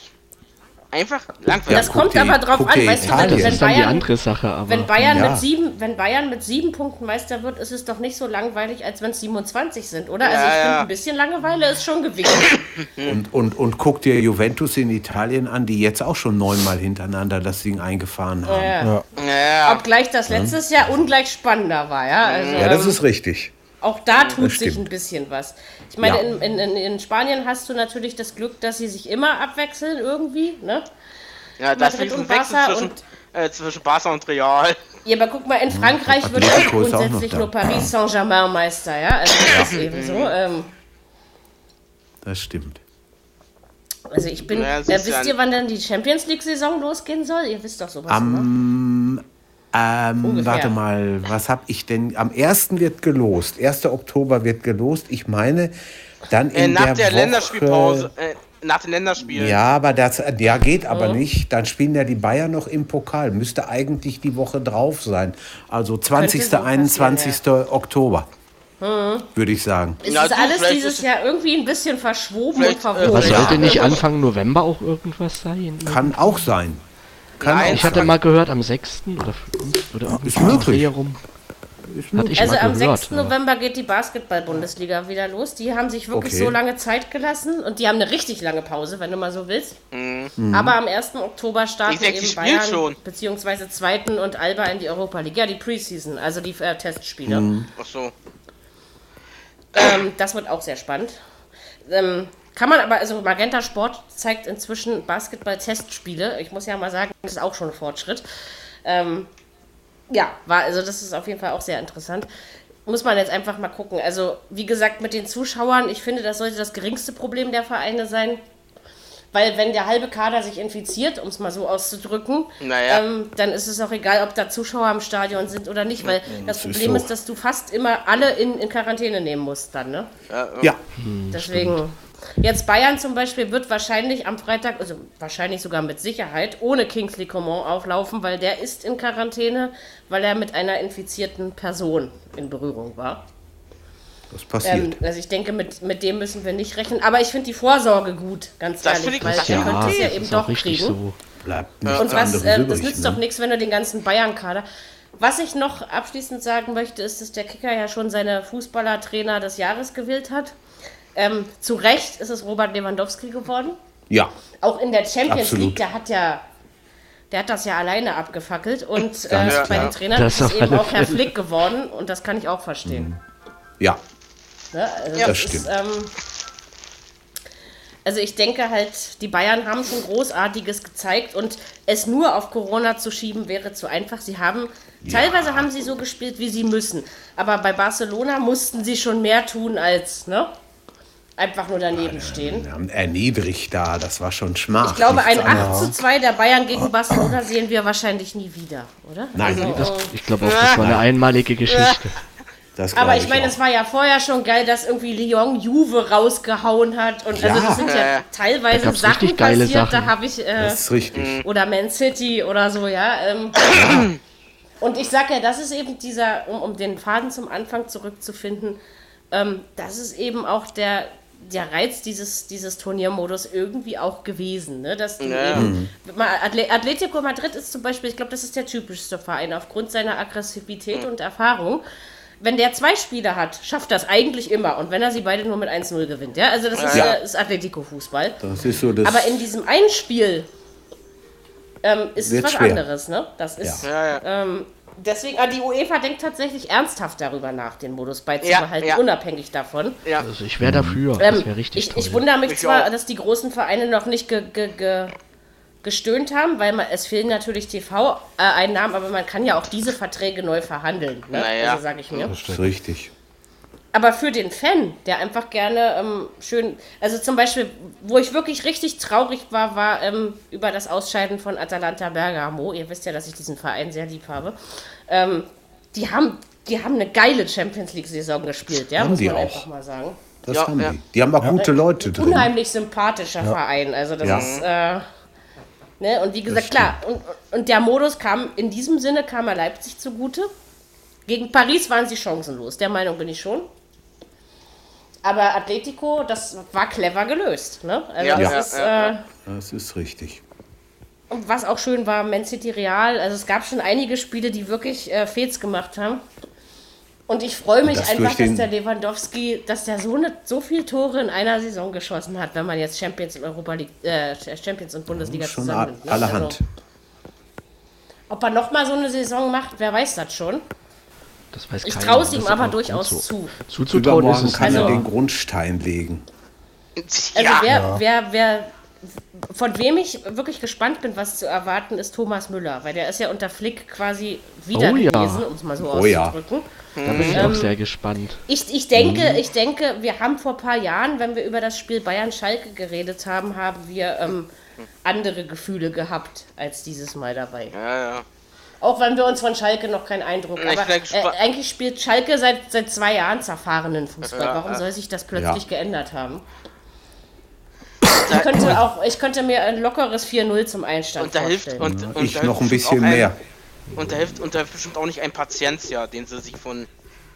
Einfach langweilig. Das guck kommt dir- aber drauf an, weißt du, wenn, Italien. Das wenn ist dann die Bayern, andere Sache, aber. wenn Bayern Ja. mit sieben, wenn Bayern mit sieben Punkten Meister wird, ist es doch nicht so langweilig, als wenn es 27 sind, oder? also Ja, ich finde, ja. ein bisschen Langeweile ist schon gewesen. *laughs* Und, und, und guck dir Juventus in Italien an, die jetzt auch schon neunmal hintereinander das Ding eingefahren haben. Ja, Ja. ja, Obgleich das letztes Jahr ungleich spannender war, ja. Also, das ähm, ist richtig. Auch da tut sich ein bisschen was. Ich meine, Ja. in, in, in, Spanien hast du natürlich das Glück, dass sie sich immer abwechseln irgendwie, ne? ja, das ist ein Wechsel zwischen, äh, zwischen Barca und Real. Ja, aber guck mal, in Frankreich wird ist auch noch grundsätzlich nur Paris Saint-Germain Meister, ja. Also das ist eben so. Ähm, Das stimmt. also ich bin. Ja, äh, wisst ja- ihr, wann denn die Champions League-Saison losgehen soll? Ihr wisst doch sowas, Am, ähm, warte mal, was habe ich denn? Am 1. wird gelost. 1. Oktober wird gelost. Ich meine, dann Äh, in nach der, der, Woche, Länderspielpause, äh, nach den Länderspielen. Ja, aber das ja, geht Oh. aber nicht. Dann spielen ja die Bayern noch im Pokal. Müsste eigentlich die Woche drauf sein. Also 20. so passieren, 21. Oktober. Würde ich sagen. Es Na ist du, alles dieses Jahr irgendwie ein bisschen verschwoben und äh, verwoben. Was Ja. sollte nicht Anfang November auch irgendwas sein? Kann auch sein. Kann Nein, Ich hatte mal gehört, am 6. oder 5. oder ist so möglich. Rum. Hatte ich Also am gehört. 6. November geht die Basketball-Bundesliga wieder los. Die haben sich wirklich Okay. so lange Zeit gelassen und die haben eine richtig lange Pause, wenn du mal so willst. Mhm. Aber am 1. Oktober starten denke, die eben Bayern schon. beziehungsweise 2. und Alba in die Europa League. Ja, die Preseason, also die äh, Testspiele. Mhm. Ach so. Ähm, das wird auch sehr spannend. Ähm, kann man aber, also Magenta Sport zeigt inzwischen Basketball-Testspiele. Ich muss ja mal sagen, das ist auch schon ein Fortschritt. Ähm, ja, war, also das ist auf jeden Fall auch sehr interessant. Muss man jetzt einfach mal gucken. Also, wie gesagt, mit den Zuschauern, ich finde, das sollte das geringste Problem der Vereine sein. Weil wenn der halbe Kader sich infiziert, um es mal so auszudrücken, Naja. ähm, dann ist es auch egal, ob da Zuschauer im Stadion sind oder nicht, weil das ist Problem so. ist, dass du fast immer alle in, in Quarantäne nehmen musst dann, ne? Ja, Deswegen. Jetzt Bayern zum Beispiel wird wahrscheinlich am Freitag, also wahrscheinlich sogar mit Sicherheit, ohne Kingsley Coman auflaufen, weil der ist in Quarantäne, weil er mit einer infizierten Person in Berührung war. das Ähm, passiert. also ich denke, mit, mit dem müssen wir nicht rechnen. Aber ich finde die Vorsorge gut, ganz Das ehrlich, weil er ja, könnte es ja das eben doch richtig kriegen. so. Bleibt Und was, äh, das nützt ne? doch nichts, wenn du den ganzen Bayern-Kader. Was ich noch abschließend sagen möchte, ist, dass der Kicker ja schon seine Fußballertrainer des Jahres gewählt hat. Ähm, zu Recht ist es Robert Lewandowski geworden. Ja, Auch in der Champions Absolut. League, der hat ja, der hat das ja alleine abgefackelt. Und äh, bei klar. den Trainern Das ist eben auch Herr. Flick geworden. Und das kann ich auch verstehen. ja, Ne? Also das ist, stimmt. ähm, Also ich denke halt, die Bayern haben schon Großartiges gezeigt und es nur auf Corona zu schieben wäre zu einfach. Sie haben, teilweise haben sie so gespielt, wie sie müssen. Aber bei Barcelona mussten sie schon mehr tun als, ne? Einfach nur daneben stehen. Wir haben erniedrigt da, das war schon schmach. Ich glaube, ein Nichts anderes. 8 zu 2 der Bayern gegen Barcelona sehen wir wahrscheinlich nie wieder, oder? Nein, also, Das, äh, ich glaube auch, das war eine einmalige Geschichte. Aber ich meine, es war ja vorher schon geil, dass irgendwie Lyon Juve rausgehauen hat. Und also Ja. das sind ja, Ja, ja. Da teilweise gab's Sachen richtig geile passiert, da Sachen. habe ich. Äh, das ist richtig. oder Man City oder so, ja. Ähm, und ich sag ja, das ist eben dieser, um, um den Faden zum Anfang zurückzufinden, ähm, das ist eben auch der, der Reiz dieses, dieses Turniermodus irgendwie auch gewesen. Ne? Dass du Ja. eben, Atle Atletico Madrid ist zum Beispiel, ich glaube, das ist der typischste Verein aufgrund seiner Aggressivität und Erfahrung. Wenn der zwei Spieler hat, schafft das eigentlich immer. Und wenn er sie beide nur mit 1-0 gewinnt. Ja? Also das ist, Ja. ist Atletico-Fußball. Das ist so das. Aber in diesem einen Spiel ähm, ist es was schwer. anderes, ne? Das ist. Ja, ja. Ähm, deswegen, die UEFA denkt tatsächlich ernsthaft darüber nach, den Modus beizubehalten, Ja, ja. unabhängig davon. ja. Also ich wäre dafür. Ähm, Das wäre richtig ich, toll. ich wundere mich Ich zwar, auch. dass die großen Vereine noch nicht ge, ge, ge, gestöhnt haben, weil man, es fehlen natürlich TV-Einnahmen, aber man kann ja auch diese Verträge neu verhandeln, ne? Naja. Also sage ich mir. das ist richtig. Aber für den Fan, der einfach gerne ähm, schön, also zum Beispiel, wo ich wirklich richtig traurig war, war ähm, über das Ausscheiden von Atalanta Bergamo. Ihr wisst ja, dass ich diesen Verein sehr lieb habe. Ähm, die haben, die haben eine geile Champions League-Saison gespielt, ja, Haben muss die man auch. einfach mal sagen. Das Ja, haben ja. die. Die haben auch gute Leute drin. Unheimlich sympathischer Verein. Also das Ja. ist, äh, ne, und wie gesagt, klar, und, und der Modus kam, in diesem Sinne kam er Leipzig zugute. Gegen Paris waren sie chancenlos, der Meinung bin ich schon. Aber Atletico, das war clever gelöst. Ne? Also Ja, das ja, ist, ja, äh, Das ist richtig. und was auch schön war, Man City Real. Also es gab schon einige Spiele, die wirklich äh, Fehls gemacht haben. Und ich freue mich das einfach, dass der Lewandowski, dass der so, eine, so viele Tore in einer Saison geschossen hat, wenn man jetzt Champions und Europa League, äh, Champions und Bundesliga Schon zusammen ne? allerhand. Also, ob er nochmal so eine Saison macht, wer weiß das schon. Das weiß Ich traue es ihm ist aber durchaus so. zu. Zuzutrauen ist Übermorgen es kann er Also- den Grundstein legen. Also ja. wer, wer, wer, von wem ich wirklich gespannt bin, was zu erwarten, ist Thomas Müller, weil der ist ja unter Flick quasi wieder Oh ja. gewesen, um es mal so Oh ja. auszudrücken. Da bin ich auch sehr gespannt. Ich, ich denke, ich denke, wir haben vor ein paar Jahren, wenn wir über das Spiel Bayern-Schalke geredet haben, haben wir ähm, andere Gefühle gehabt als dieses Mal dabei. ja, ja. Auch wenn wir uns von Schalke noch keinen Eindruck ich Aber äh, eigentlich spielt Schalke seit, seit zwei Jahren zerfahrenen Fußball. Ja, Warum ja. soll sich das plötzlich Ja. geändert haben? Ich könnte, auch, ich könnte mir ein lockeres 4-0 zum Einstand Und da hilft vorstellen. und, und Ich da noch ein hilft bisschen ein- mehr. Und da hilft und da hilft bestimmt auch nicht ein Patientia, den sie sich von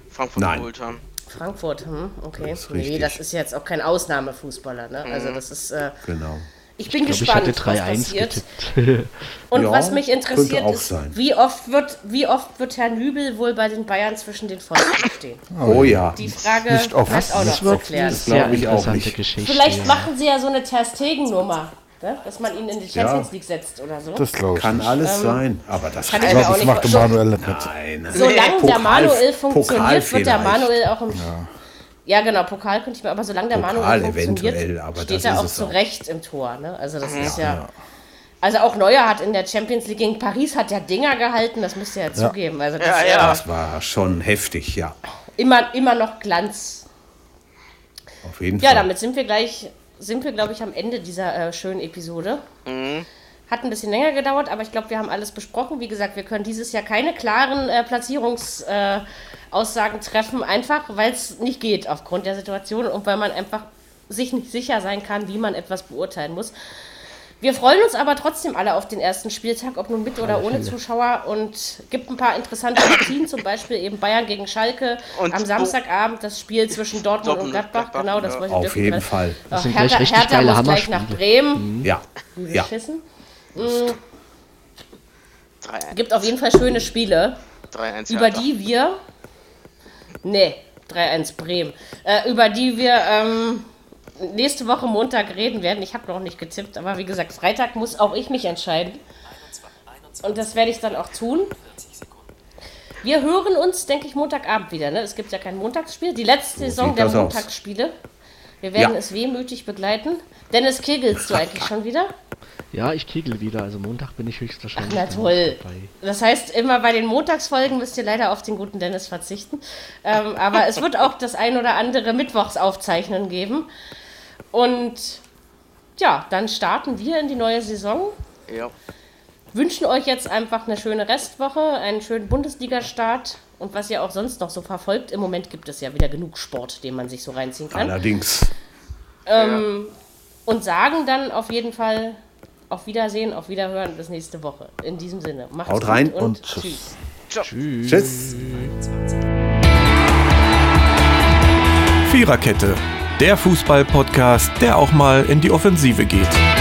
Frankfurt Nein. geholt haben. Frankfurt, hm, okay. Das nee, richtig. das ist jetzt auch kein Ausnahmefußballer. Ne? Also das ist... Äh, Genau. Ich bin Ich glaube, ich gespannt, hatte was 3-1 passiert. Und *laughs* Ja, was mich interessiert ist, sein. wie oft, wird, wie oft wird Herr Nübel wohl bei den Bayern zwischen den Pfosten stehen? Oh ja. Die Frage Nicht oft. hat auch noch Das zu wird klären. eine sehr glaub ich auch interessante nicht. Geschichte. Vielleicht ja. machen sie ja so eine Terstegen-Nummer, ne? dass man ihn in die Champions League setzt oder so. Das glaube ich. Kann nicht. alles sein. Aber das kann ich ich glaube, auch das nicht macht der. Manuel nicht. Nein. Solange der Pokal- Manuel Pokal funktioniert, wird der. Manuel auch im. Ja. Genau, Pokal könnte ich mir, aber solange der Pokal Manuel funktioniert, eventuell, aber steht das er ist auch zu auch. Recht im Tor. Ne? Also das ist ja. Also auch Neuer hat in der Champions League gegen Paris hat der Dinger gehalten, das müsst ihr ja, zugeben. Also das Ja, ja. Das war schon heftig, ja. immer, immer noch Glanz. Auf jeden Ja, Fall. damit sind wir gleich, sind wir, glaube ich, am Ende dieser äh, schönen Episode. Hat ein bisschen länger gedauert, aber ich glaube, wir haben alles besprochen. Wie gesagt, wir können dieses Jahr keine klaren äh, Platzierungsaussagen äh, Aussagen treffen, einfach weil es nicht geht aufgrund der Situation und weil man einfach sich nicht sicher sein kann, wie man etwas beurteilen muss. Wir freuen uns aber trotzdem alle auf den ersten Spieltag, ob nun mit oder ohne Zuschauer und gibt ein paar interessante Partien, zum Beispiel eben Bayern gegen Schalke Und am Samstagabend das Spiel zwischen Dortmund, Dortmund und Gladbach. Gladbach, Genau, das ja. wollte ich Auf jeden Fall. Ach, sind Hertha, gleich richtig Hertha geile muss gleich nach. Bremen. Ja. Ja. Beschissen. 3-1. Gibt auf jeden Fall schöne Spiele, 3-1 über die wir. Nee, 3-1 Bremen. Äh, über die wir ähm, nächste Woche Montag reden werden. Ich habe noch nicht getippt, aber wie gesagt, Freitag muss auch ich mich entscheiden. Und das werde ich dann auch tun. Wir hören uns, denke ich, Montagabend wieder. Ne? Es gibt ja kein Montagsspiel. Die letzte Saison der das aus. Wir werden Ja. es wehmütig begleiten. Dennis, kegelst du eigentlich schon wieder? Ja, ich kegel wieder. Also Montag bin ich höchstwahrscheinlich. Na dann toll. dabei. Das heißt, immer bei den Montagsfolgen müsst ihr leider auf den guten Dennis verzichten. Ähm, aber es wird auch das ein oder andere Mittwochsaufzeichnen geben. Und ja, dann starten wir in die neue Saison. Ja. Wünschen euch jetzt einfach eine schöne Restwoche, einen schönen Bundesliga-Start und was ihr auch sonst noch so verfolgt. Im Moment gibt es ja wieder genug Sport, den man sich so reinziehen kann. Allerdings. Und sagen dann auf jeden Fall auf Wiedersehen, auf Wiederhören bis nächste Woche. In diesem Sinne. Macht's Haut gut rein und, und tschüss. tschüss. Tschüss. Viererkette, der Fußball-Podcast, der auch mal in die Offensive geht.